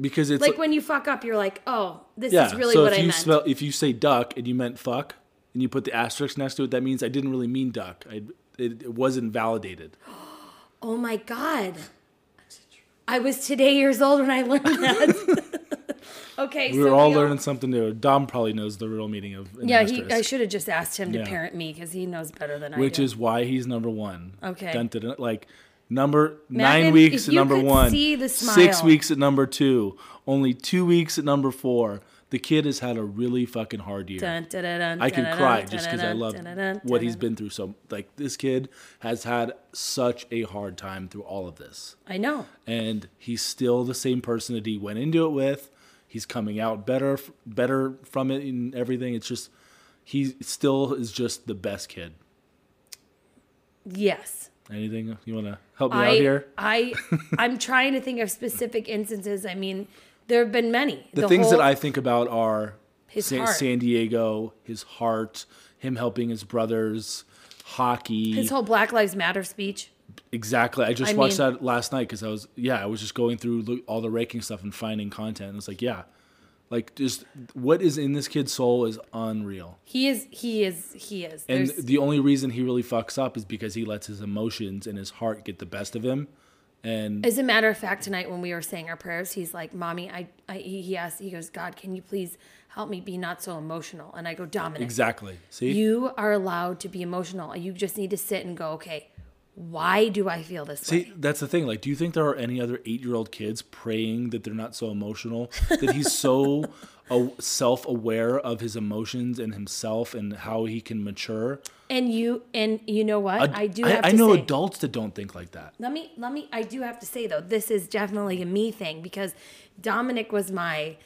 Because it's Like when you fuck up, you're like, "Oh, this yeah. is really so what if I you meant." spell if you say duck and you meant fuck and you put the asterisk next to it, that means I didn't really mean duck. I it, it wasn't validated. (gasps) oh my god. I was today years old when I learned that. (laughs) okay, We were so all we learning something new. Dom probably knows the real meaning of Yeah, he. I should have just asked him to Yeah. parent me because he knows better than I do, which is why he's number one. Okay. Dun, dun, dun, like number Megan, nine weeks at number one, see the six weeks at number two, only two weeks at number four. The kid has had a really fucking hard year. Dun, dun, dun, I can cry just because I love what he's been through. So, like, this kid has had such a hard time through all of this, I know. and he's still the same person that he went into it with. He's coming out better, better from it and everything. It's just he still is just the best kid. Yes. Anything you want to help me I, out here? I, (laughs) I'm trying to think of specific instances. I mean, there have been many. The, things whole- that I think about are His San, heart. San Diego, his heart, him helping his brothers, hockey. his whole Black Lives Matter speech. Exactly. I just I watched mean- that last night because I was yeah, I was just going through all the ranking stuff and finding content. And it's like yeah, like just what is in this kid's soul is unreal. He is. He is. He is. And There's, the only reason he really fucks up is because he lets his emotions and his heart get the best of him. And as a matter of fact, tonight when we were saying our prayers, he's like, "Mommy, I." I he he asked. He goes, "God, can you please help me be not so emotional?" And I go, "Dominic, exactly. See, you are allowed to be emotional. You just need to sit and go, okay." Why do I feel this way? See, way? that's the thing. Like, do you think there are any other eight-year-old kids praying that they're not so emotional? that he's so (laughs) uh, self-aware of his emotions and himself and how he can mature. And you and you know what? I do I, have I to know say, adults that don't think like that. Let me let me I do have to say though, this is definitely a me thing because Dominic was my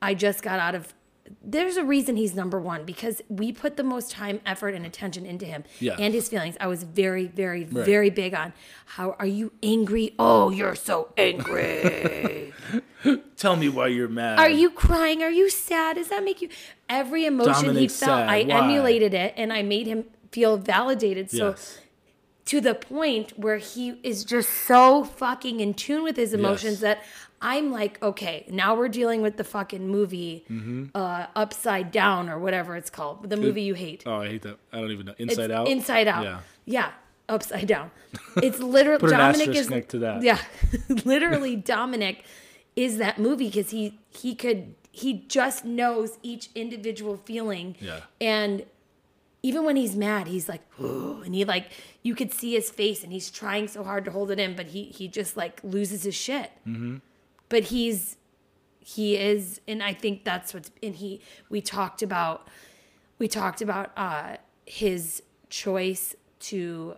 I just got out of there's a reason he's number one because we put the most time, effort, and attention into him Yeah. and his feelings. I was very, very, very big on how are you angry? Oh, you're so angry. (laughs) Tell me why you're mad. Are you crying? Are you sad? Does that make you every emotion he felt? sad. I Why? emulated it and I made him feel validated. So Yes. to the point where he is just so fucking in tune with his emotions Yes. that I'm like, okay, now we're dealing with the fucking movie Mm-hmm. uh, Upside Down or whatever it's called, the movie you hate. Oh, I hate that. I don't even know. It's Inside Out. Inside Out. Yeah. Yeah. Upside down. (laughs) It's literally Dominic is next to that. Yeah, (laughs) literally Dominic is that movie because he he could he just knows each individual feeling. Yeah. And even when he's mad, he's like, Ooh, (gasps) and he like you could see his face, and he's trying so hard to hold it in, but he he just like loses his shit. Mm-hmm. But he's he is, and I think that's what's and he we talked about we talked about uh his choice to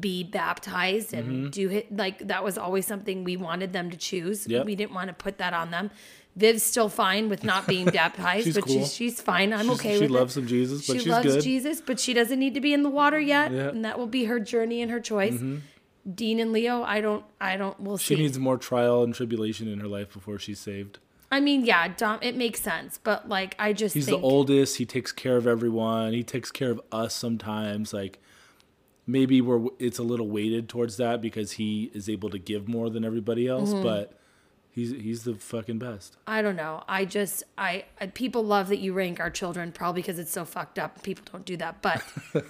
be baptized and do it like that was always something we wanted them to choose. Yep. We didn't want to put that on them. Viv's still fine with not being (laughs) baptized, She's but cool. she's she's fine. I'm She's- okay she with loves it. some Jesus, but she she's loves good. Jesus, but she doesn't need to be in the water yet, Yeah. and that will be her journey and her choice. Dean and Leo, I don't, I don't. We'll She see. She needs more trial and tribulation in her life before she's saved. I mean, yeah, Dom. It makes sense, but like, I just He's think the oldest. He takes care of everyone. He takes care of us sometimes. Like maybe we're it's a little weighted towards that because he is able to give more than everybody else. Mm-hmm. But he's he's the fucking best. I don't know. I just, I, I people love that you rank our children, probably because it's so fucked up. People don't do that, but (laughs)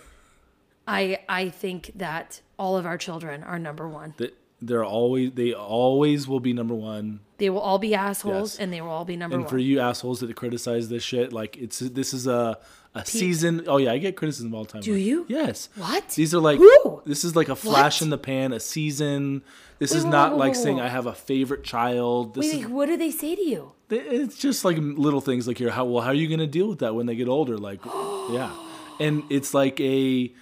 I, I think that all of our children are number one. They're always they always will be number one. They will all be assholes, Yes. and they will all be number And one. And for you assholes that criticize this shit, like it's this is a a season. Oh yeah, I get criticism all the time. Do Like, you? Yes. What? These are like Who? this is like a flash What? in the pan, a season. This Wait, is whoa, not whoa, like saying. I have a favorite child. This Wait, is what do they say to you? it's just like little things like here. How well how are you gonna deal with that when they get older? Like yeah, (gasps) and it's like a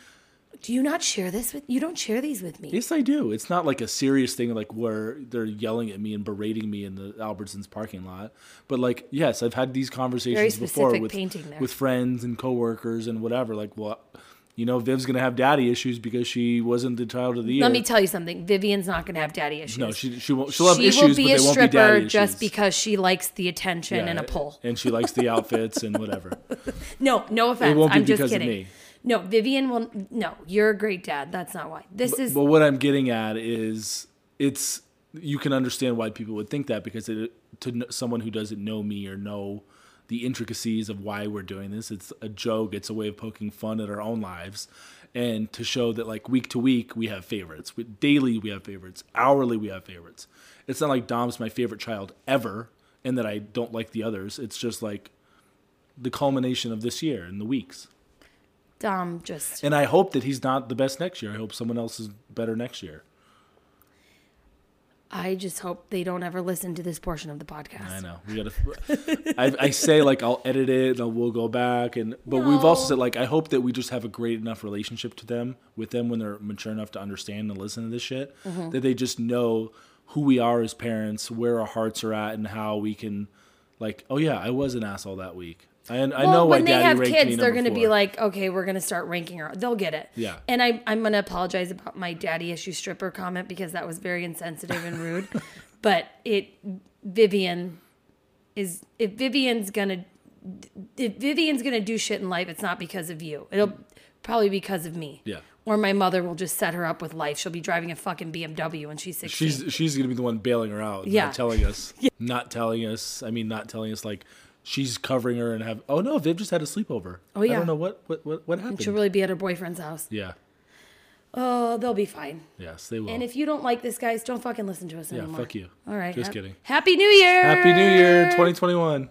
Do you not share this with? You don't share these with me. yes I do. It's not like a serious thing like where they're yelling at me and berating me in the Albertsons parking lot. But like yes, I've had these conversations before with painting with friends and coworkers and whatever. Like well. You know, Viv's gonna have daddy issues because she wasn't the child of the year. Let me tell you something. Vivian's not going to have daddy issues. no, she she won't. She'll have she issues, will be but a they won't be stripper daddy just issues. because she likes the attention and a Yeah, pull. and she likes the outfits and whatever. (laughs) No, no offense. won't be I'm just because of me. No, Vivian will. No, you're a great dad. That's not why. This is. But what I'm getting at is it's you can understand why people would think that because it, to someone who doesn't know me or know the intricacies of why we're doing this, it's a joke. It's a way of poking fun at our own lives, and to show that like week to week we have favorites. We, daily we have favorites. Hourly we have favorites. It's not like Dom's my favorite child ever, and that I don't like the others. It's just like the culmination of this year and the weeks. Dom just. And I hope that he's not the best next year. I hope someone else is better next year. I just hope they don't ever listen to this portion of the podcast. I know. We gotta. (laughs) I, I say like I'll edit it and we'll go back and but we've also said like I hope that we just have a great enough relationship to them with them when they're mature enough to understand and listen to this shit Mm-hmm. that they just know who we are as parents, where our hearts are at, and how we can like oh yeah I was an asshole that week. I I well, know when they have kids, they're going to be like, okay, we're going to start ranking her. They'll get it. Yeah. And I, I'm going to apologize about my daddy issue stripper comment because that was very insensitive and rude. (laughs) but it, Vivian is, if Vivian's going to, if Vivian's going to do shit in life, it's not because of you. It'll probably because of me. Yeah. Or my mother will just set her up with life. She'll be driving a fucking BMW when she's 16. She's she's gonna be the one bailing her out, Yeah. not telling us, (laughs) yeah. not telling us. I mean, not telling us like she's covering her and have. Oh no, Viv just had a sleepover. Oh, yeah. I don't know what what what, what happened. She'll really be at her boyfriend's house. yeah. Oh, they'll be fine. Yes, they will. And if you don't like this, guys, don't fucking listen to us yeah, anymore. Yeah, fuck you. All right. Just hap- kidding. Happy New Year. Happy New Year, 2021.